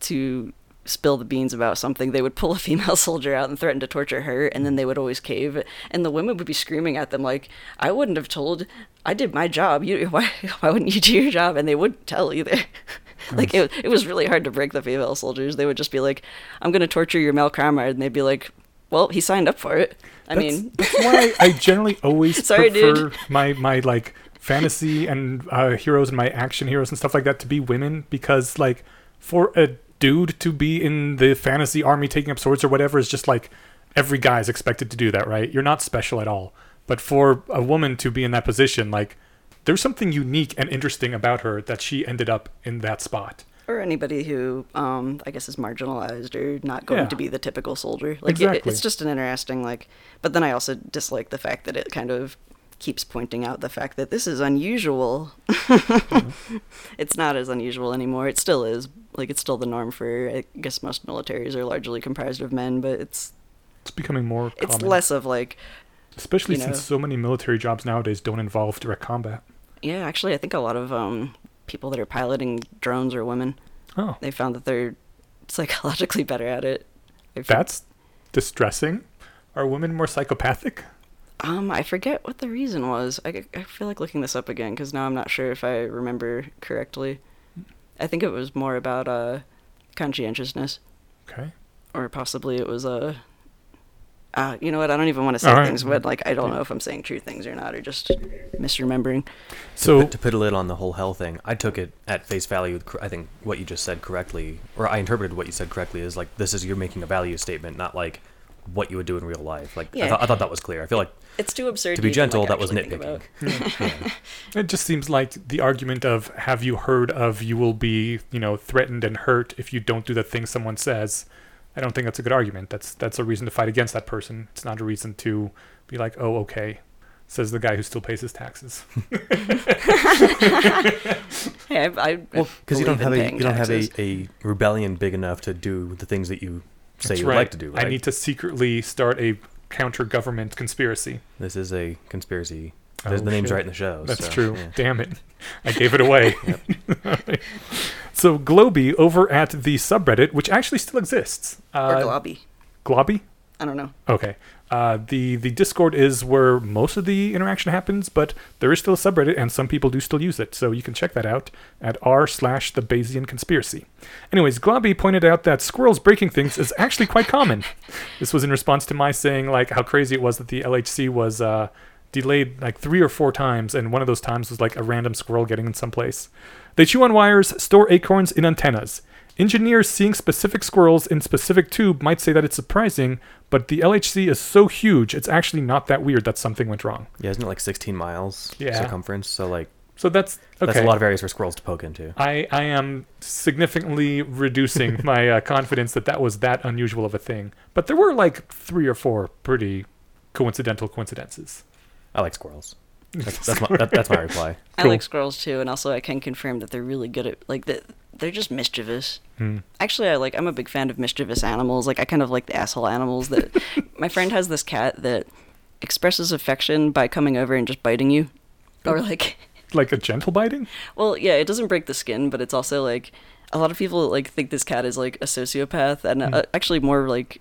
to spill the beans about something, they would pull a female [laughs] soldier out and threaten to torture her, and then they would always cave. And the women would be screaming at them like, "I wouldn't have told. I did my job. You [laughs] why why wouldn't you do your job?" And they wouldn't tell either. [laughs] like it, it was really hard to break the female soldiers. They would just be like, "I'm gonna torture your male comrade," and they'd be like, "Well, he signed up for it." I That's- mean, [laughs] that's why I, I generally always [laughs] Sorry, prefer dude. my my like fantasy and uh, heroes and my action heroes and stuff like that to be women because like for a dude to be in the fantasy army taking up swords or whatever is just like every guy is expected to do that, right? You're not special at all. But for a woman to be in that position, like there's something unique and interesting about her that she ended up in that spot. Or anybody who um i guess is marginalized or not going Yeah. to be the typical soldier like it, it's just an interesting like but then i also dislike the fact that it kind of keeps pointing out the fact that this is unusual [laughs] it's not as unusual anymore it still is like it's still the norm for i guess most militaries are largely comprised of men but it's It's becoming more it's less of like especially since know. so many military jobs nowadays don't involve direct combat. yeah actually i think a lot of um people that are piloting drones are women Oh, they found that they're psychologically better at it I f- that's distressing. Are women more psychopathic? Um, I forget what the reason was. I, I feel like looking this up again because now I'm not sure if I remember correctly. I think it was more about uh, conscientiousness, Okay. or possibly it was Uh, uh, you know what? I don't even want to say All right. things, but like I don't know if I'm saying true things or not, or just misremembering. So to put a lid on the whole hell thing, I took it at face value. I think what you just said correctly, or I interpreted what you said correctly, is like this is you're making a value statement, not like what you would do in real life. Like I, Yeah. thought, I thought that was clear. I feel like It's too absurd to be gentle, like, that was nitpicking. Yeah. [laughs] it just seems like the argument of have you heard of you will be, you know, threatened and hurt if you don't do the thing someone says. I don't think that's a good argument. That's that's a reason to fight against that person. It's not a reason to be like, "Oh, okay." Says the guy who still pays his taxes. [laughs] [laughs] Hey, I, I Well, because you don't have a you don't have a, a rebellion big enough to do the things that you say That's you would like to do. Right? I need to secretly start a counter government conspiracy. This is a conspiracy. Oh, There's the name's shit. right in the show. That's so, true. yeah. Damn it. I gave it away. [laughs] [laughs] so Globy over at the subreddit, which actually still exists. or Uh, globby. Globby? I don't know. Okay. Uh, the the Discord is where most of the interaction happens, but there is still a subreddit, and some people do still use it. So you can check that out at r slash the Bayesian conspiracy. Anyways, Globby pointed out that squirrels breaking things is actually quite common. [laughs] This was in response to my saying like how crazy it was that the LHC was uh, delayed like three or four times, and one of those times was like a random squirrel getting in some place. They chew on wires, store acorns in antennas. Engineers seeing specific squirrels in specific tube might say that it's surprising, but the LHC is so huge, it's actually not that weird that something went wrong. Yeah, isn't it like 16 miles Yeah. circumference? So like So that's okay. that's a lot of areas for squirrels to poke into. I, I am significantly reducing [laughs] my uh, confidence that that was that unusual of a thing. But there were like three or four pretty coincidental coincidences. I like squirrels. That's, [laughs] that's my that, that's my reply. I like squirrels too, and also I can confirm that they're really good at like that. They're just mischievous. Hmm. Actually, I like. I'm a big fan of mischievous animals. Like I kind of like the asshole animals. That [laughs] my friend has this cat that expresses affection by coming over and just biting you, or like, [laughs] Like a gentle biting? well, yeah, it doesn't break the skin, but it's also like a lot of people like think this cat is like a sociopath, and uh, actually more like there-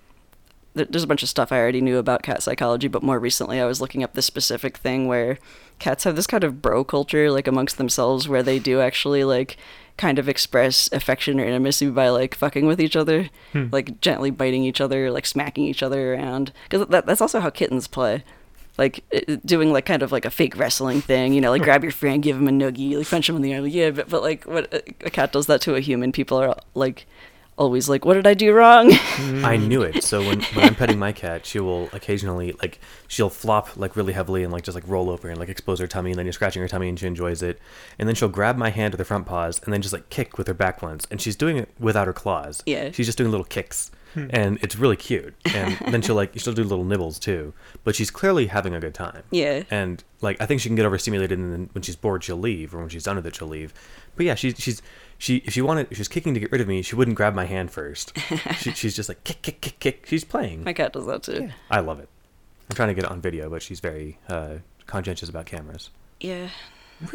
there's a bunch of stuff I already knew about cat psychology, but more recently I was looking up this specific thing where cats have this kind of bro culture, like amongst themselves, where they do actually like kind of express affection or intimacy by like fucking with each other, hmm. like gently biting each other, like smacking each other around. Because that, that's also how kittens play. like doing like kind of like a fake wrestling thing, you know, like grab your friend, give him a noogie, like punch him in the arm. Like, yeah, but but like what a a cat does that to a human, people are like always like, what did I do wrong? [laughs] Mm. I knew it. So when, when I'm petting my cat, she will occasionally like she'll flop like really heavily and like just like roll over and like expose her tummy, and then you're scratching her tummy and she enjoys it. And then she'll grab my hand with her front paws and then just like kick with her back ones, and she's doing it without her claws. Yeah. she's just doing little kicks, hmm. and it's really cute. And [laughs] then she'll like she'll do little nibbles too, but she's clearly having a good time. yeah. And like I think she can get overstimulated, and then when she's bored, she'll leave, or when she's done with it, she'll leave. But yeah, she's she's she if she wanted if she was kicking to get rid of me, she wouldn't grab my hand first. she, [laughs] she's just like kick kick kick kick. She's playing. My cat does that too. I love it. I'm trying to get it on video, but she's very uh, conscientious about cameras. Yeah.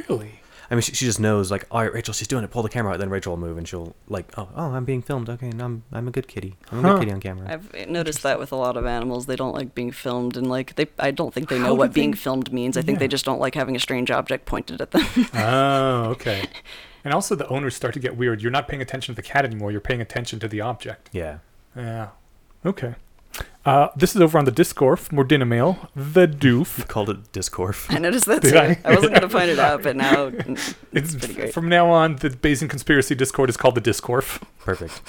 Really? I mean, she, she just knows like, all right, Rachel, she's doing it. Pull the camera out. Then Rachel will move, and she'll like, oh, oh, I'm being filmed. Okay, and I'm I'm a good kitty. I'm a Huh. good kitty on camera. I've noticed that with a lot of animals. They don't like being filmed, and like they, I don't think they know do what being they- filmed means. I think Yeah. they just don't like having a strange object pointed at them. Oh, okay. [laughs] And also, the owners start to get weird. You're not paying attention to the cat anymore. You're paying attention to the object. yeah. Yeah. Okay. Uh, this is over on the Discord. More Mail. The Doof. Called it Discorf. I noticed that Did too. I? I? wasn't gonna point it out, but now [laughs] It's pretty great. from now on. The Bayesian conspiracy Discord is called the Discorf. Perfect.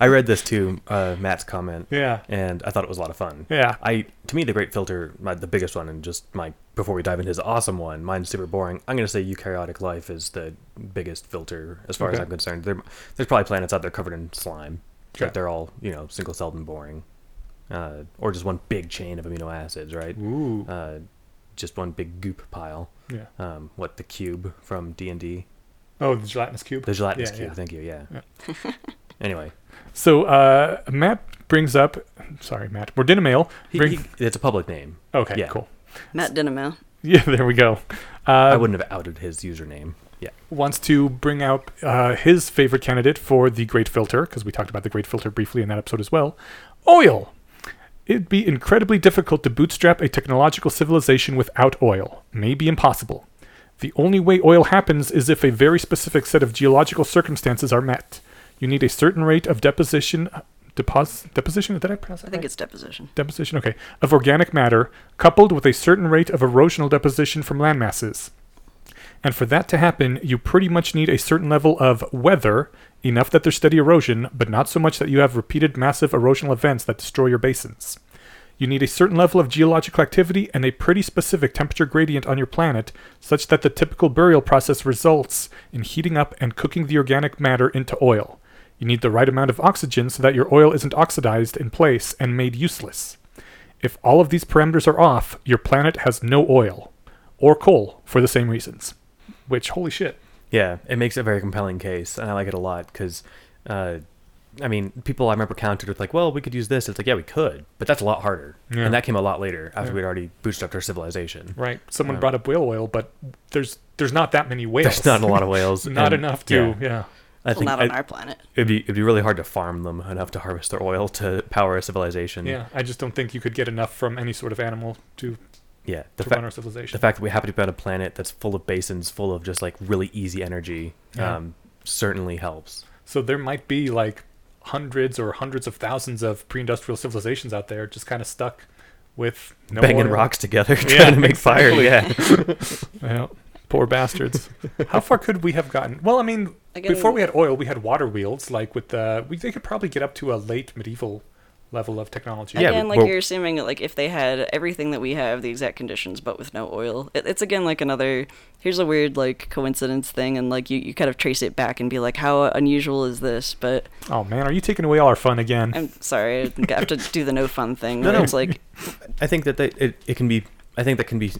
I read this too, uh, Matt's comment, Yeah. and I thought it was a lot of fun. Yeah. I to me the great filter, my, the biggest one, and just my before we dive into his awesome one, mine's super boring. I'm gonna say eukaryotic life is the biggest filter as far as I'm concerned. There, there's probably planets out there covered in slime, Okay. but they're all you know single celled and boring, uh, or just one big chain of amino acids, right? Ooh. Uh, just one big goop pile. yeah. Um, what the cube from D and D, Oh, the gelatinous cube. the gelatinous Yeah, cube. yeah. Thank you. Yeah. [laughs] anyway, So uh, Matt brings up. Sorry, Matt. More Mail. he, Bring, he, it's a public name. okay. yeah. Cool. Matt Dinamo. [laughs] Yeah. There we go. Uh, I wouldn't have outed his username. Yeah. wants to bring out uh, his favorite candidate for the Great Filter, because we talked about the Great Filter briefly in that episode as well oil. It'd be incredibly difficult to bootstrap a technological civilization without oil. Maybe impossible. The only way oil happens is if a very specific set of geological circumstances are met. You need a certain rate of deposition. Uh, depos- deposition? Did I pronounce that I think right? it's deposition. deposition, okay, of organic matter, coupled with a certain rate of erosional deposition from land masses. And for that to happen, you pretty much need a certain level of weather, enough that there's steady erosion, but not so much that you have repeated massive erosional events that destroy your basins. You need a certain level of geological activity and a pretty specific temperature gradient on your planet, such that the typical burial process results in heating up and cooking the organic matter into oil. You need the right amount of oxygen so that your oil isn't oxidized in place and made useless. If all of these parameters are off, your planet has no oil or coal for the same reasons. Which, holy shit. Yeah, it makes a very compelling case, and I like it a lot because, uh, I mean, people I remember countered with like, "Well, we could use this." It's like, yeah, we could, but that's a lot harder, Yeah. and that came a lot later after Yeah. we'd already bootstrapped our civilization. Right. Someone Yeah. brought up whale oil, but there's there's not that many whales. There's not a lot of whales. [laughs] not and, enough to yeah, yeah. I Well, think not on I- our planet. it'd be it'd be really hard to farm them enough to harvest their oil to power a civilization. Yeah. I just don't think you could get enough from any sort of animal to, yeah. The, to fa- run our civilization. the fact that we happen to be on a planet that's full of basins, full of just like really easy energy, Yeah. um, certainly helps. so there might be like hundreds or hundreds of thousands of pre-industrial civilizations out there just kind of stuck with no Banging oil. rocks together, [laughs] trying Yeah, to make fire. Yeah. [laughs] Yeah. Poor bastards. How far could we have gotten? Well, I mean, Again, before we had oil, we had water wheels. Like with the, we they could probably get up to a late medieval level of technology. Yeah, again, like well- you're assuming that like if they had everything that we have, the exact conditions, but with no oil, it, it's again like another. Here's a weird like coincidence thing, and like you, you kind of trace it back and be like, how unusual is this? But Oh man, are you taking away all our fun again? I'm sorry, I have to [laughs] do the no fun thing. No, no. It's like I think that they, it, it can be. I think that can be.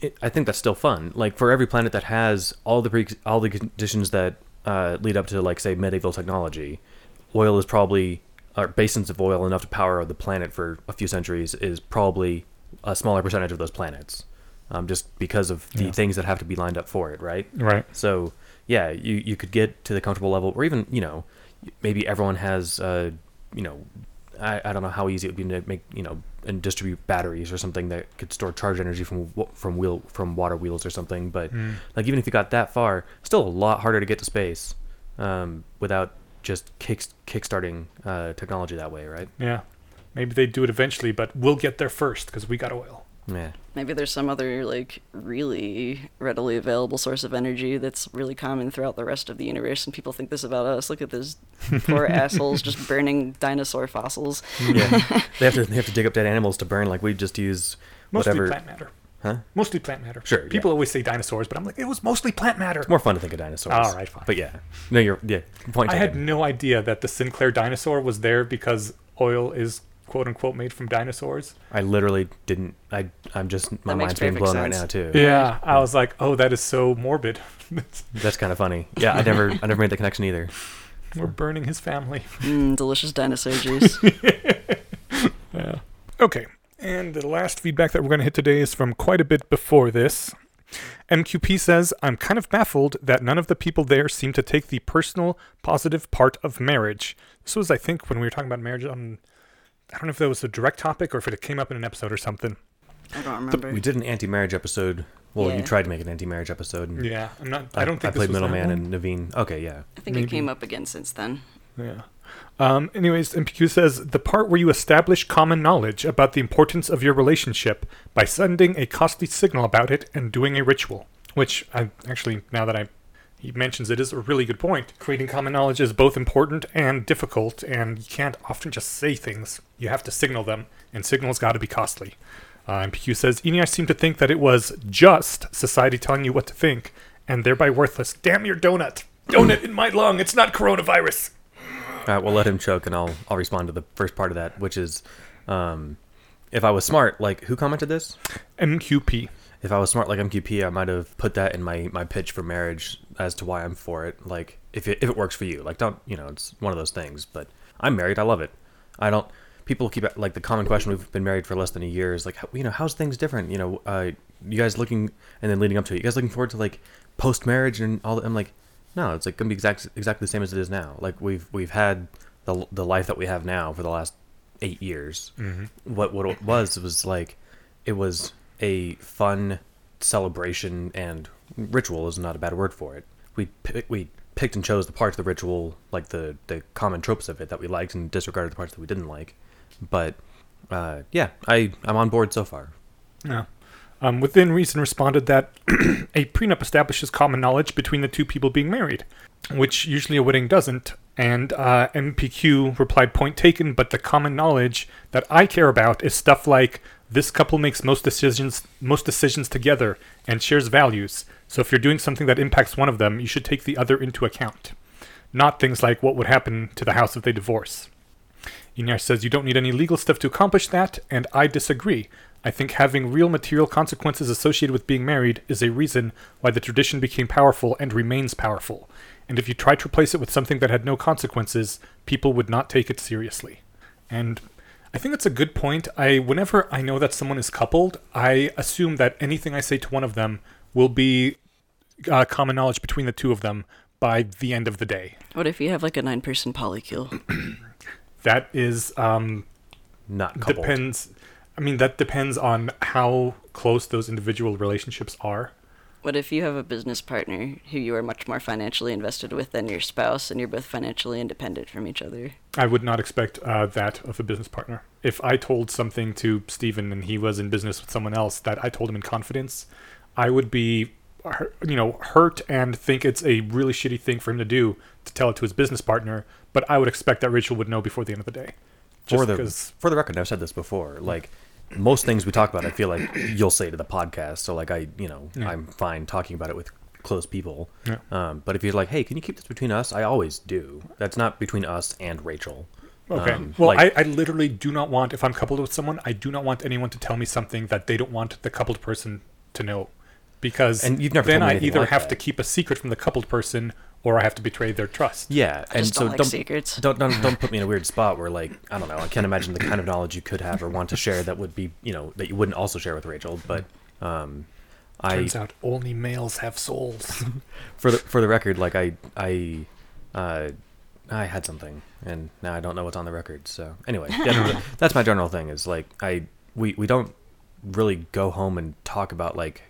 It, I think that's still fun. Like for every planet that has all the pre, all the conditions that uh, lead up to like say medieval technology, oil is probably or basins of oil enough to power the planet for a few centuries is probably a smaller percentage of those planets, um, just because of the Yeah. things that have to be lined up for it, right? right. So yeah, you you could get to the comfortable level, or even you know, maybe everyone has uh, you know, I, I don't know how easy it would be to make you know and distribute batteries or something that could store charge energy from from wheel from water wheels or something. But Mm. like even if you got that far, still a lot harder to get to space um, without just kick kickstarting uh, technology that way, right? Yeah. Maybe they do it eventually, but we'll get there first because we got oil. Yeah. Maybe there's some other like really readily available source of energy that's really common throughout the rest of the universe, and people think this about us. Look at those poor [laughs] assholes just burning dinosaur fossils. Yeah. [laughs] they have to they have to dig up dead animals to burn. Like we just use Mostly whatever. plant matter. Huh? Mostly plant matter. Sure, yeah. People always say dinosaurs, but I'm like, it was mostly plant matter. It's more fun to think of dinosaurs. All right, fine. But yeah, no, you're yeah. Point I taken. had no idea that the Sinclair dinosaur was there because oil is quote unquote made from dinosaurs. I literally didn't. I I'm just my That makes mind's being perfect blown right now too. Yeah, I was like, oh, that is so morbid. [laughs] That's kind of funny. Yeah, I never I never made the connection either. We're burning his family. Mm, delicious dinosaur juice. [laughs] Yeah. Okay. And the last feedback that we're going to hit today is from quite a bit before this. MQP says, I'm kind of baffled that none of the people there seem to take the personal, positive part of marriage. This was, I think, when we were talking about marriage on. I don't know if that was a direct topic or if it came up in an episode or something. I don't remember. We did an anti-marriage episode. Well, you tried to make an anti-marriage episode. and Yeah, I'm not. I don't think I played middleman and Naveen. Okay, yeah. I think maybe. it came up again since then. Yeah. Um, anyways, MPQ says the part where you establish common knowledge about the importance of your relationship by sending a costly signal about it and doing a ritual. Which I actually, now that I he mentions it, is a really good point. Creating common knowledge is both important and difficult, and you can't often just say things. You have to signal them, and signals got to be costly. Uh, MPQ says Eneasz seemed to think that it was just society telling you what to think, and thereby worthless. Damn your donut! Donut in my lung. It's not coronavirus. All right, we'll let him choke, and I'll I'll respond to the first part of that, which is, um, if I was smart, like who commented this? MQP. If I was smart like MQP, I might have put that in my my pitch for marriage as to why I'm for it. Like if it if it works for you, like don't you know it's one of those things. But I'm married, I love it. I don't. People keep like the common question. We've been married for less than a year. Is like you know how's things different? You know, uh, you guys looking and then leading up to it. You guys looking forward to like post marriage and all. that? I'm like, no, it's like gonna be exact exactly the same as it is now. Like we've we've had the the life that we have now for the last eight years. What what it was was like it was a fun celebration and ritual is not a bad word for it. We we picked and chose the parts of the ritual, like the the common tropes of it that we liked, and disregarded the parts that we didn't like. But uh, yeah, I I'm on board so far. Yeah. Um, within reason responded that [clears throat] a prenup establishes common knowledge between the two people being married, which usually a wedding doesn't. And uh, MPQ replied, "Point taken, but the common knowledge that I care about is stuff like this couple makes most decisions most decisions together and shares values. So if you're doing something that impacts one of them, you should take the other into account, not things like what would happen to the house if they divorce." Inyar says you don't need any legal stuff to accomplish that, and I disagree. I think having real material consequences associated with being married is a reason why the tradition became powerful and remains powerful. And if you tried to replace it with something that had no consequences, people would not take it seriously. And I think that's a good point. I whenever I know that someone is coupled, I assume that anything I say to one of them will be uh, common knowledge between the two of them by the end of the day. What if you have like a nine person polycule? [clears throat] That is um, Not coupled. depends i mean that depends on how close those individual relationships are What if you have a business partner who you are much more financially invested with than your spouse and you're both financially independent from each other? i would not expect uh, that of a business partner if i told something to Steven and he was in business with someone else that i told him in confidence i would be you know hurt and think it's a really shitty thing for him to do to tell it to his business partner but i would expect that rachel would know before the end of the day for Just the 'cause- for the record, I've said this before. Like most things we talk about, I feel like you'll say to the podcast. So like I, you know, Yeah. I'm fine talking about it with close people. Yeah. Um, but if you're like, hey, can you keep this between us? I always do. That's not between us and Rachel. Okay. Um, well, like- I, I literally do not want, if I'm coupled with someone, I do not want anyone to tell me something that they don't want the coupled person to know. Because And you've never then I either like have that. to keep a secret from the coupled person or I have to betray their trust. Yeah, I and just so don't like don't, secrets. don't don't don't put me in a weird [laughs] spot where like I don't know. I can't imagine the kind of knowledge you could have or want to share that would be you know that you wouldn't also share with Rachel. But um, I Turns out only males have souls. [laughs] for the for the record, like I I uh I had something and now I don't know what's on the record. So anyway, [laughs] yeah, that's my general thing. Is like I we we don't really go home and talk about like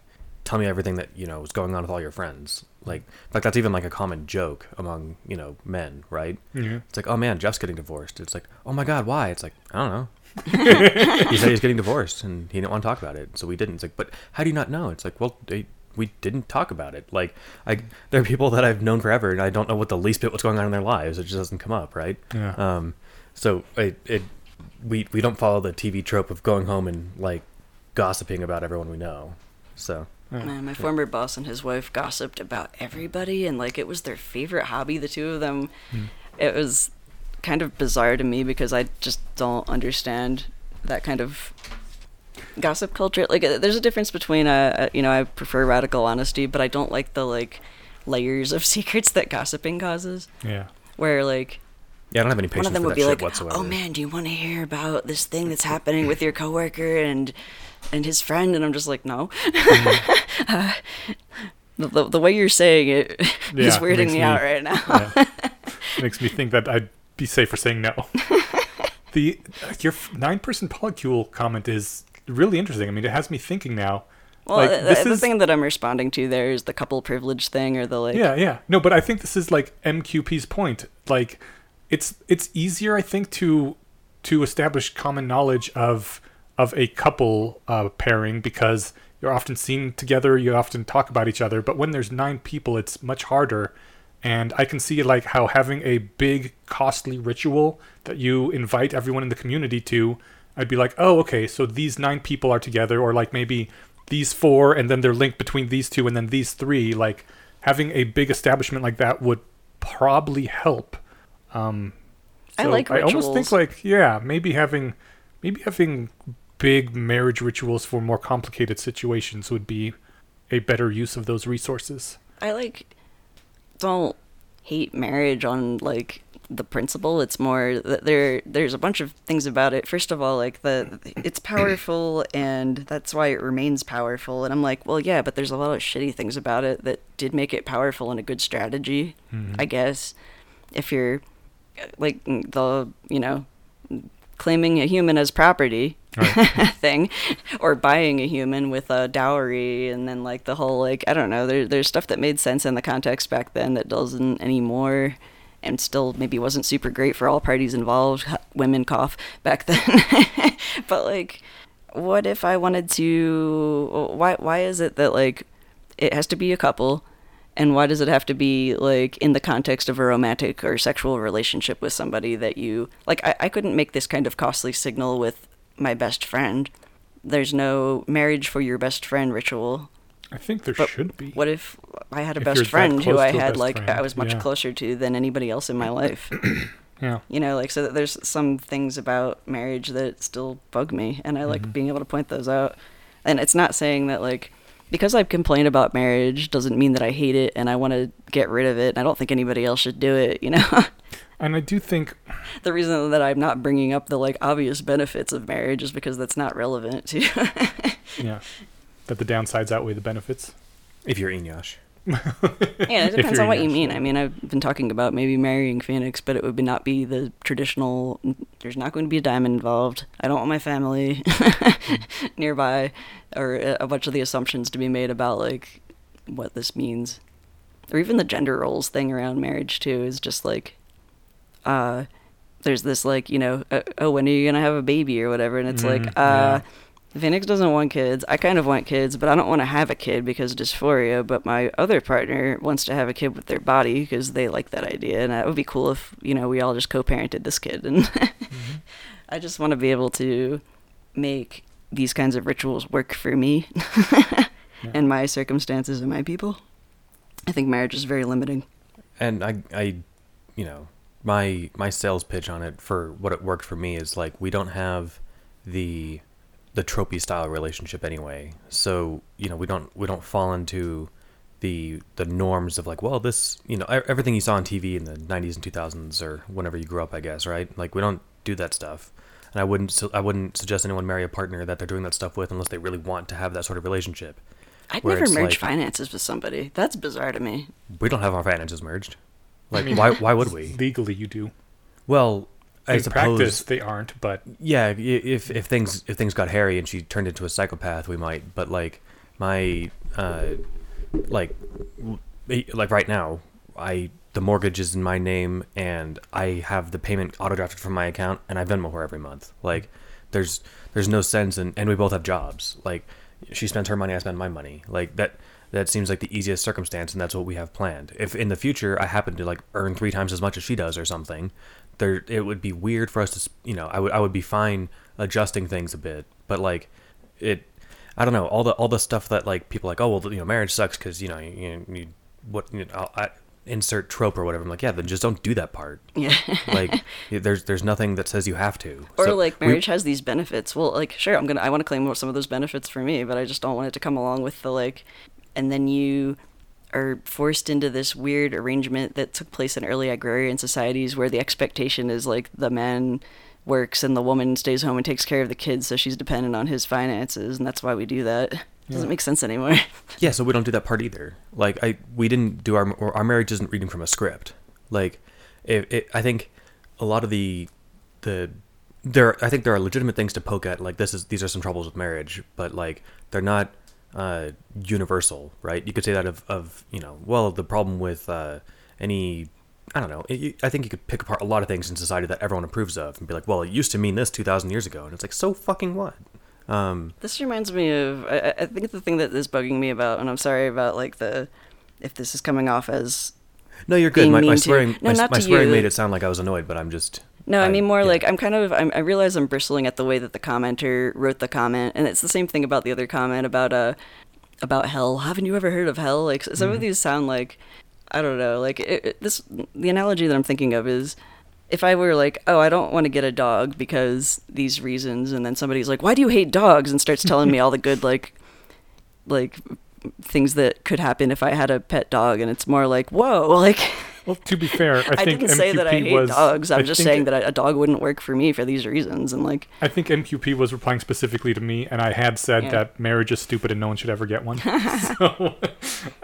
tell me everything that you know is going on with all your friends. Like like that's even like a common joke among you know men, right? yeah. It's like oh man, Jeff's getting divorced. It's like oh my god, why? It's like I don't know. [laughs] he said he's getting divorced and he didn't want to talk about it, so we didn't. It's like, but how do you not know? It's like, well, they, we didn't talk about it. Like, I there are people that I've known forever, and I don't know what the least bit what's going on in their lives. It just doesn't come up, right? Yeah. Um, so it, it we we don't follow the TV trope of going home and like gossiping about everyone we know. So Man, my former boss and his wife gossiped about everybody, and like it was their favorite hobby. The two of them. It was kind of bizarre to me because I just don't understand that kind of gossip culture. Like, uh, there's a difference between uh, uh, you know, I prefer radical honesty, but I don't like the like layers of [laughs] secrets that gossiping causes. yeah. Where like yeah, I don't have any patience one of them would be like, whatsoever. "Oh man, do you want to hear about this thing that's happening with your coworker and and his friend?" And I'm just like, "No." [laughs] Uh, the, the, way you're saying it [laughs] is Yeah, weirding makes me, me- out right now. yeah. [laughs] Makes me think that I'd be safer saying no. the your nine person polycule comment is really interesting. I mean, it has me thinking now. Well, Like, the is- thing that I'm responding to there is the couple privilege thing, or the like. Yeah, yeah. No, but I think this is like MQP's point. Like it's it's easier I think to to establish common knowledge of of a couple uh, pairing because you're often seen together, you often talk about each other, but when there's nine people it's much harder. And I can see like how having a big costly ritual that you invite everyone in the community to, I'd be like, "Oh, okay, so these nine people are together or like maybe these four and then they're linked between these two and then these three. Like having a big establishment like that would probably help. Um I so like i almost think like yeah maybe having maybe having big marriage rituals for more complicated situations would be a better use of those resources I like don't hate marriage on like the principle. It's more that there there's a bunch of things about it. First of all, like the it's powerful [clears throat] and that's why it remains powerful. And I'm like, well, yeah, but there's a lot of shitty things about it that did make it powerful and a good strategy. Mm-hmm. I guess if you're like the you know claiming a human as property [laughs] thing or buying a human with a dowry and then like the whole like i don't know there, there's stuff that made sense in the context back then that doesn't anymore and still maybe wasn't super great for all parties involved women cough back [laughs] then. But like what if i wanted to why why is it that like it has to be a couple and why does it have to be like in the context of a romantic or sexual relationship with somebody that you like I, I couldn't make this kind of costly signal with my best friend. There's no marriage for your best friend ritual. I think there but should be. what if i had a If best friend who i had best like i was much yeah. closer to than anybody else in my life. [clears throat] Yeah. You know like so there's some things about marriage that still bug me and i like Mm-hmm. being able to point those out. And it's not saying that like because I've complained about marriage doesn't mean that i hate it and i want to get rid of it and i don't think anybody else should do it you know [laughs] and i do think the reason that i'm not bringing up the like obvious benefits of marriage is because that's not relevant to [laughs] yeah. That the downsides outweigh the benefits? If you're Eneasz. [laughs] yeah it depends you're on what you mean. i mean i've been talking about maybe marrying phoenix but it would be not be the traditional there's not going to be a diamond involved. I don't want my family [laughs] nearby or a a bunch of the assumptions to be made about like what this means. Or even the gender roles thing around marriage too is just like uh there's this like you know uh, oh when are you gonna have a baby or whatever and it's like Mhm, uh yeah. Phoenix doesn't want kids. I kind of want kids, but I don't want to have a kid because of dysphoria. But my other partner wants to have a kid with their body because they like that idea, and it would be cool if you know we all just co-parented this kid. And Mm-hmm. [laughs] I just want to be able to make these kinds of rituals work for me [laughs] and my circumstances and my people. I think marriage is very limiting. and I, I, you know, my my sales pitch on it for what it worked for me is like we don't have the the tropey style relationship anyway. So you know we don't we don't fall into the the norms of like well this you know everything you saw on TV in the 90s and 2000s or whenever you grew up I guess right like we don't do that stuff. And I wouldn't I wouldn't suggest anyone marry a partner that they're doing that stuff with unless they really want to have that sort of relationship. I'd never merge like- finances with somebody. That's bizarre to me. We don't have our finances merged. Like mean, why why would [laughs] we? legally you do. Well, I in suppose practice they aren't but yeah if if things if things got hairy and she turned into a psychopath we might but like my uh like like right now i the mortgage is in my name and i have the payment auto drafted from my account and i venmo her every month. Like there's there's no sense and and we both have jobs. Like she spends her money i spend my money. Like that that seems like the easiest circumstance and that's what we have planned if in the future i happen to like earn three times as much as she does or something there it would be weird for us to you know i would i would be fine adjusting things a bit but like it i don't know all the all the stuff that like people like oh well you know marriage sucks because you know you, you, you what you know, I, insert trope or whatever i'm like yeah then just don't do that part [laughs] Yeah. like there's there's nothing that says you have to Or So like we- marriage has these benefits. Well, like sure, I'm gonna I want to claim some of those benefits for me, but I just don't want it to come along with the like, and then you are forced into this weird arrangement that took place in early agrarian societies where the expectation is like the man works and the woman stays home and takes care of the kids, so she's dependent on his finances, and that's why we do that. Doesn't make sense anymore. [laughs] Yeah, so we don't do that part either. Like I, we didn't do our our marriage isn't reading from a script. Like, it, it, I think a lot of the the there I think there are legitimate things to poke at. Like this is these are some troubles with marriage, but like they're not uh, universal, right? You could say that of of you know well the problem with uh, any. I don't know. It, I think you could pick apart a lot of things in society that everyone approves of and be like, well, it used to mean this 2,000 years ago. And it's like, so fucking what? Um, This reminds me of I, I- think the thing that is bugging me about, and I'm sorry about like the if this is coming off as No, you're good. My, my mean to- swearing, No, my, my swearing you. made it sound like I was annoyed, but I'm just. No, I mean more yeah. like I'm kind of I'm, I realize I'm bristling at the way that the commenter wrote the comment, and it's the same thing about the other comment about uh about hell. Haven't you ever heard of hell? Like some Mm-hmm. of these sound like I don't know. Like it, it- this the analogy that I'm thinking of is if I were like, oh, I don't want to get a dog because these reasons, and then somebody's like, why do you hate dogs? and starts telling me all the good like like things that could happen if I had a pet dog, and it's more like, whoa, [laughs] like. Well, to be fair, I, I, think didn't say that I MQP hate was. dogs. I'm I just saying that a dog wouldn't work for me for these reasons. And like, I think MQP was replying specifically to me, and I had said Yeah. that marriage is stupid and no one should ever get one. [laughs] so,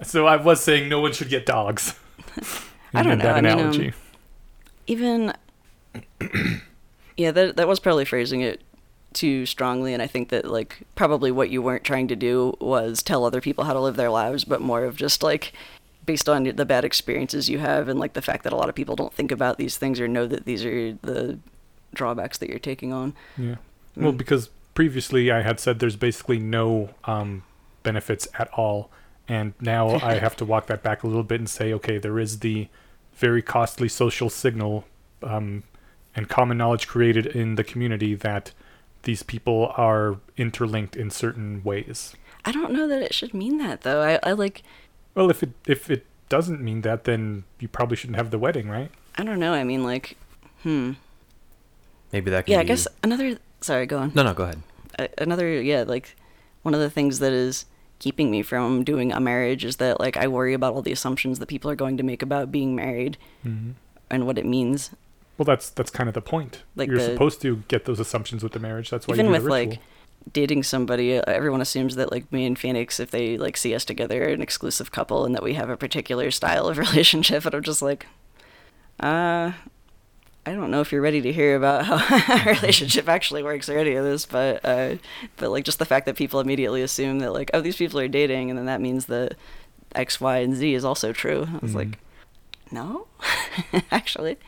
so I was saying no one should get dogs. [laughs] I don't know, That I mean, um, even [clears throat] yeah, that that was probably phrasing it too strongly. And I think that like probably what you weren't trying to do was tell other people how to live their lives, but more of just like based on the bad experiences you have and like the fact that a lot of people don't think about these things or know that these are the drawbacks that you're taking on. yeah. Well, Mm. because previously I had said there's basically no um, benefits at all, and now [laughs] I have to walk that back a little bit and say, okay, there is the very costly social signal um, and common knowledge created in the community that these people are interlinked in certain ways. I don't know that it should mean that though. I, I like Well, if it if it doesn't mean that, then you probably shouldn't have the wedding, right? I don't know. I mean like hmm. Maybe that can Yeah, I guess another sorry, go on. No, no, go ahead. a- another yeah like one of the things that is keeping me from doing a marriage is that like i worry about all the assumptions that people are going to make about being married Mm-hmm. and what it means Well, that's that's kind of the point. Like You're the- supposed to get those assumptions with the marriage. That's why even you do with the like dating somebody uh, everyone assumes that like me and phoenix if they like see us together an exclusive couple and that we have a particular [laughs] style of relationship and i'm just like uh I don't know if you're ready to hear about how [laughs] our relationship actually works or any of this, but uh, but like just the fact that people immediately assume that like oh these people are dating and then that means that X, Y, and Z is also true. I was Mhm. like, no, [laughs] actually,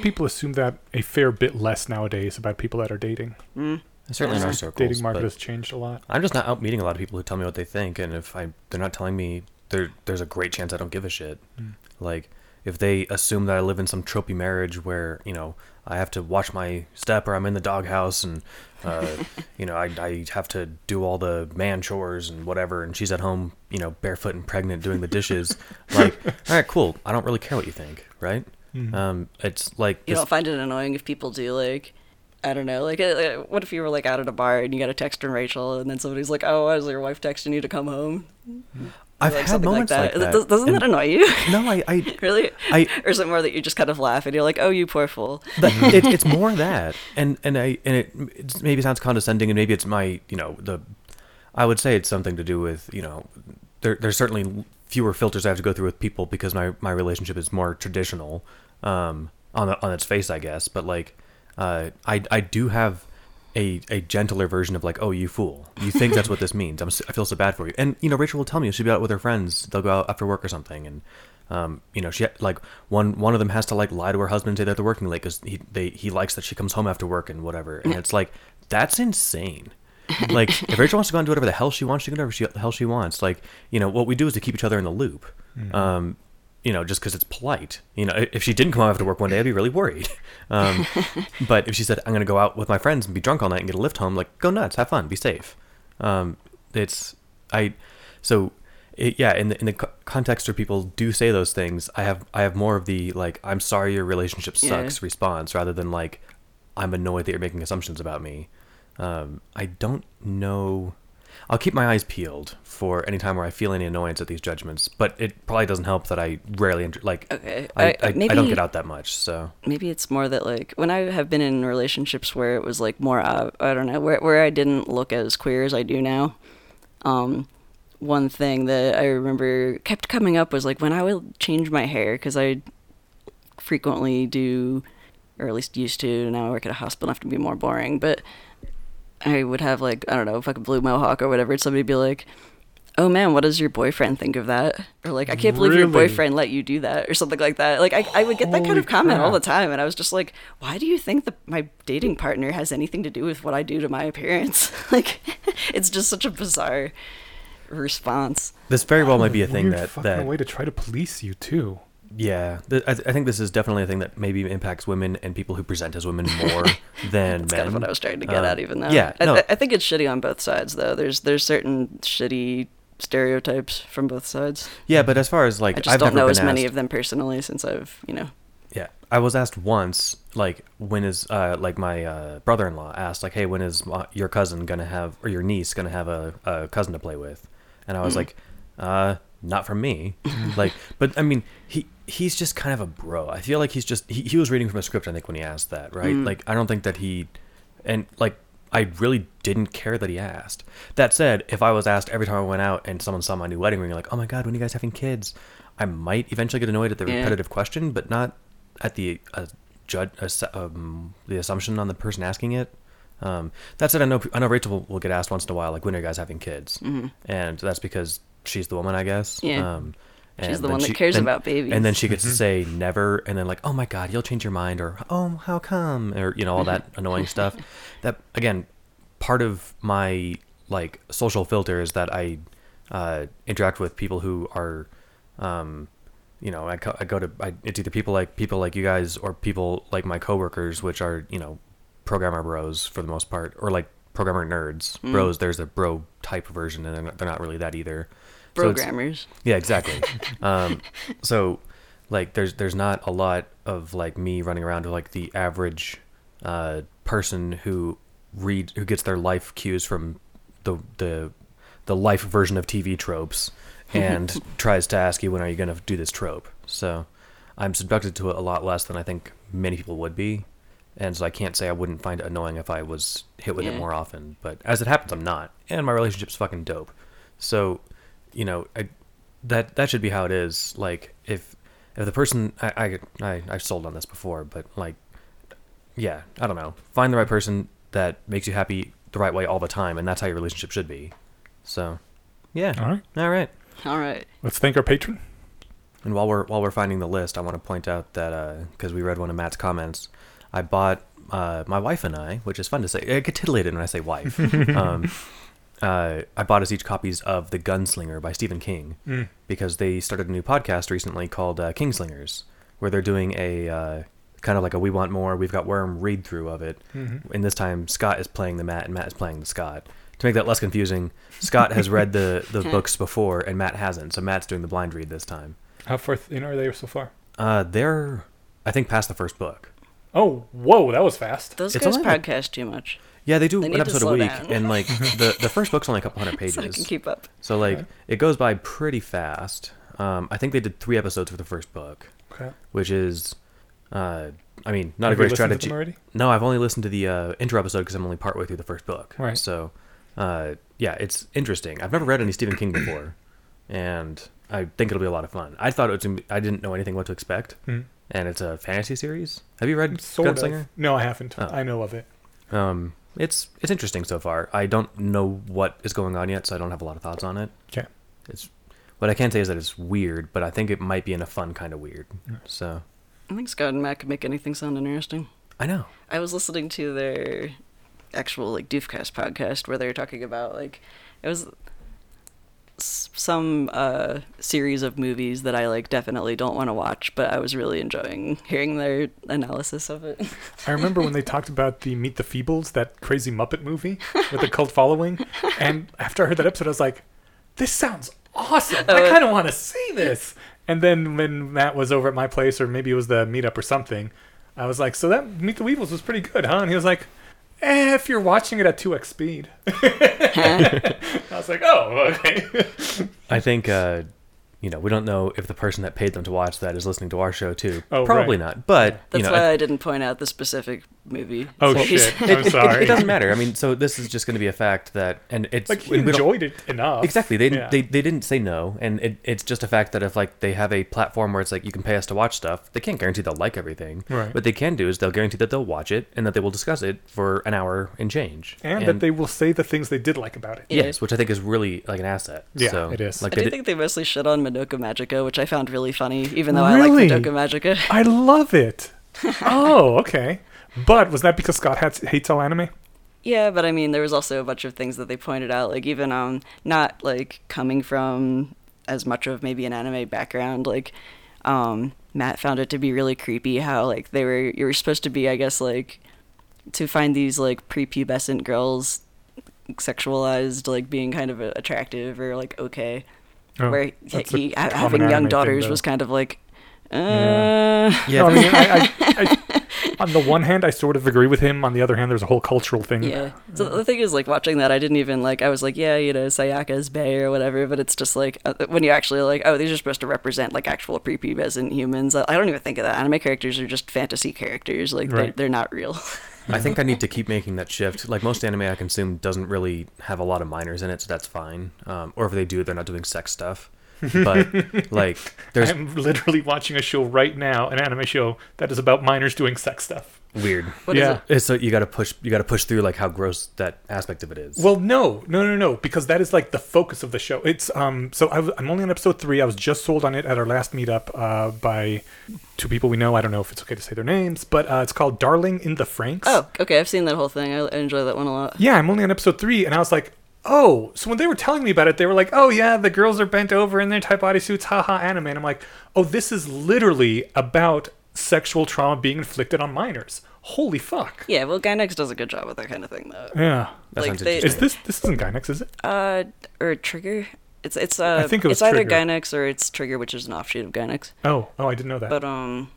people assume that a fair bit less nowadays about people that are dating. mm. Certainly in Yeah. our circles. Dating market has changed a lot. I'm just not out meeting a lot of people who tell me what they think, and if I they're not telling me, there there's a great chance I don't give a shit. Mm. Like if they assume that I live in some tropey marriage where you know I have to watch my step or I'm in the doghouse and uh, [laughs] you know I I have to do all the man chores and whatever, and she's at home you know barefoot and pregnant doing the dishes. [laughs] like all right, cool. I don't really care what you think, right? Mhm. Um, it's like you this- don't find it annoying if people do like. I don't know. Like, uh, uh, what if you were like out at a bar and you got a text from Rachel, and then somebody's like, "Oh, is your wife texting you to come home?" I've like had something moments like that. Does- Doesn't and- that annoy you? [laughs] no, I, I [laughs] really? I or is it more that you just kind of laugh and you're like, "Oh, you poor fool." That- [laughs] it, it's more that, and and I and it it's, maybe sounds condescending, and maybe it's my you know the, I would say it's something to do with you know, there there's certainly fewer filters I have to go through with people because my my relationship is more traditional, um on the, on its face I guess, but like, uh I I do have. A, a gentler version of like oh you fool you think that's what this [laughs] means I'm, I feel so bad for you and you know Rachel will tell me she'll be out with her friends they'll go out after work or something and um, you know, she like one one of them has to like lie to her husband and say that they're working late because he they he likes that she comes home after work and whatever. And it's like that's insane. [laughs] like if Rachel wants to go and do whatever the hell she wants, she can do whatever she, the hell she wants. Like you know what we do is to keep each other in the loop. Um, you know, just because it's polite. You know, if she didn't come home after work one day, I'd be really worried. [laughs] Um, [laughs] but if she said, "I'm going to go out with my friends and be drunk all night and get a lift home," like go nuts, have fun, be safe. Um, it's I, so it, yeah. In the in the context where people do say those things, I have I have more of the like, "I'm sorry, your relationship Yeah. sucks" response rather than like, "I'm annoyed that you're making assumptions about me." Um, I don't know. I'll keep my eyes peeled for any time where I feel any annoyance at these judgments, but it probably doesn't help that I rarely inter- like. Okay, I, I- I, I don't get out that much, so maybe it's more that like when I have been in relationships where it was like more uh, I don't know where where I didn't look as queer as I do now. Um, one thing that I remember kept coming up was like when I would change my hair because I frequently do, or at least used to. Now I work at a hospital, I have to be more boring, but I would have like I don't know fucking blue mohawk or whatever. And somebody would be like. Oh man, what does your boyfriend think of that? Or like, I can't believe your boyfriend let you do that, or something like that. Like, I, I would get that kind of comment all the time, and I was just like, why do you think that my dating partner has anything to do with what I do to my appearance? [laughs] like, [laughs] it's just such a bizarre response. this very well might be a thing Weird that that way to try to police you too. Yeah. Th- I, th- I think this is definitely a thing that maybe impacts women and people who present as women more [laughs] than That's men. kind of what I was trying to get Um, at, even though. yeah, I, no. I- I think it's shitty on both sides, though. There's there's certain shitty stereotypes from both sides. Yeah, but as far as like I just I've don't know as many of them personally since I've, you know. Yeah, I was asked once, like, when is, uh, like, my uh, brother-in-law asked, like, hey, when is my, your cousin gonna have, or your niece gonna have a, a cousin to play with? And I was Mm. like, uh, not from me. like, but I mean, he he's just kind of a bro. I feel like he's just he, he was reading from a script. I think when he asked that, right? Mm. Like, I don't think that he, and like, I really didn't care that he asked. That said, if I was asked every time I went out and someone saw my new wedding ring, like, oh my god, when are you guys having kids? I might eventually get annoyed at the Yeah. repetitive question, but not at the uh, judge uh, um, the assumption on the person asking it. Um, that said, I know I know Rachel will, will get asked once in a while, like, when are you guys having kids? Mhm. And that's because she's the woman, I guess. Yeah. Um, She's the then one that she- cares then- about babies. And then she gets to say never, and then like, oh my god, you'll change your mind, or oh, how come, or you know, all that [laughs] annoying stuff. That again, part of my like social filter is that I uh, interact with people who are, um, you know, I, co- I go to I, it's either people like people like you guys or people like my coworkers, which are you know, programmer bros for the most part, or like programmer nerds. Mm. Bros, there's a bro type version, and they're not, they're not really that either. So Programmers. yeah, exactly. [laughs] um, so, like, there's there's not a lot of like me running around to like the average uh, person who read who gets their life cues from the the the life version of TV tropes and [laughs] tries to ask you when are you going to do this trope. So, I'm subjected to it a lot less than I think many people would be. And so I can't say I wouldn't find it annoying if I was hit with it more often. But as it happens, I'm not. And my relationship's fucking dope. So, you know, I, that that should be how it is. Like if if the person I I I I've sold on this before, but like, yeah, I don't know. Find the right person that makes you happy the right way all the time, and that's how your relationship should be. So, yeah, All right. all right. All right. Let's thank our patron. And while we're while we're finding the list, I want to point out that because we read one of Matt's comments, I bought uh, my wife and I, which is fun to say. I get titillated when I say wife. [laughs] um, uh, I bought us each copies of The Gunslinger by Stephen King Mm. because they started a new podcast recently called uh, Kingslingers, where they're doing a uh, kind of like a We Want More, We've Got Worm read through of it. Mhm. And this time, Scott is playing the Matt, and Matt is playing the Scott. To make that less confusing, Scott has read the, [laughs] the books before, and Matt hasn't. So Matt's doing the blind read this time. How far th- in are they so far? Uh, they're, I think, past the first book. Oh, whoa, that was fast. Those It's guys only like- podcast too much. Yeah, they do They an episode a week, down. and like [laughs] the the first book's only a couple hundred [laughs] pages. So I can pages, keep up. so like Okay. it goes by pretty fast. Um, I think they did three episodes for the first book, Okay. which is, uh, I mean, not Have a you great to strategy. them already? No, I've only listened to the uh, intro episode because I'm only partway through the first book. Right. So, uh, yeah, it's interesting. I've never read any Stephen King before, and I think it'll be a lot of fun. I thought it was. I didn't know anything what to expect, Mm. and it's a fantasy series. Have you read Sort Gunslinger? of. No, I haven't. Oh. I know of it. Um, it's it's interesting so far. I don't know what is going on yet, so I don't have a lot of thoughts on it. Okay. It's what I can say is that it's weird, but I think it might be in a fun kind of weird. So I think Scott and Matt could make anything sound interesting. I know. I was listening to their actual like Doofcast podcast where they were talking about like it was s- some uh series of movies that I like definitely don't want to watch, but I was really enjoying hearing their analysis of it. I remember when they talked about the Meet the Feebles, that crazy Muppet movie with the cult following. And after I heard that episode, I was like, this sounds awesome. I Oh, kind of want to see this. And then when Matt was over at my place, or maybe it was the meetup or something, I was like, so that Meet the Weevils was pretty good, huh? And he was like, eh, if you're watching it at 2x speed. [laughs] I was like, oh, okay. I think uh, you know we don't know if the person that paid them to watch that is listening to our show too. Oh, Probably right. not. But That's you know, why I- I didn't point out the specific movie. Oh, So- shit. I'm it, [laughs] it- sorry. it doesn't matter. I mean, so this is just going to be a fact that, and it's like, he enjoyed it enough. Exactly. They, Yeah. they they didn't say no, and it, it's just a fact that if like they have a platform where it's like you can pay us to watch stuff, they can't guarantee they'll like everything. Right. What they can do is they'll guarantee that they'll watch it and that they will discuss it for an hour and change. And, that they will say the things they did like about it. Yeah. yes, which I think is really like an asset. Yeah, so, it is. Like I do did- think they mostly shit on Madoka Magica, which I found really funny, even though I like Madoka Magica. I love it. [laughs] oh, okay. But was that because Scott hats, hates all anime? Yeah, but I mean, there was also a bunch of things that they pointed out, like even um, not like coming from as much of maybe an anime background, like um, Matt found it to be really creepy how like they were you were supposed to be, I guess, like to find these like prepubescent girls sexualized, like being kind of attractive or like okay, Oh, where that's he, a ha- common having young daughters though. was kind of like. Uh, Yeah. Yeah, No, I mean, I, I, I, [laughs] on the one hand, I sort of agree with him. On the other hand, there's a whole cultural thing. Yeah. So the thing is, like watching that, I didn't even like. I was like, yeah, you know, Sayaka's Bay or whatever. But it's just like uh, when you actually like, oh, these are supposed to represent like actual prepubescent humans. I I don't even think of that. Anime characters are just fantasy characters. Like they're, they're not real. [laughs] I think I need to keep making that shift. Like most anime I consume doesn't really have a lot of minors in it, so that's fine. Um, or if they do, they're not doing sex stuff. But like, [laughs] there's I'm literally watching a show right now, an anime show that is about minors doing sex stuff. weird. What is yeah. it? It's so you got to push. You got to push through like how gross that aspect of it is. Well, no, no, no, no, because that is like the focus of the show. It's um. So I w- I'm only on episode three. I was just sold on it at our last meetup uh, by two people we know. I don't know if it's okay to say their names, but uh, it's called Darling in the Franxx. Oh, okay. I've seen that whole thing. I, I enjoy that one a lot. Yeah, I'm only on episode three, and I was like, oh. So when they were telling me about it, they were like, oh yeah, the girls are bent over in their tight bodysuits, haha, anime. And I'm like, oh, this is literally about sexual trauma being inflicted on minors. Holy fuck. Yeah. Well, Gainax does a good job with that kind of thing, though. Yeah. that like they- Is this this isn't Gainax, is it? Uh, or Trigger. It's it's uh. I think it was it's either Trigger. Gainax or it's Trigger, which is an offshoot of Gainax. Oh, oh, I didn't know that. But um,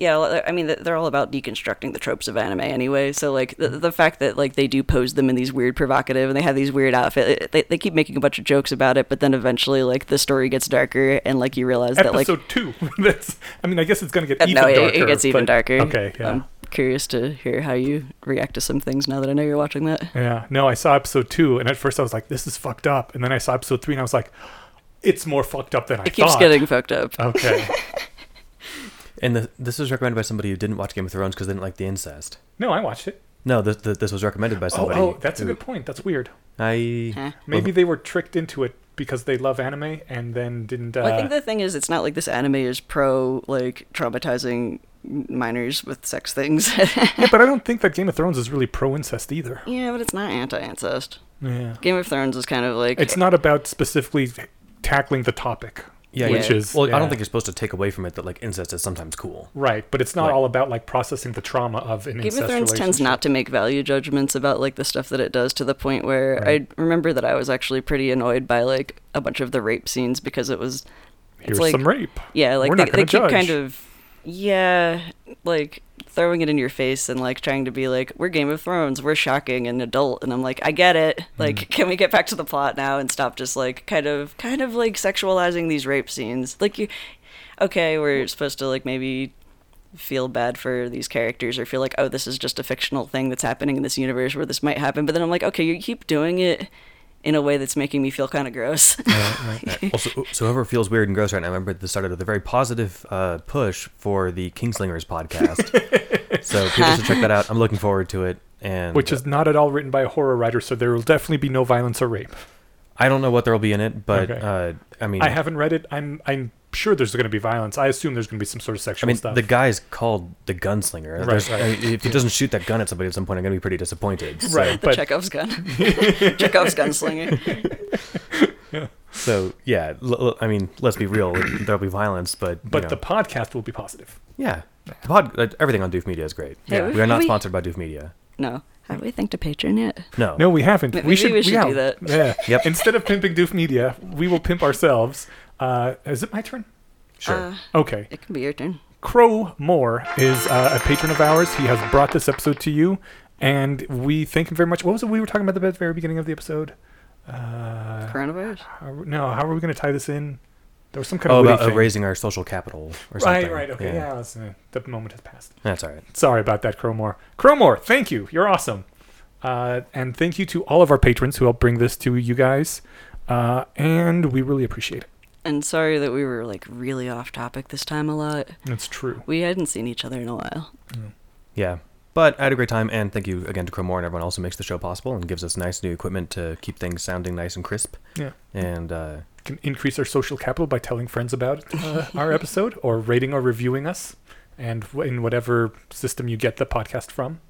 yeah, I mean they're all about deconstructing the tropes of anime anyway. So like the, the fact that like they do pose them in these weird provocative and they have these weird outfits, they they keep making a bunch of jokes about it, but then eventually like the story gets darker and like you realize that like episode two. [laughs] That's. I mean, I guess it's gonna get uh, even no, it, darker. it gets even but- darker. Okay, yeah, I'm curious to hear how you react to some things now that I know you're watching that. yeah. No, I saw episode two, and at first I was like, "This is fucked up," and then I saw episode three, and I was like, "It's more fucked up than I thought. It keeps getting fucked up. Okay. [laughs] and the, this was recommended by somebody who didn't watch Game of Thrones because they didn't like the incest. no, I watched it. No, this, this, this was recommended by Oh, somebody. oh, that's a good point. That's weird. I Huh. Maybe they were tricked into it because they love anime and then didn't. Uh, Well, I think the thing is, it's not like this anime is pro like traumatizing minors with sex things. [laughs] yeah, but I don't think that Game of Thrones is really pro incest either. yeah, but it's not anti-incest. Yeah. Game of Thrones is kind of like It's not about specifically tackling the topic. Yeah, which Yeah. is well, I don't think you're supposed to take away from it that like incest is sometimes cool. right, but it's not Right. all about like processing the trauma of an Game incest of Thrones tends not to make value judgments about like the stuff that it does to the point where Right. I remember that I was actually pretty annoyed by like a bunch of the rape scenes because it was Here's like- some rape. yeah like We're they, not they keep judge. kind of yeah like throwing it in your face and like trying to be like we're Game of Thrones we're shocking and adult. And I'm like I get it. Like Mm. can we get back to the plot now and stop just like kind of kind of like sexualizing these rape scenes? Like you okay we're supposed to like maybe feel bad for these characters or feel like oh this is just a fictional thing that's happening in this universe where this might happen. But then I'm like okay you keep doing it in a way that's making me feel kind of gross [laughs] also, [laughs] so whoever feels weird and gross right now, remember this started with a very positive uh, push for the Kingslingers podcast. [laughs] so people should check that out. I'm looking forward to it. And Which uh, is not at all written by a horror writer, so there will definitely be no violence or rape. I don't know what there will be in it, but Okay. uh, I mean, I haven't read it. I'm I'm sure there's going to be violence. I assume there's going to be some sort of I sexual mean, stuff. the guy's called the gunslinger. Right, right. I mean, if he doesn't shoot that gun at somebody at some point, I'm gonna be pretty disappointed. So, Right. The But- Chekhov's gun. [laughs] Chekhov's gunslinger. So yeah, l- l- I mean, let's be real. There'll be violence, but you but know, the podcast will be positive. yeah, the pod, uh, everything on Doof Media is great. Yeah, we are not we- sponsored by Doof Media. No. Have we thanked a patron yet? No. No, we haven't. Maybe we should, we should yeah, do that. Yeah. Yep. Instead of pimping Doof Media, we will pimp ourselves. Uh, is it my turn? Sure. Uh, Okay. it can be your turn. Crow Moore is uh, a patron of ours. He has brought this episode to you, and we thank him very much. What was it we were talking about at the very beginning of the episode? Uh, Coronavirus? how, no, how are we going to tie this in? There was some kind oh, of witty about uh, thing. raising our social capital or something. Right, right, okay, yeah. that's, uh, the moment has passed. That's all right. Sorry about that, Crowmore. Crowmore, thank you. You're awesome. Uh, and thank you to all of our patrons who helped bring this to you guys. Uh, and we really appreciate it. And sorry that we were like really off topic this time a lot. That's true. We hadn't seen each other in a while. Yeah. But I had a great time, and thank you again to Crowmore and everyone else who makes the show possible and gives us nice new equipment to keep things sounding nice and crisp. Yeah. And uh, Can increase our social capital by telling friends about uh, our episode or rating or reviewing us, and in whatever system you get the podcast from.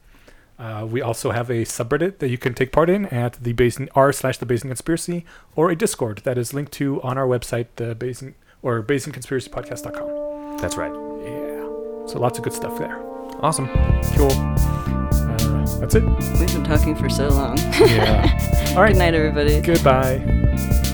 Uh, we also have a subreddit that you can take part in at the Bayesian r slash the Bayesian Conspiracy, or a Discord that is linked to on our website, the Bayesian or BayesianConspiracyPodcast.com. that's right. Yeah, so lots of good stuff there. Awesome. Cool. Uh, that's it. We've been talking for so long. Yeah. [laughs] All right. Good night, everybody. Goodbye.